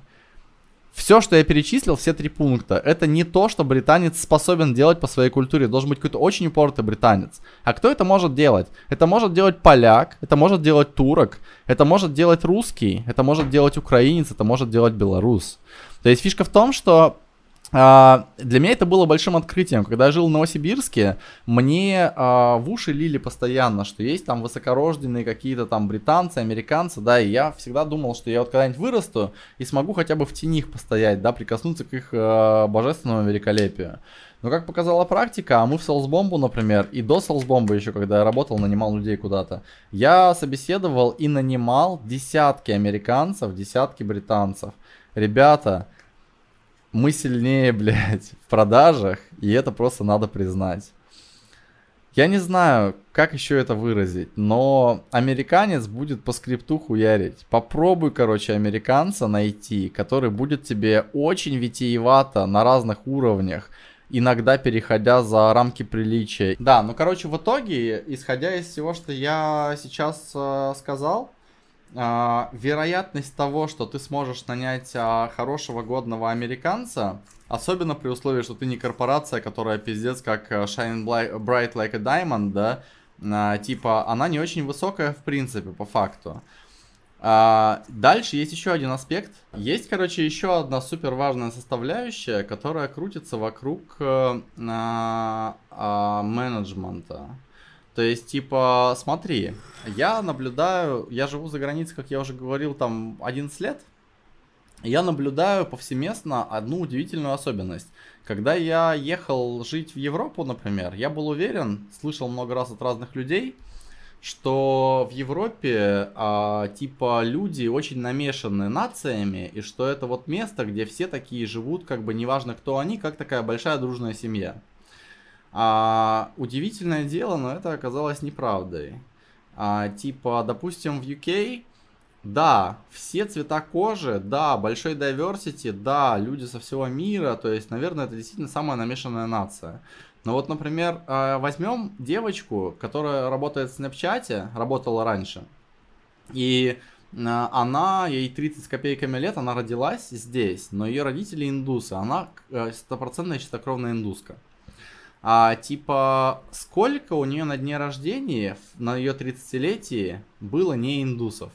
Все, что я перечислил, все три пункта, это не то, что британец способен делать по своей культуре. Должен быть какой-то очень упоротый британец. А кто это может делать? Это может делать поляк, это может делать турок, это может делать русский, это может делать украинец, это может делать белорус. То есть фишка в том, что для меня это было большим открытием. Когда я жил в Новосибирске, мне а, в уши лили постоянно, что есть там высокорожденные какие-то там британцы, американцы, да, и я всегда думал, что я вот когда-нибудь вырасту и смогу хотя бы в тени их постоять, да, прикоснуться к их а, божественному великолепию. Но как показала практика, а мы в Селсбомбу, например, и до Селсбомба еще, когда я работал, нанимал людей куда-то, я собеседовал и нанимал десятки американцев, десятки британцев. Ребята, мы сильнее, блядь, в продажах, и это просто надо признать. Я не знаю, как еще это выразить, но американец будет по скрипту хуярить. Попробуй, короче, американца найти, который будет тебе очень витиевато на разных уровнях, иногда переходя за рамки приличия. Да, ну, короче, в итоге, исходя из всего, что я сейчас э, сказал, а, вероятность того, что ты сможешь нанять а, хорошего годного американца, особенно при условии, что ты не корпорация, которая пиздец как а, shine bright like a diamond, да, а, типа, она не очень высокая в принципе, по факту. А, дальше есть еще один аспект. Есть, короче, еще одна супер важная составляющая, которая крутится вокруг а, а, менеджмента. То есть, типа, смотри, я наблюдаю, я живу за границей, как я уже говорил, там 11 лет. Я наблюдаю повсеместно одну удивительную особенность. Когда я ехал жить в Европу, например, я был уверен, слышал много раз от разных людей, что в Европе а, типа люди очень намешаны нациями, и что это вот место, где все такие живут, как бы неважно кто они, как такая большая дружная семья. А, удивительное дело, но это оказалось неправдой. А, типа, допустим, в UK, да, все цвета кожи, да, большой diversity, да, люди со всего мира, то есть, наверное, это действительно самая намешанная нация. Но вот, например, а, возьмем девочку, которая работает в Snapchat, работала раньше, и а, она, ей 30 с копейками лет, она родилась здесь, но ее родители индусы, она э, стопроцентная чистокровная индуска. А, типа, сколько у нее на дне рождения, на ее 30-летии, было не индусов?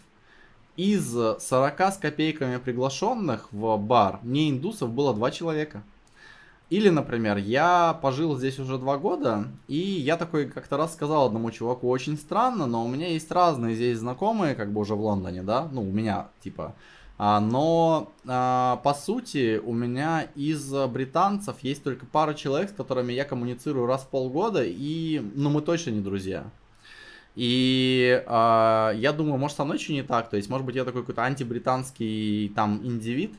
Из 40 с копейками приглашенных в бар не индусов было два человека. Или, например, я пожил здесь уже два года, и я такой как-то раз сказал одному чуваку, очень странно, но у меня есть разные здесь знакомые, как бы уже в Лондоне, да, ну, у меня, типа, но а, по сути у меня из британцев есть только пара человек, с которыми я коммуницирую раз в полгода, и ну мы точно не друзья. И э, я думаю, может, со мной что не так. То есть, может быть, я такой какой-то антибританский там индивид.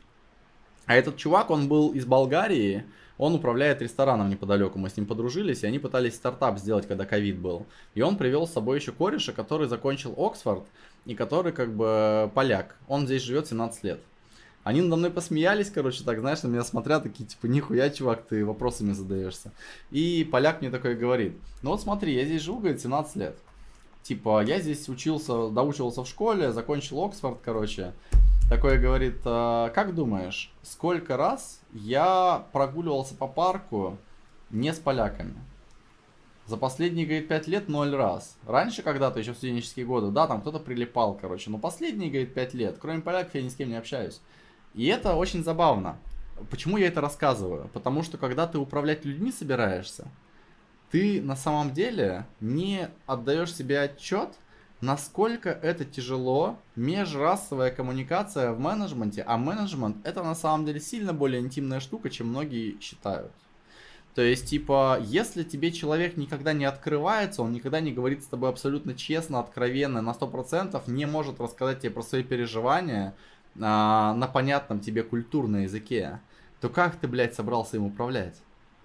А этот чувак, он был из Болгарии, он управляет рестораном неподалеку. Мы с ним подружились, и они пытались стартап сделать, когда ковид был. И он привел с собой еще кореша, который закончил Оксфорд и который как бы поляк. Он здесь живет 17 лет. Они надо мной посмеялись, короче, так, знаешь, на меня смотрят, такие, типа, нихуя, чувак, ты вопросами задаешься. И поляк мне такой говорит, ну вот смотри, я здесь живу, говорит, 17 лет. Типа, я здесь учился, доучивался в школе, закончил Оксфорд, короче. Такой говорит, а, как думаешь, сколько раз я прогуливался по парку не с поляками? За последние, говорит, 5 лет ноль раз. Раньше когда-то, еще в студенческие годы, да, там кто-то прилипал, короче. Но последние, говорит, 5 лет, кроме поляков, я ни с кем не общаюсь. И это очень забавно. Почему я это рассказываю? Потому что когда ты управлять людьми собираешься, ты на самом деле не отдаешь себе отчет, насколько это тяжело межрасовая коммуникация в менеджменте, а менеджмент это на самом деле сильно более интимная штука, чем многие считают. То есть, типа, если тебе человек никогда не открывается, он никогда не говорит с тобой абсолютно честно, откровенно, на 100%, не может рассказать тебе про свои переживания а, на понятном тебе культурном языке, то как ты, блядь, собрался им управлять?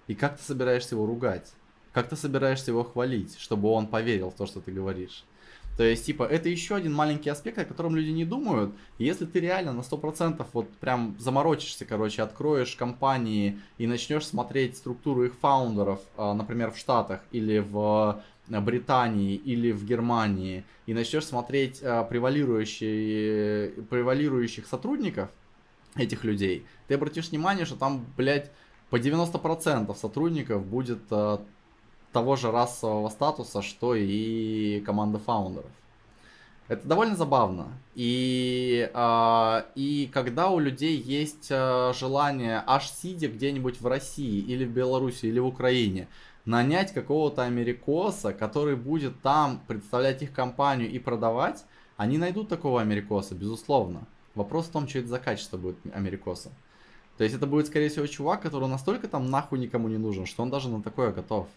И как ты собираешься его ругать? Как ты собираешься его хвалить, чтобы он поверил в то, что ты говоришь? То есть, типа, это еще один маленький аспект, о котором люди не думают. И если ты реально на 100% вот прям заморочишься, короче, откроешь компании и начнешь смотреть структуру их фаундеров, а, например, в Штатах или в э, Британии или в Германии, и начнешь смотреть а, превалирующие, превалирующих сотрудников, этих людей, ты обратишь внимание, что там, блядь, по 90% сотрудников будет э, того же расового статуса, что и команда фаундеров. Это довольно забавно. И, э, и когда у людей есть э, желание, аж сидя где-нибудь в России или в Беларуси или в Украине, нанять какого-то америкоса, который будет там представлять их компанию и продавать, они найдут такого америкоса, безусловно. Вопрос в том, что это за качество будет америкоса. То есть это будет, скорее всего, чувак, который настолько там нахуй никому не нужен, что он даже на такое готов.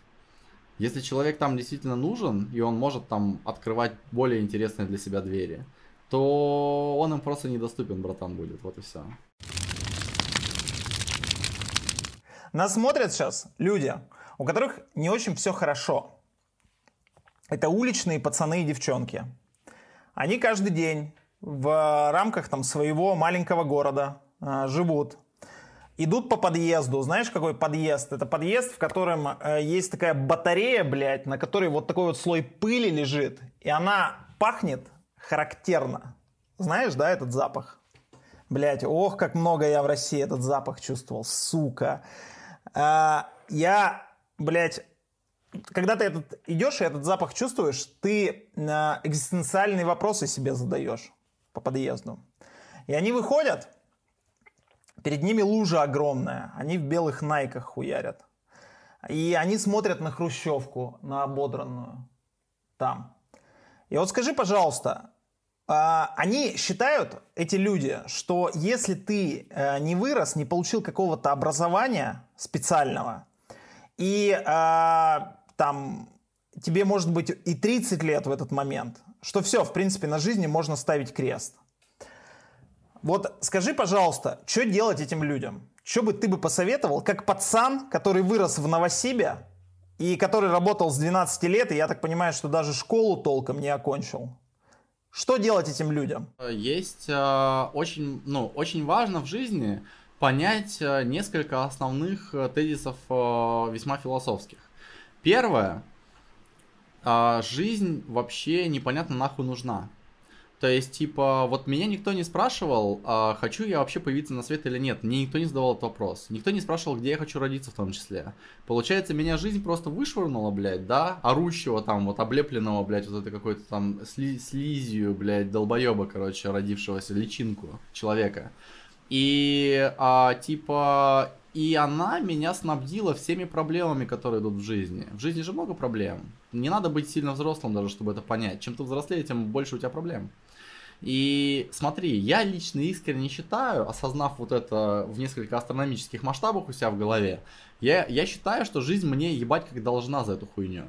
Если человек там действительно нужен, и он может там открывать более интересные для себя двери, то он им просто недоступен, братан, будет. Вот и все. Нас смотрят сейчас люди, у которых не очень все хорошо. Это уличные пацаны и девчонки. Они каждый день в рамках там своего маленького города э, живут, идут по подъезду. Знаешь, какой подъезд? Это подъезд, в котором э, есть такая батарея, блядь, на которой вот такой вот слой пыли лежит. И она пахнет характерно. Знаешь, да, этот запах? Блять, ох, как много я в России этот запах чувствовал, сука. Э, я, блядь, когда ты этот идешь и этот запах чувствуешь, ты э, экзистенциальные вопросы себе задаешь по подъезду. И они выходят, Перед ними лужа огромная, они в белых найках хуярят. И они смотрят на хрущевку, на ободранную там. И вот скажи, пожалуйста, а, они считают, эти люди, что если ты э, не вырос, не получил какого-то образования специального, и а, там тебе может быть и 30 лет в этот момент, что все, в принципе, на жизни можно ставить крест – вот скажи, пожалуйста, что делать этим людям? Что бы ты бы посоветовал, как пацан, который вырос в Новосибе и который работал с 12 лет, и я так понимаю, что даже школу толком не окончил? Что делать этим людям? Есть э, очень, ну, очень важно в жизни понять э, несколько основных э, тезисов э, весьма философских. Первое, э, жизнь вообще непонятно нахуй нужна. То есть, типа, вот меня никто не спрашивал, а хочу я вообще появиться на свет или нет. Мне никто не задавал этот вопрос. Никто не спрашивал, где я хочу родиться в том числе. Получается, меня жизнь просто вышвырнула, блядь, да? Орущего там, вот облепленного, блядь, вот это какой-то там сли слизью, блядь, долбоеба, короче, родившегося, личинку человека. И, а, типа, и она меня снабдила всеми проблемами, которые идут в жизни. В жизни же много проблем. Не надо быть сильно взрослым даже, чтобы это понять. Чем ты взрослее, тем больше у тебя проблем. И смотри, я лично искренне считаю, осознав вот это в несколько астрономических масштабах у себя в голове, я, я считаю, что жизнь мне ебать как должна за эту хуйню.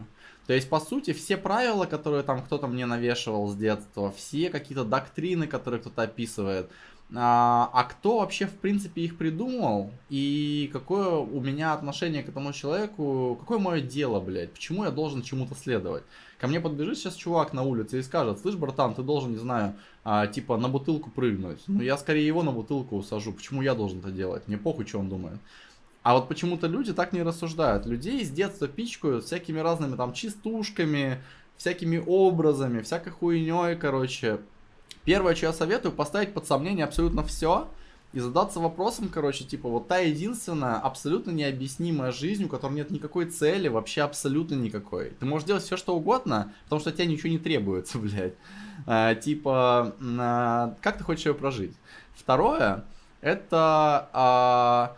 То есть, по сути, все правила, которые там кто-то мне навешивал с детства, все какие-то доктрины, которые кто-то описывает, а, а кто вообще, в принципе, их придумал? И какое у меня отношение к этому человеку? Какое мое дело, блядь? Почему я должен чему-то следовать? Ко мне подбежит сейчас чувак на улице и скажет, слышь, братан, ты должен, не знаю, а, типа на бутылку прыгнуть. Ну, я скорее его на бутылку усажу. Почему я должен это делать? Мне похуй, что он думает. А вот почему-то люди так не рассуждают. Людей с детства пичкают всякими разными там чистушками, всякими образами, всякой хуйней, короче. Первое, что я советую, поставить под сомнение абсолютно все и задаться вопросом, короче, типа, вот та единственная, абсолютно необъяснимая жизнь, у которой нет никакой цели, вообще абсолютно никакой. Ты можешь делать все, что угодно, потому что от тебя ничего не требуется, блядь. А, типа, а, как ты хочешь ее прожить? Второе, это а,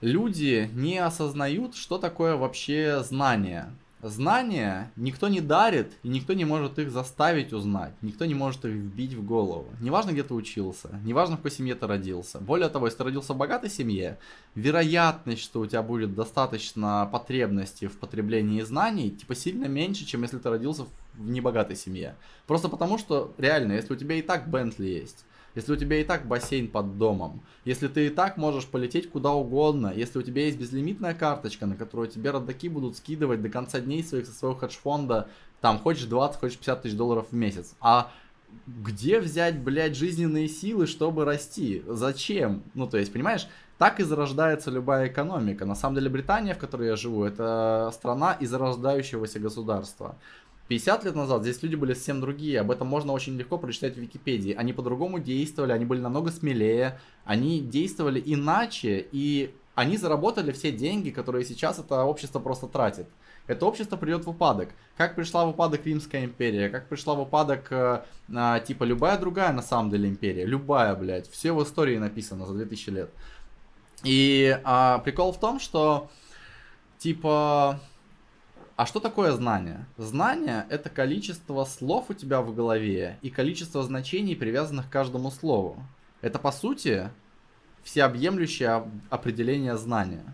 люди не осознают, что такое вообще знание. Знания никто не дарит, и никто не может их заставить узнать, никто не может их вбить в голову. Неважно, где ты учился, неважно, в какой семье ты родился. Более того, если ты родился в богатой семье, вероятность, что у тебя будет достаточно потребности в потреблении знаний, типа сильно меньше, чем если ты родился в небогатой семье. Просто потому, что реально, если у тебя и так Бентли есть, если у тебя и так бассейн под домом, если ты и так можешь полететь куда угодно, если у тебя есть безлимитная карточка, на которую тебе родаки будут скидывать до конца дней своих со своего хедж-фонда, там, хочешь 20, хочешь 50 тысяч долларов в месяц, а где взять, блядь, жизненные силы, чтобы расти? Зачем? Ну, то есть, понимаешь, так и зарождается любая экономика. На самом деле, Британия, в которой я живу, это страна из зарождающегося государства. 50 лет назад здесь люди были совсем другие, об этом можно очень легко прочитать в Википедии. Они по-другому действовали, они были намного смелее, они действовали иначе, и они заработали все деньги, которые сейчас это общество просто тратит. Это общество придет в упадок. Как пришла в упадок Римская империя, как пришла в упадок, э, э, типа, любая другая на самом деле империя. Любая, блядь. Все в истории написано за 2000 лет. И э, прикол в том, что, типа, а что такое знание? Знание — это количество слов у тебя в голове и количество значений, привязанных к каждому слову. Это, по сути, всеобъемлющее определение знания.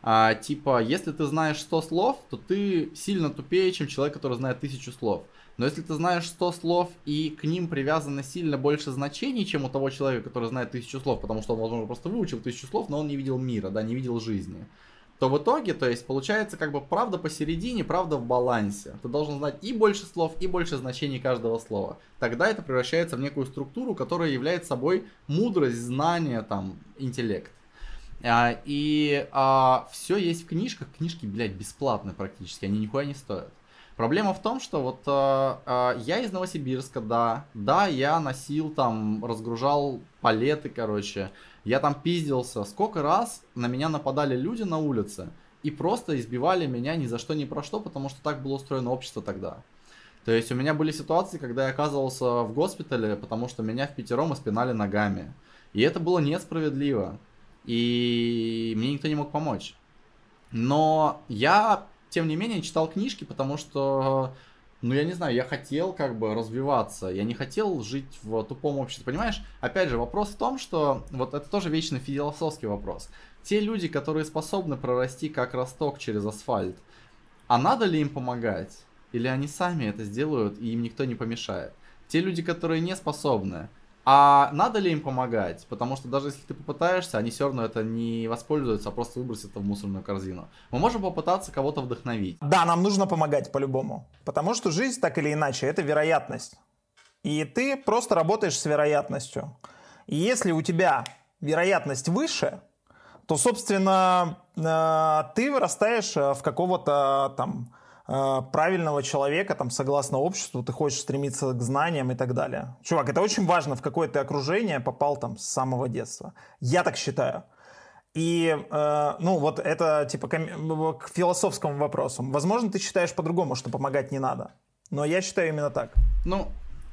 А, типа, если ты знаешь 100 слов, то ты сильно тупее, чем человек, который знает тысячу слов. Но если ты знаешь 100 слов и к ним привязано сильно больше значений, чем у того человека, который знает тысячу слов, потому что он, возможно, просто выучил тысячу слов, но он не видел мира, да, не видел жизни, то в итоге, то есть, получается как бы правда посередине, правда в балансе. Ты должен знать и больше слов, и больше значений каждого слова. Тогда это превращается в некую структуру, которая является собой мудрость, знание, там, интеллект. А, и а, все есть в книжках. Книжки, блядь, бесплатные практически, они нихуя не стоят. Проблема в том, что вот э, э, я из Новосибирска, да, да, я носил там, разгружал палеты, короче, я там пиздился. Сколько раз на меня нападали люди на улице и просто избивали меня ни за что, ни про что, потому что так было устроено общество тогда. То есть у меня были ситуации, когда я оказывался в госпитале, потому что меня в пятером испинали ногами. И это было несправедливо. И мне никто не мог помочь. Но я тем не менее, читал книжки, потому что, ну, я не знаю, я хотел как бы развиваться, я не хотел жить в тупом обществе, понимаешь? Опять же, вопрос в том, что, вот это тоже вечный философский вопрос. Те люди, которые способны прорасти как росток через асфальт, а надо ли им помогать? Или они сами это сделают, и им никто не помешает? Те люди, которые не способны, а надо ли им помогать? Потому что даже если ты попытаешься, они все равно это не воспользуются, а просто выбросят это в мусорную корзину. Мы можем попытаться кого-то вдохновить. Да, нам нужно помогать по-любому. Потому что жизнь, так или иначе, это вероятность. И ты просто работаешь с вероятностью. И если у тебя вероятность выше, то, собственно, э, ты вырастаешь э, в какого-то там правильного человека, там, согласно обществу, ты хочешь стремиться к знаниям и так далее. Чувак, это очень важно, в какое ты окружение попал там с самого детства. Я так считаю. И, э, ну, вот это, типа, к философскому вопросу. Возможно, ты считаешь по-другому, что помогать не надо. Но я считаю именно так. Ну,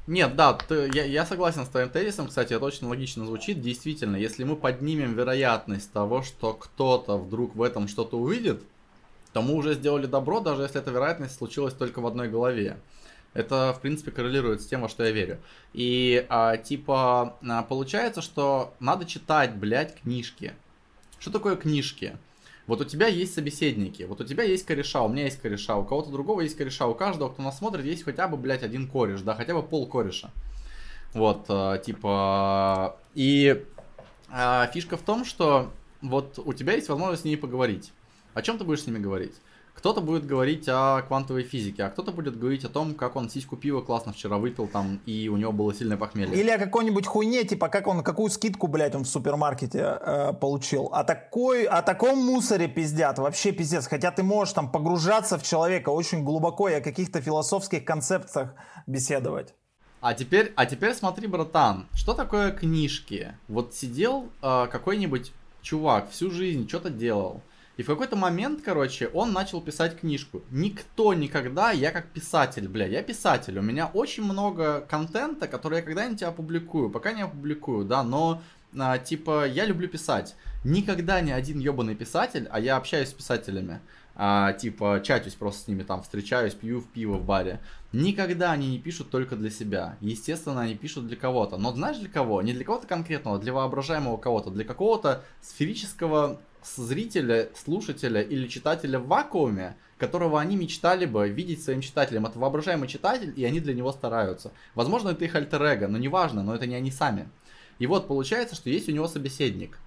нет, да, ты, я, я согласен с твоим тезисом, кстати, это очень логично звучит. Действительно, если мы поднимем вероятность того, что кто-то вдруг в этом что-то увидит, то мы уже сделали добро, даже если эта вероятность случилась только в одной голове. Это, в принципе, коррелирует с тем, во что я верю. И, а, типа, а, получается, что надо читать, блядь, книжки. Что такое книжки? Вот у тебя есть собеседники, вот у тебя есть кореша, у меня есть кореша, у кого-то другого есть кореша, у каждого, кто нас смотрит, есть хотя бы, блядь, один кореш, да, хотя бы пол кореша. Вот, а, типа, и а, фишка в том, что вот у тебя есть возможность с ней поговорить. О чем ты будешь с ними говорить? Кто-то будет говорить о квантовой физике, а кто-то будет говорить о том, как он сиську пива классно вчера выпил там, и у него было сильное похмелье. Или о какой-нибудь хуйне, типа как он, какую скидку, блядь, он в супермаркете э, получил. О, такой, о таком мусоре пиздят, вообще пиздец. Хотя ты можешь там погружаться в человека очень глубоко и о каких-то философских концепциях беседовать. А теперь, а теперь смотри, братан, что такое книжки? Вот сидел э, какой-нибудь чувак всю жизнь, что-то делал и в какой-то момент, короче, он начал писать книжку. Никто никогда, я как писатель, бля, я писатель, у меня очень много контента, который я когда-нибудь опубликую, пока не опубликую, да, но а, типа я люблю писать. Никогда ни один ебаный писатель, а я общаюсь с писателями, а, типа чатюсь просто с ними там, встречаюсь, пью в пиво в баре. Никогда они не пишут только для себя. Естественно, они пишут для кого-то. Но знаешь для кого? Не для кого-то конкретного, для воображаемого кого-то, для какого-то сферического зрителя, слушателя или читателя в вакууме, которого они мечтали бы видеть своим читателем. Это воображаемый читатель, и они для него стараются. Возможно, это их альтер -эго, но неважно, но это не они сами. И вот получается, что есть у него собеседник.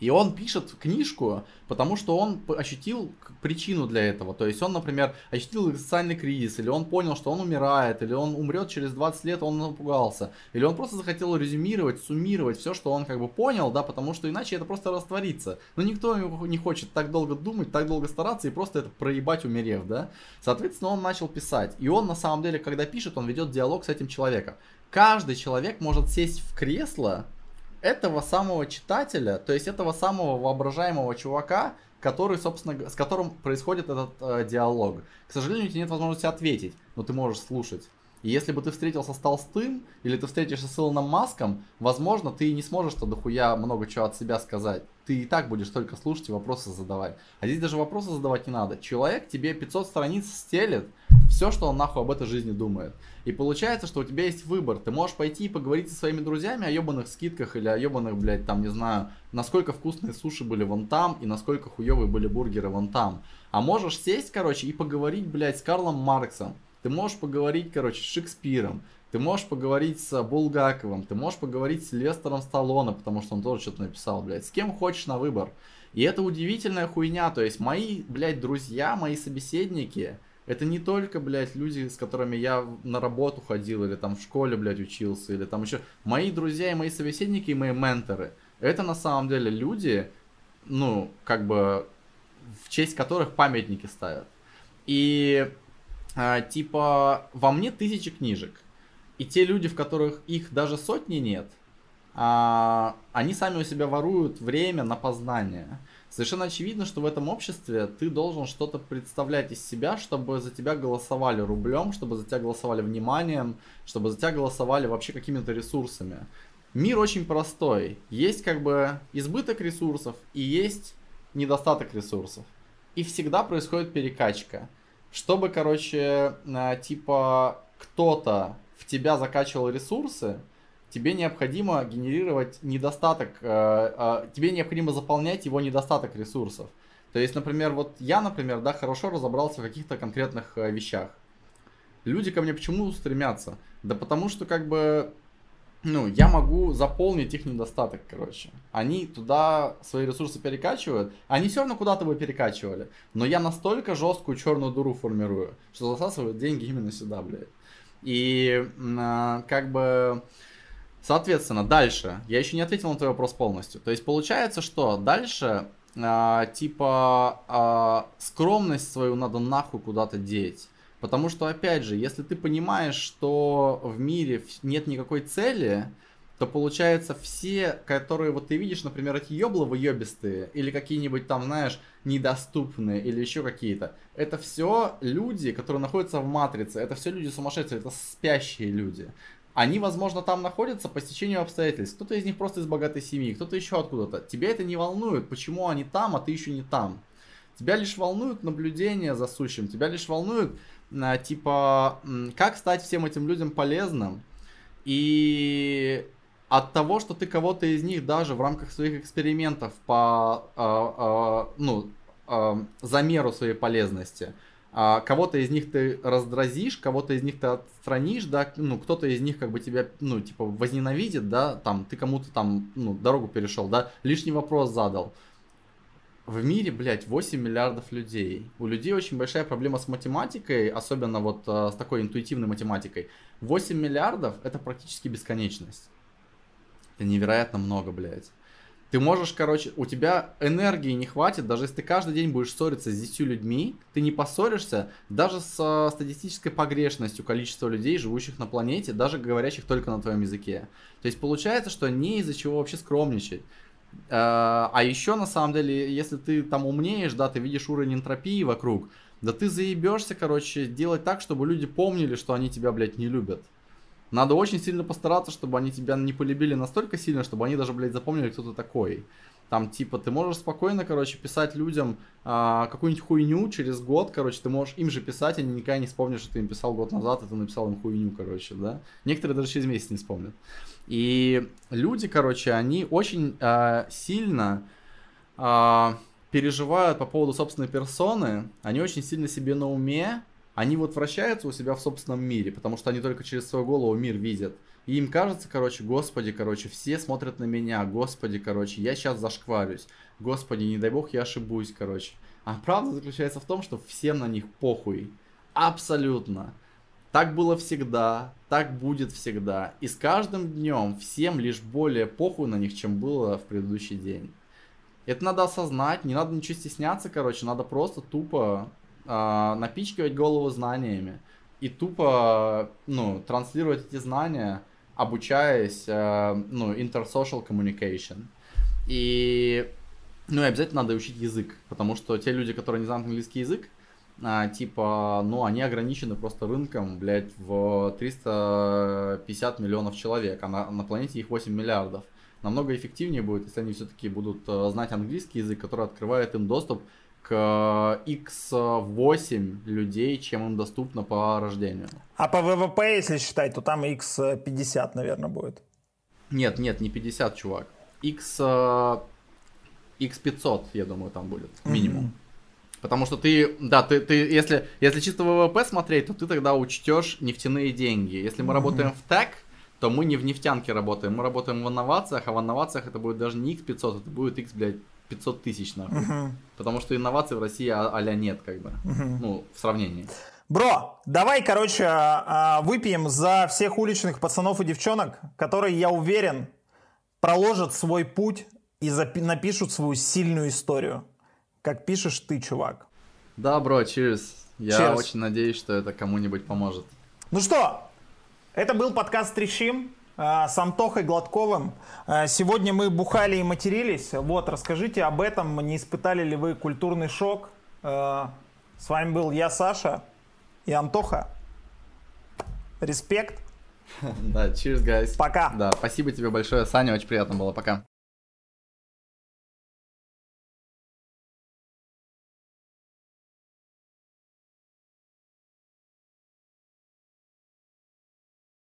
И он пишет книжку, потому что он ощутил причину для этого. То есть он, например, ощутил социальный кризис, или он понял, что он умирает, или он умрет через 20 лет, он напугался. Или он просто захотел резюмировать, суммировать все, что он как бы понял, да, потому что иначе это просто растворится. Но никто не хочет так долго думать, так долго стараться и просто это проебать, умерев, да. Соответственно, он начал писать. И он на самом деле, когда пишет, он ведет диалог с этим человеком. Каждый человек может сесть в кресло этого самого читателя, то есть этого самого воображаемого чувака, который, собственно, с которым происходит этот э, диалог. К сожалению, у тебя нет возможности ответить, но ты можешь слушать. И если бы ты встретился с Толстым, или ты встретишься с Илоном Маском, возможно, ты не сможешь то дохуя много чего от себя сказать. Ты и так будешь только слушать и вопросы задавать. А здесь даже вопросы задавать не надо. Человек тебе 500 страниц стелет, все, что он нахуй об этой жизни думает. И получается, что у тебя есть выбор. Ты можешь пойти и поговорить со своими друзьями о ебаных скидках или о ебаных, блядь, там, не знаю, насколько вкусные суши были вон там и насколько хуевые были бургеры вон там. А можешь сесть, короче, и поговорить, блядь, с Карлом Марксом ты можешь поговорить, короче, с Шекспиром, ты можешь поговорить с Булгаковым, ты можешь поговорить с Лестером Сталлоне, потому что он тоже что-то написал, блядь. С кем хочешь на выбор. И это удивительная хуйня. То есть мои, блядь, друзья, мои собеседники, это не только, блядь, люди, с которыми я на работу ходил, или там в школе, блядь, учился, или там еще. Мои друзья и мои собеседники, и мои менторы. Это на самом деле люди, ну, как бы, в честь которых памятники ставят. И а, типа, во мне тысячи книжек. И те люди, в которых их даже сотни нет, а, они сами у себя воруют время на познание. Совершенно очевидно, что в этом обществе ты должен что-то представлять из себя, чтобы за тебя голосовали рублем, чтобы за тебя голосовали вниманием, чтобы за тебя голосовали вообще какими-то ресурсами. Мир очень простой. Есть как бы избыток ресурсов и есть недостаток ресурсов. И всегда происходит перекачка. Чтобы, короче, э, типа кто-то в тебя закачивал ресурсы, тебе необходимо генерировать недостаток, э, э, тебе необходимо заполнять его недостаток ресурсов. То есть, например, вот я, например, да, хорошо разобрался в каких-то конкретных вещах. Люди ко мне почему стремятся? Да потому что как бы ну, я могу заполнить их недостаток, короче. Они туда свои ресурсы перекачивают, они все равно куда-то бы перекачивали. Но я настолько жесткую черную дуру формирую, что засасывают деньги именно сюда, блядь. И э, как бы... Соответственно, дальше. Я еще не ответил на твой вопрос полностью. То есть получается, что дальше э, типа э, скромность свою надо нахуй куда-то деть. Потому что, опять же, если ты понимаешь, что в мире нет никакой цели, то получается все, которые вот ты видишь, например, эти ёбловы ёбистые, или какие-нибудь там, знаешь, недоступные, или еще какие-то, это все люди, которые находятся в матрице, это все люди сумасшедшие, это спящие люди. Они, возможно, там находятся по стечению обстоятельств. Кто-то из них просто из богатой семьи, кто-то еще откуда-то. Тебя это не волнует, почему они там, а ты еще не там. Тебя лишь волнует наблюдение за сущим, тебя лишь волнует типа, как стать всем этим людям полезным. И от того, что ты кого-то из них даже в рамках своих экспериментов по э, э, ну, э, замеру своей полезности, э, кого-то из них ты раздразишь, кого-то из них ты отстранишь, да, ну, кто-то из них как бы тебя, ну, типа, возненавидит, да, там, ты кому-то там, ну, дорогу перешел, да, лишний вопрос задал в мире, блядь, 8 миллиардов людей. У людей очень большая проблема с математикой, особенно вот э, с такой интуитивной математикой. 8 миллиардов это практически бесконечность. Это невероятно много, блядь. Ты можешь, короче, у тебя энергии не хватит, даже если ты каждый день будешь ссориться с 10 людьми, ты не поссоришься даже с статистической погрешностью количества людей, живущих на планете, даже говорящих только на твоем языке. То есть получается, что не из-за чего вообще скромничать. А, а еще, на самом деле, если ты там умнеешь, да, ты видишь уровень энтропии вокруг, да ты заебешься, короче, делать так, чтобы люди помнили, что они тебя, блядь, не любят. Надо очень сильно постараться, чтобы они тебя не полюбили настолько сильно, чтобы они даже, блядь, запомнили, кто ты такой. Там, типа, ты можешь спокойно, короче, писать людям а, какую-нибудь хуйню через год, короче, ты можешь им же писать, они никогда не вспомнят, что ты им писал год назад, и ты написал им хуйню, короче, да. Некоторые даже через месяц не вспомнят. И люди, короче, они очень а, сильно а, переживают по поводу собственной персоны, они очень сильно себе на уме, они вот вращаются у себя в собственном мире, потому что они только через свою голову мир видят. И им кажется, короче, господи, короче, все смотрят на меня, господи, короче, я сейчас зашкварюсь, господи, не дай бог я ошибусь, короче. А правда заключается в том, что всем на них похуй. Абсолютно. Так было всегда, так будет всегда. И с каждым днем всем лишь более похуй на них, чем было в предыдущий день. Это надо осознать, не надо ничего стесняться, короче, надо просто тупо э, напичкивать голову знаниями и тупо, ну, транслировать эти знания, обучаясь, э, ну, intersocial communication. И, ну, и обязательно надо учить язык, потому что те люди, которые не знают английский язык, а, типа, ну, они ограничены просто рынком, блядь, в 350 миллионов человек, а на, на планете их 8 миллиардов. Намного эффективнее будет, если они все-таки будут э, знать английский язык, который открывает им доступ к x8 людей, чем им доступно по рождению. А по ВВП, если считать, то там x50, наверное, будет. Нет, нет, не 50, чувак. X, x500, я думаю, там будет, минимум. Mm-hmm. Потому что ты, да, ты, ты если, если чисто ВВП смотреть, то ты тогда учтешь нефтяные деньги. Если мы mm-hmm. работаем в ТЭК, то мы не в нефтянке работаем, мы работаем в инновациях, а в инновациях это будет даже не X500, это будет X, блядь, 500 тысяч, нахуй. Uh-huh. Потому что инноваций в России а- а нет, как бы. Uh-huh. Ну, в сравнении. Бро, давай, короче, а, выпьем за всех уличных пацанов и девчонок, которые, я уверен, проложат свой путь и напишут свою сильную историю. Как пишешь ты, чувак. Да, бро, cheers. Я cheers. очень надеюсь, что это кому-нибудь поможет. Ну что, это был подкаст «Трещим». А, с Антохой Гладковым. А, сегодня мы бухали и матерились. Вот, расскажите об этом. Не испытали ли вы культурный шок? А, с вами был я, Саша и Антоха. Респект. Да, cheers, guys. Пока. Да, спасибо тебе большое, Саня, очень приятно было. Пока.